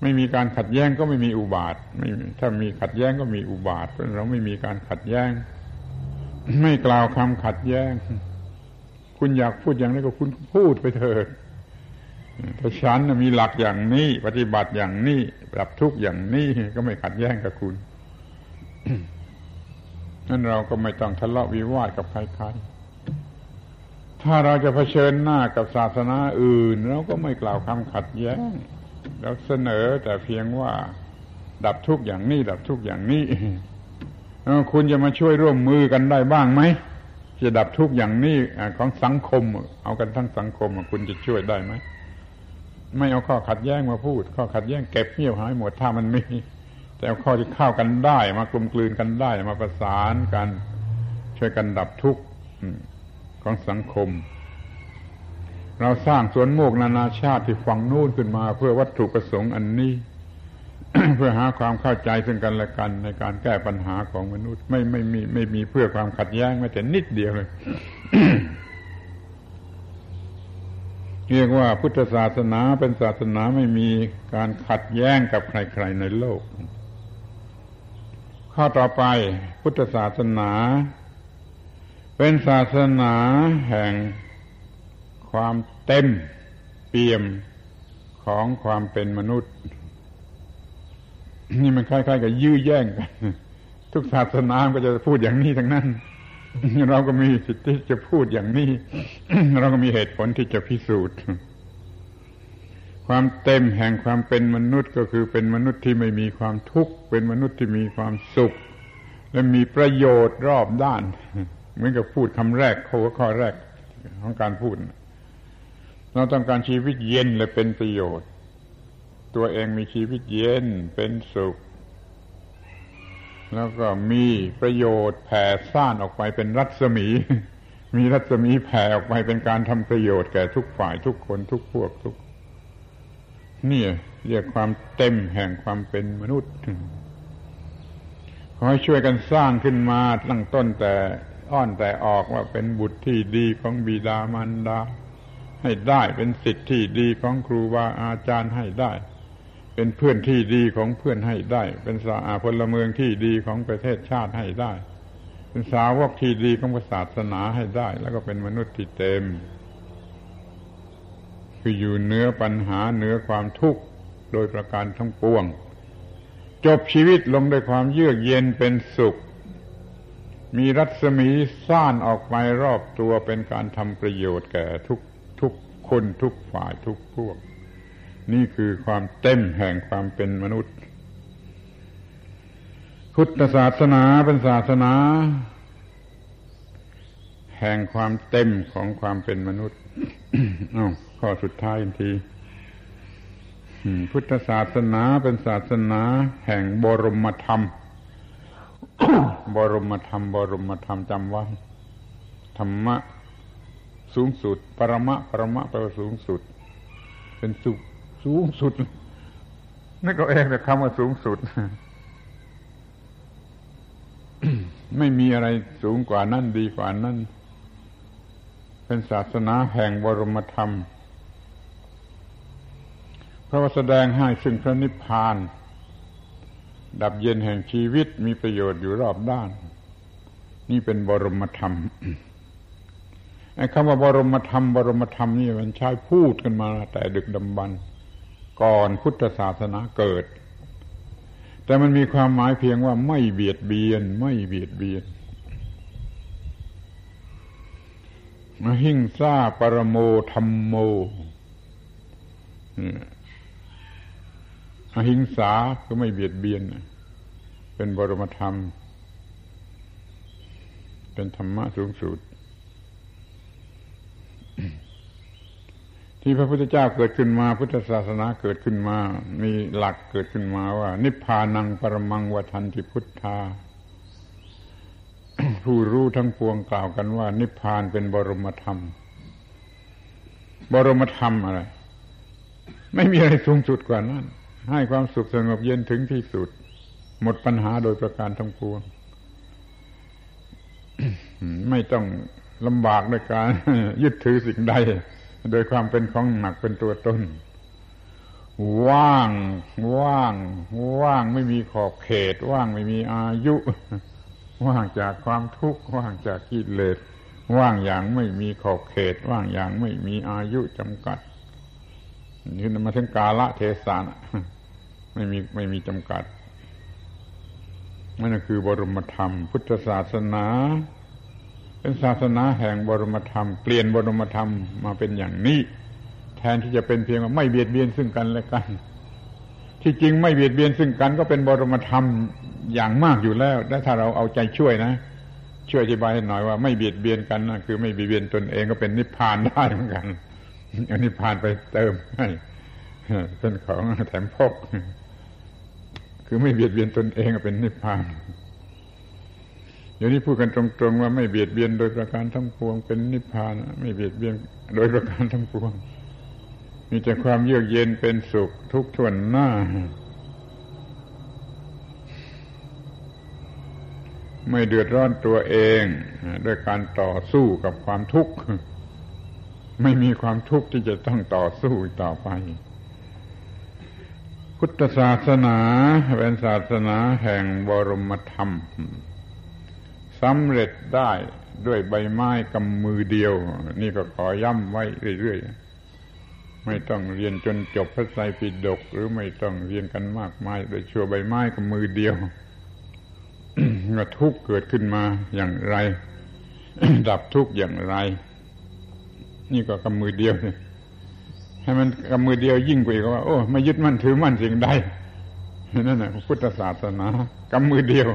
ไม่มีการขัดแย้งก็ไม่มีอุบาทไม่ถ้ามีขัดแย้งก็มีอุบาทเพราะเราไม่มีการขัดแย้ง ไม่กล่าวคำขัดแย้ง คุณอยากพูดอย่างนี้ก็คุณพูดไปเถิดถ้าฉันมีหลักอย่างนี้ ปฏิบัติอย่างนี้ปรับทุกอย่างนี้ก็ไม่ขัดแย้งกับคุณนั่นเราก็ไม่ต้องทะเลาะวิวาทกับใครๆถ้าเราจะเผชิญหน้ากับศาสนาอื่น เราก็ไม่กล่าวคำขัดแย้ง เราเสนอแต่เพียงว่า ดับทุกอย่างนี้ ดับทุกอย่างนี้คุณจะมาช่วยร่วมมือกันได้บ้างไหมจะดับทุกอย่างนี้ของสังคม เอากันทั้งสังคมคุณจะช่วยได้ไหมไม่เอาข้อขัดแย้งมาพูด ข้อขัดแย้งเก็บเงียบหายหมดถ้ามันมี แต่เอาข้อที่เข้ากันได้ มากลมกลืนกันได้ มาประสานกัน ช่วยกันดับทุกข์ของสังคม เราสร้างสวนโมกนานาชาติที่ฝั่งนู้นขึ้นมา เพื่อวัตถุประสงค์อันนี้ เพื่อหาความเข้าใจซึ่งกันและกันในการแก้ปัญหาของมนุษย์ ไม่ไม่มีไม่มีเพื่อความขัดแย้งแม้แต่นิดเดียวเลยเรียกว่าพุทธศาสนาเป็นศาสนาไม่มีการขัดแย้งกับใครๆในโลก ข้อต่อไปพุทธศาสนา เป็นศาสนาแห่ง ความเต็มเปี่ยมของความเป็นมนุษย์ นี่มันคล้ายๆกับยื้อแย่งกัน ทุกศาสนาก็จะพูดอย่างนี้ทั้งนั้น เราก็มีสิทธิจะพูดอย่างนี้ เราก็มีเหตุผลที่จะพิสูจน์ความเต็มแห่งความเป็นมนุษย์ก็คือเป็นมนุษย์ที่ไม่มีความทุกข์ เป็นมนุษย์ที่มีความสุข และมีประโยชน์รอบด้าน เหมือนกับพูดคำแรกข้อข้อแรกของการพูด เราต้องการชีวิตเย็นและเป็นประโยชน์ ตัวเองมีชีวิตเย็นเป็นสุข แล้วก็มีประโยชน์แผ่ซ่านออกไปเป็นรัศมี มีรัศมีแผ่ออกไปเป็นการทำประโยชน์แก่ทุกฝ่ายทุกคนทุกพวกทุก นี่เรียกความเต็มแห่งความเป็นมนุษย์ขอให้ช่วยกันสร้างขึ้นมาตั้งต้นแต่อ้อนแต่ออกว่าเป็นบุตรที่ดีของบิดามารดา ให้ได้เป็นสิทธิ์ที่ดีของครูบาอาจารย์ให้ได้ เป็นเพื่อนที่ดีของเพื่อนให้ได้ เป็นสาอาพลเมืองที่ดีของประเทศชาติให้ได้ เป็นสาวกที่ดีของศาสนาให้ได้ แล้วก็เป็นมนุษย์ที่เต็ม คืออยู่เหนือปัญหาเหนือความทุกข์โดยประการทั้งปวง จบชีวิตลงด้วยความเยือกเย็นเป็นสุข มีรัศมีซ่านออกไปรอบตัวเป็นการทำประโยชน์แก่ทุกทุก คนทุกฝ่ายทุกพวก นี่คือความเต็มแห่งความเป็นมนุษย์ พุทธศาสนาเป็นศาสนา แห่งความเต็มของความเป็นมนุษย์อ้าข้อสุดท้ายอีกทีพุทธศาสนาเป็นศาสนา แห่งบรมธรรม บรมธรรม บรมธรรมจำไว้ธรรมะ สูงสุด ปรมะ ปรมะแปลว่าสูงสุด เป็นสุขสูงสุดนั่นก็เองแต่คำว่าสูงสุด ไม่มีอะไรสูงกว่านั้นดีกว่านั้นเป็นศาสนาแห่งบรมธรรม เพราะว่าแสดงให้ซึ่งพระนิพพาน ดับเย็นแห่งชีวิตมีประโยชน์อยู่รอบด้าน นี่เป็นบรมธรรม คำว่าบรมธรรม บรมธรรมนี่มันใช้พูดกันมาแต่ดึกดำบรรก่อนพุทธศาสนาเกิด แต่มันมีความหมายเพียงว่าไม่เบียดเบียน ไม่เบียดเบียนหิงซาปรโมธรรมโมอหิงสาก็ไม่เบียดเบียน เป็นบรมธรรม เป็นธรรมะสูงสุด ที่พระพุทธเจ้าเกิดขึ้นมา พุทธศาสนาเกิดขึ้นมา มีหลักเกิดขึ้นมาว่า นิพพานังปรมังวัฏันติพุทธาผู้รู้ทั้งปวงกล่าวกันว่า นิพพานเป็นบรมธรรม บรมธรรมอะไร ไม่มีอะไรสูงสุดกว่านั้น ให้ความสุขสงบเย็นถึงที่สุด หมดปัญหาโดยประการทั้งปวง ไม่ต้องลำบากในการยึดถือสิ่งใด โดยความเป็นของหนักเป็นตัวตนว่าง ว่าง ว่างไม่มีขอบเขต ว่างไม่มีอายุ ว่างจากความทุกข์ ว่างจากกิเลส ว่างอย่างไม่มีขอบเขต ว่างอย่างไม่มีอายุจำกัด นี่มาถึงกาละเทศะไม่มีไม่มีจำกัดนั่นคือบรมธรรม พุทธศาสนา เป็นศาสนาแห่งบรมธรรม เปลี่ยนบรมธรรมมาเป็นอย่างนี้ แทนที่จะเป็นเพียงว่าไม่เบียดเบียนซึ่งกันและกัน ที่จริงไม่เบียดเบียนซึ่งกันก็เป็นบรมธรรมอย่างมากอยู่แล้วและถ้าเราเอาใจช่วยนะ ช่วยอธิบายให้หน่อยว่าไม่เบียดเบียนกันนะคือไม่เบียดเบียนตนเองก็เป็นนิพพานได้เหมือนกันอานิพพานไปเติมให้เป็นของแถมพกคือไม่เบียดเบียนตนเองก็เป็นนิพพาน เดี๋ยวนี้พูดกันตรงๆว่าไม่เบียดเบียนโดยประการทั้งปวง เป็นนิพพานไม่เบียดเบียนโดยประการทั้งปวง มีแต่ความเยือกเย็นเป็นสุขทุกทวนหน้า ไม่เดือดร้อนตัวเองด้วยการต่อสู้กับความทุกข์ไม่มีความทุกข์ที่จะต้องต่อสู้ต่อไป พุทธศาสนาเป็นศาสนาแห่งบรมธรรม สำเร็จได้ด้วยใบไม้กำมือเดียว นี่ก็ขอย้ำไว้เรื่อยๆ ไม่ต้องเรียนจนจบพระไตรปิฎกหรือไม่ต้องเรียนกันมากมายโดยชัวใบไม้กำมือเดียวว่าทุกเกิดขึ้นมาอย่างไร ดับทุกข์อย่างไร นี่ก็กำมือเดียวให้มันกำมือเดียวยิ่งกว่าอีกว่า โอ้ไม่ยึดมั่นถือมั่นสิ่งใดนั่นแหละพุทธศาสนากำมือเดียว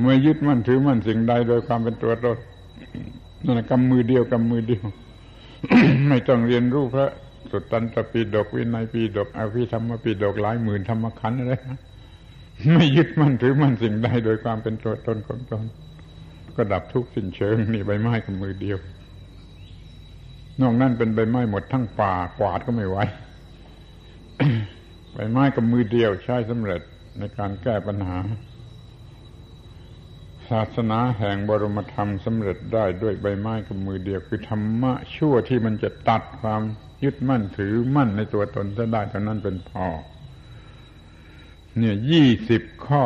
เมื่อยึดมั่นถือมั่นสิ่งใดโดยความเป็นตัวตนนั่นกำมือเดียวกำมือเดียว ไม่ต้องเรียนรู้พระสุตตันตปีดกวินัยปีดกอภิธรรมปีดกหลายหมื่นธรรมขันธ์อะไรไม่ยึดมั่นถือมั่นสิ่งใดโดยความเป็นตัวตนของตนก็ดับทุกข์สิ้นเชิงนี่ใบไม้กับมือเดียวนอกนั้นเป็นใบไม้หมดทั้งป่ากวาดก็ไม่ไหวใบไม้กับมือเดียวใช้สำเร็จในการแก้ปัญหา ศาสนาแห่งบรมธรรมสำเร็จได้ด้วยใบไม้กับมือเดียวคือธรรมะชั่วที่มันจะตัดความยึดมั่นถือมั่นในตัวตนจะได้เท่านั้นเป็นพอ เนี่ยยี่สิบข้อ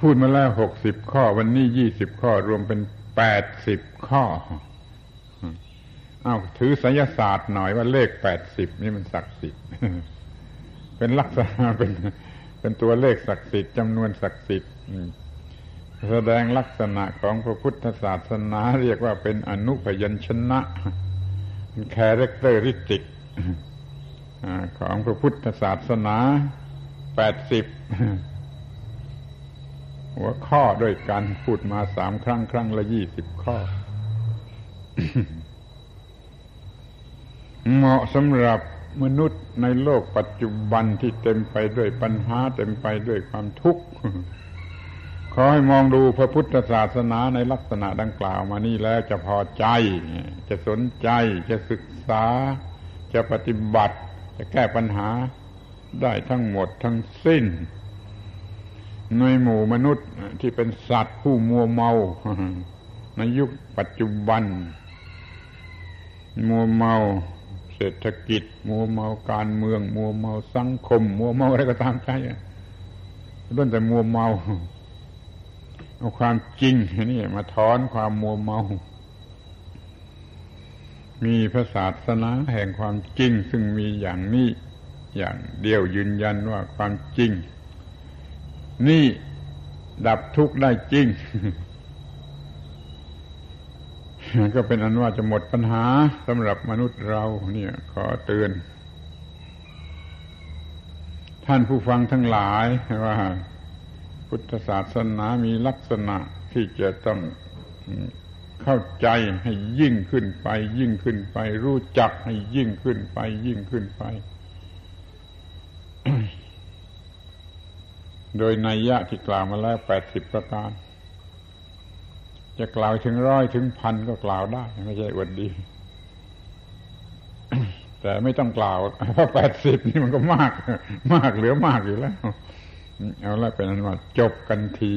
พูดมาแล้วหกสิบข้อ วันนี้ยี่สิบข้อรวมเป็นแปดสิบข้อเอาถือไสยศาสตร์หน่อยว่าเลขแปดสิบนี่มันศักดิ์สิทธิ์เป็นลักษณะเป็น เป็นตัวเลขศักดิ์สิทธิ์จำนวนศักดิ์สิทธิ์แสดงลักษณะของพระพุทธศาสนาเรียกว่าเป็นอนุพยัญชนะแคเรคเตอริติกของพระพุทธศาสนาแปดสิบหัวข้อด้วยกันพูดมาสามครั้ง ครั้งละยี่สิบข้อ เหมาะสำหรับ มนุษย์ในโลกปัจจุบันที่เต็มไปด้วยปัญหา เต็มไปด้วยความทุกข์ ขอให้มองดูพระพุทธศาสนาในลักษณะดังกล่าวมานี่แล้วจะพอใจ จะสนใจจะศึกษา จะปฏิบัติ จะแก้ปัญหาได้ทั้งหมดทั้งสิ้น ในหมู่มนุษย์ที่เป็นสัตว์ผู้มัวเมา ในยุคปัจจุบัน มัวเมา เศรษฐกิจ มัวเมาการเมือง มัวเมาสังคม มัวเมาอะไรก็ตามใจล้วนแต่มัวเมาเอาความจริงนี่มาถอนความมัวเมา มีพระศาสนาแห่งความจริง ซึ่งมีอย่างนี้อย่างเดียวยืนยันว่าความจริง นี่ดับทุกข์ได้จริง ก็เป็นอันว่าจะหมดปัญหาสำหรับมนุษย์เราเนี่ยขอเตือน ท่านผู้ฟังทั้งหลายว่า พุทธศาสนามีลักษณะที่จะต้องเข้าใจให้ยิ่งขึ้นไป ยิ่งขึ้นไป รู้จักให้ยิ่งขึ้นไป ยิ่งขึ้นไป โดยนัยยะที่กล่าวมาแล้วแปดสิบประการ จะกล่าวถึงร้อยถึงพันก็กล่าวได้ ไม่ใช่อวดดี แต่ไม่ต้องกล่าวเพราะแปดสิบนี่มันก็มาก มากเหลือมากอยู่แล้ว เอาละเป็นอันว่าจบกันที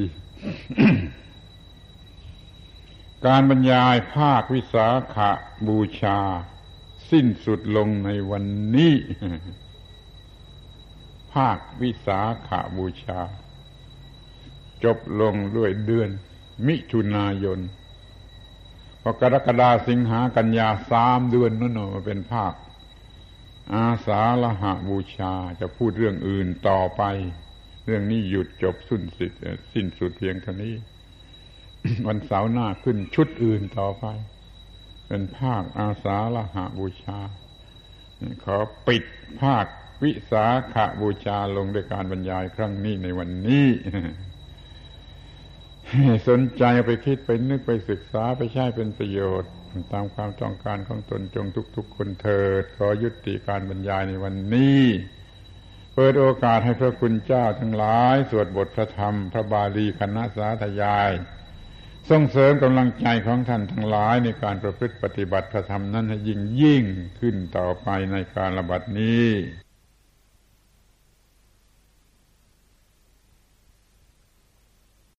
การบรรยายภาควิสาขบูชา สิ้นสุดลงในวันนี้ ภาควิสาขาบูชา จบลงด้วยเดือน มิถุนายนพอกรกฎาสิงหากันยาสามเดือนนั่นมาเป็นภาค อาสาละหะบูชาจะพูดเรื่องอื่นต่อไป เรื่องนี้หยุดจบสิ้นสิทธิ์สิ้นสุดเพียงเท่านี้ วันเสาร์หน้าขึ้นชุดอื่นต่อไป เป็นภาคอาสาละหะบูชา ขอปิดภาควิสาขบูชาลงด้วยการบรรยายครั้งนี้ในวันนี้ สนใจไปคิดไปนึกไปศึกษาไปใช้เป็นประโยชน์ ตามความต้องการของตนจงทุกๆคนเถิด ขอยุติการบรรยายในวันนี้ เปิดโอกาสให้พระคุณเจ้าทั้งหลาย สวดบทพระธรรม พระบาลีคณะสาธยาย ส่งเสริมกำลังใจของท่านทั้งหลายในการประพฤติปฏิบัติพระธรรมนั้นให้ยิ่งยิ่งขึ้นต่อไปในการระบาดนี้